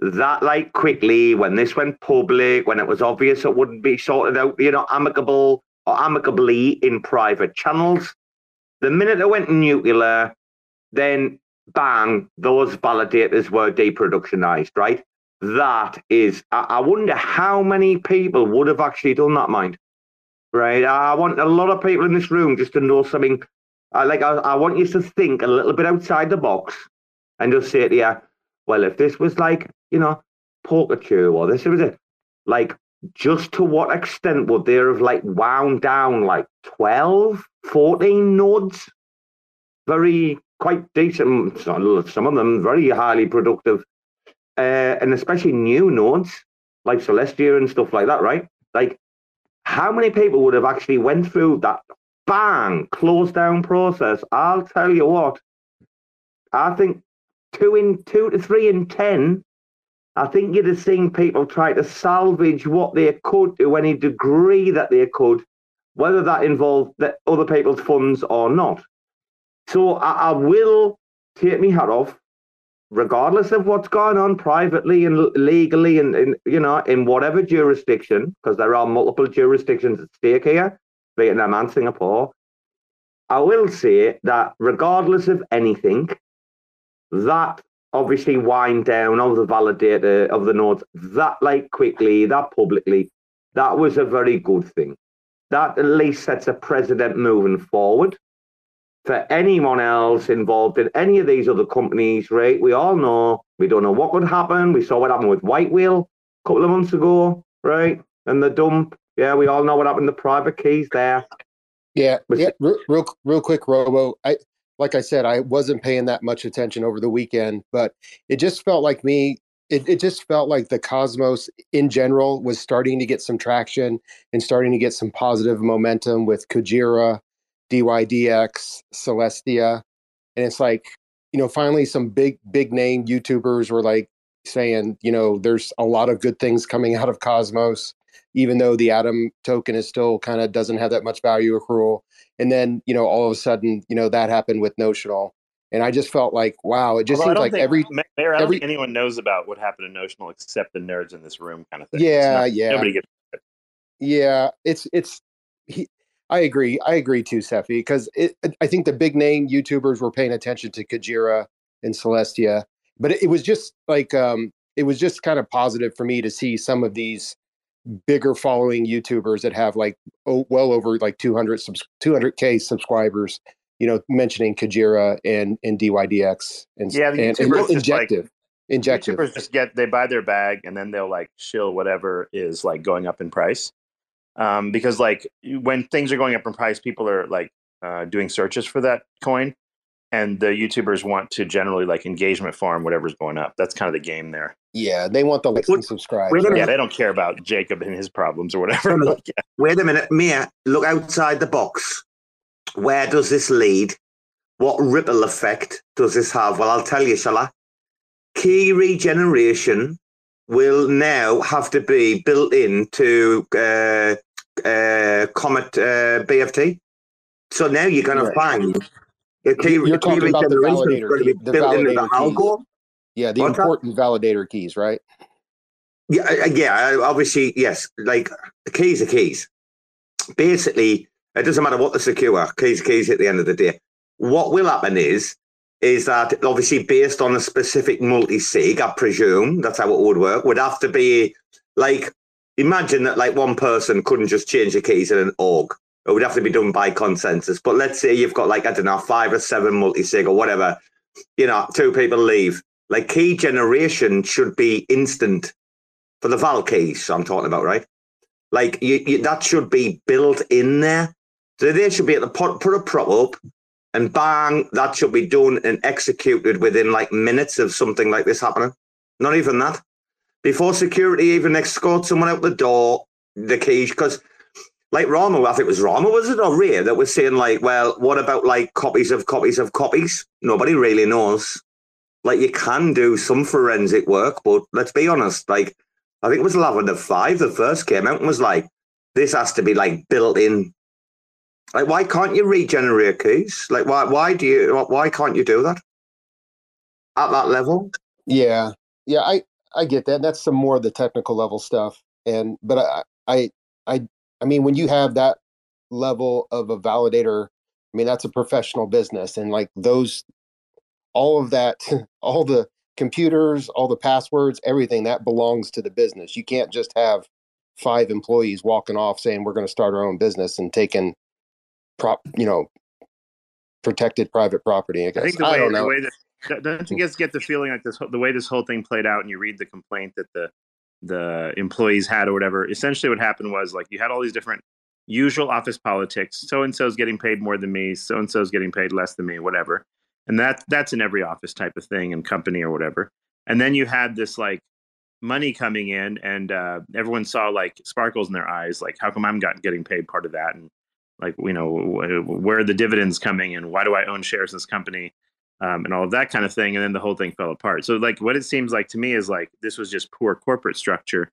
that like quickly when this went public, when it was obvious it wouldn't be sorted out, you know, amicable or amicably in private channels. The minute it went nuclear, then bang, those validators were deproductionized, right? That is, I, wonder how many people would have actually done that, mind. Right? I want a lot of people in this room just to know something. I like, I, I want you to think a little bit outside the box and just say to you, well, if this was like, you know, Pikachu or this was it, like, just to what extent would they have like wound down like 12, 14 nodes? Very quite decent, some some of them very highly productive, uh, and especially new nodes like Celestia and stuff like that, right? Like, how many people would have actually went through that bang close down process? I'll tell you what, I think two in two to three in ten I think you'd have seen people try to salvage what they could to any degree that they could, whether that involved the other people's funds or not. So I, I will take me hat off, regardless of what's going on privately and legally and, and you know in whatever jurisdiction, because there are multiple jurisdictions at stake here, Vietnam and Singapore. I will say that regardless of anything, that obviously wind down of the validator of the nodes that like quickly, that publicly, that was a very good thing. That at least sets a precedent moving forward for anyone else involved in any of these other companies, right? We all know we don't know what could happen. We saw what happened with White Whale a couple of months ago, right? And the dump. Yeah, we all know what happened to private keys there. Yeah, yeah. Real, real, real quick, Robo. I like I said, I wasn't paying that much attention over the weekend, but it just felt like me. It, it just felt like the Cosmos in general was starting to get some traction and starting to get some positive momentum with Kujira, DYDX, Celestia, and it's like you know finally some big big name YouTubers were like saying you know there's a lot of good things coming out of Cosmos even though the Atom token is still kind of doesn't have that much value accrual. And then, you know, all of a sudden, you know, that happened with Notional. And I just felt like, wow, it just Although seems like think, every Mayor, I don't every- think anyone knows about what happened to Notional except the nerds in this room, kind of thing. Yeah, not- yeah. Nobody gives. Yeah, it's it's. He, I agree. I agree too, Cephii, because I think the big name YouTubers were paying attention to Kujira and Celestia, but it, it was just like um, it was just kind of positive for me to see some of these bigger following YouTubers that have like oh, well over like 200 subs- 200k subscribers. You know, mentioning Kujira and and DYDX and Yeah, the and, and YouTubers just, like- injective, injective. YouTubers just get they buy their bag and then they'll like shill whatever is like going up in price. Um, because like when things are going up in price, people are like uh, doing searches for that coin, and the YouTubers want to generally like engagement farm whatever's going up. That's kind of the game there. Yeah, they want the likes and subscribe. wait a right? Yeah, they don't care about Jacob and his problems or whatever. Wait a minute. Wait a minute, Mia, look outside the box. Where does this lead? What ripple effect does this have? Well, I'll tell you, shall I? Key regeneration will now have to be built into uh, uh, Comet uh, BFT. So now you're going to find the key, You're key talking about the regeneration is validator, going to be key, the built into the validator keys. algo. Yeah, the important validator keys, right? Yeah, yeah. Obviously, yes. Like the keys are keys. Basically, it doesn't matter what the secure. Keys are keys at the end of the day. What will happen is, is that obviously based on a specific multi-sig, I presume that's how it would work. Would have to be like imagine that like one person couldn't just change the keys in an org. It would have to be done by consensus. But let's say you've got like I don't know five or seven multi-sig or whatever. You know, two people leave. Like key generation should be instant for the val keys I'm talking about, right? Like you, you, that should be built in there. So they should be able to put, put a prop up and bang, that should be done and executed within like minutes of something like this happening. Not even that. Before security even escorts someone out the door, the keys, because like Rama, I think it was Rama, was it, or Ray, that was saying like, well, what about like copies of copies of copies? Nobody really knows. Like you can do some forensic work, but let's be honest, like I think it was Lavender 5 that first came out and was like, this has to be like built in. Like, why can't you regenerate keys? Like, why why do you why can't you do that at that level? Yeah, yeah, I I get that. That's some more of the technical level stuff, and but I I I I mean, when you have that level of a validator, I mean that's a professional business, and like those, all of that, all the computers, all the passwords, everything that belongs to the business. You can't just have five employees walking off saying we're going to start our own business and taking prop, you know, protected private property. I I think the I way, don't the way that don't- don't you hmm. guys get the feeling like this, the way this whole thing played out and you read the complaint that the the employees had or whatever essentially what happened was like you had all these different usual office politics. So and so's getting paid more than me. So and so's getting paid less than me whatever and that that's in every office type of thing and company or whatever. And then you had this like money coming in and uh, everyone saw like sparkles in their eyes like how come i'm got, getting paid part of that? And like you know wh- where are the dividends coming and why do i own shares in this company? Um, and all of that kind of thing. And then the whole thing fell apart. So like what it seems like to me is like this was just poor corporate structure.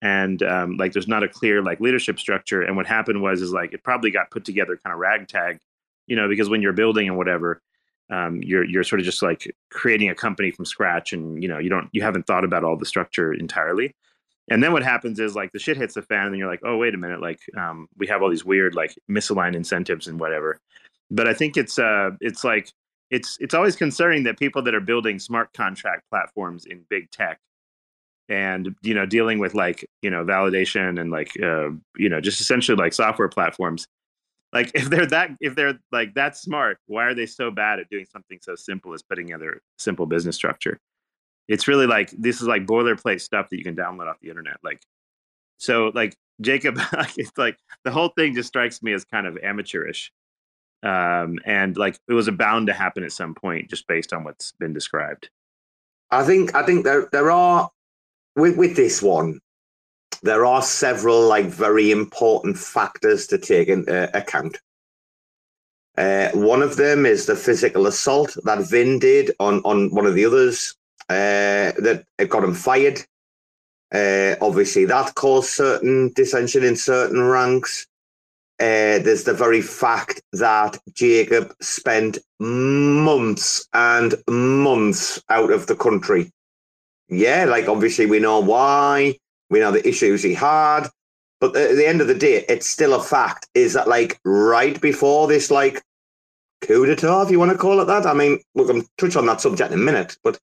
And um, like there's not a clear like leadership structure. And what happened was is like it probably got put together kind of ragtag you know because when you're building and whatever um, you're you're sort of just like creating a company from scratch and you know you don't you haven't thought about all the structure entirely. And then what happens is like the shit hits the fan and you're like oh wait a minute like um, we have all these weird like misaligned incentives and whatever. But i think it's uh it's like it's it's always concerning that people that are building smart contract platforms in big tech and you know dealing with like you know validation and like uh, you know just essentially like software platforms like if they're that if they're like that smart why are they so bad at doing something so simple as putting together simple business structure? It's really like this is like boilerplate stuff that you can download off the internet like so like jacob it's like the whole thing just strikes me as kind of amateurish um and like it was bound to happen at some point just based on what's been described. I think I think there there are with with this one, there are several like very important factors to take into account. Uh, one of them is the physical assault that Vin did on on one of the others uh, that it got him fired. Uh, obviously, that caused certain dissension in certain ranks. Uh, there's the very fact that Jacob spent months and months out of the country. Yeah, like obviously we know why, we know the issues he had, but at the end of the day, it's still a fact. Is that like right before this like coup d'etat, if you want to call it that? I mean, we're going to touch on that subject in a minute, but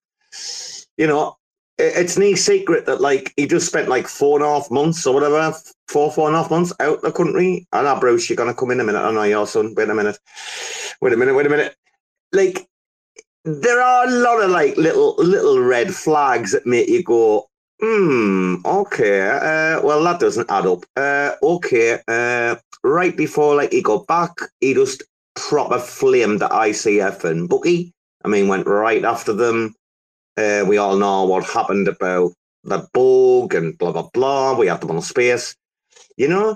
you know, it's no secret that like he just spent like four and a half months or whatever, four four and a half months out the country. And now, Bruce, you're gonna come in a minute. I know your son. Wait a minute. Wait a minute. Wait a minute. Like there are a lot of like little little red flags that make you go, hmm, okay. Uh, well, that doesn't add up. Uh, okay. Uh, right before like he got back, he just proper flamed the ICF and Bucky. I mean, went right after them. Uh, we all know what happened about the bug and blah blah blah. We have them on space. You know,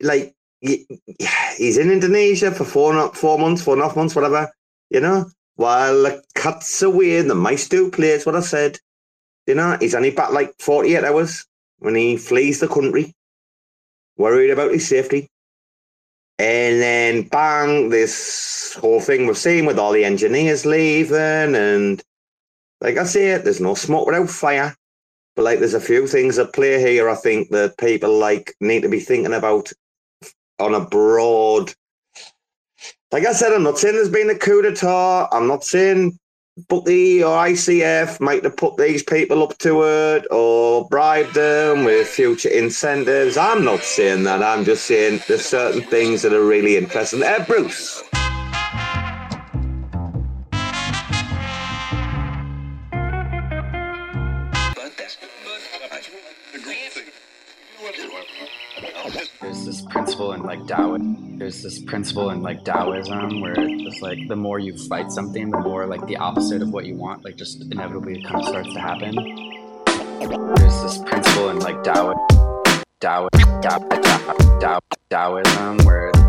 like he's in Indonesia for four four months, four and a half months, whatever. You know, while the cat's away, and the mice do play. what I said. You know, he's only back like forty eight hours when he flees the country, worried about his safety. And then bang, this whole thing we're seeing with all the engineers leaving and like I say, there's no smoke without fire. But like, there's a few things at play here. I think that people like need to be thinking about on a broad. Like I said, I'm not saying there's been a coup d'état. I'm not saying Bucky or ICF might have put these people up to it or bribed them with future incentives. I'm not saying that. I'm just saying there's certain things that are really interesting. Uh, Bruce. There's this principle in like Taoism. There's this principle in like Taoism where it's just like the more you fight something, the more like the opposite of what you want, like just inevitably kind of starts to happen. There's this principle in like Taoism. Tao, Tao, Tao, Taoism, where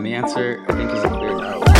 And the answer, I think, is a clear no.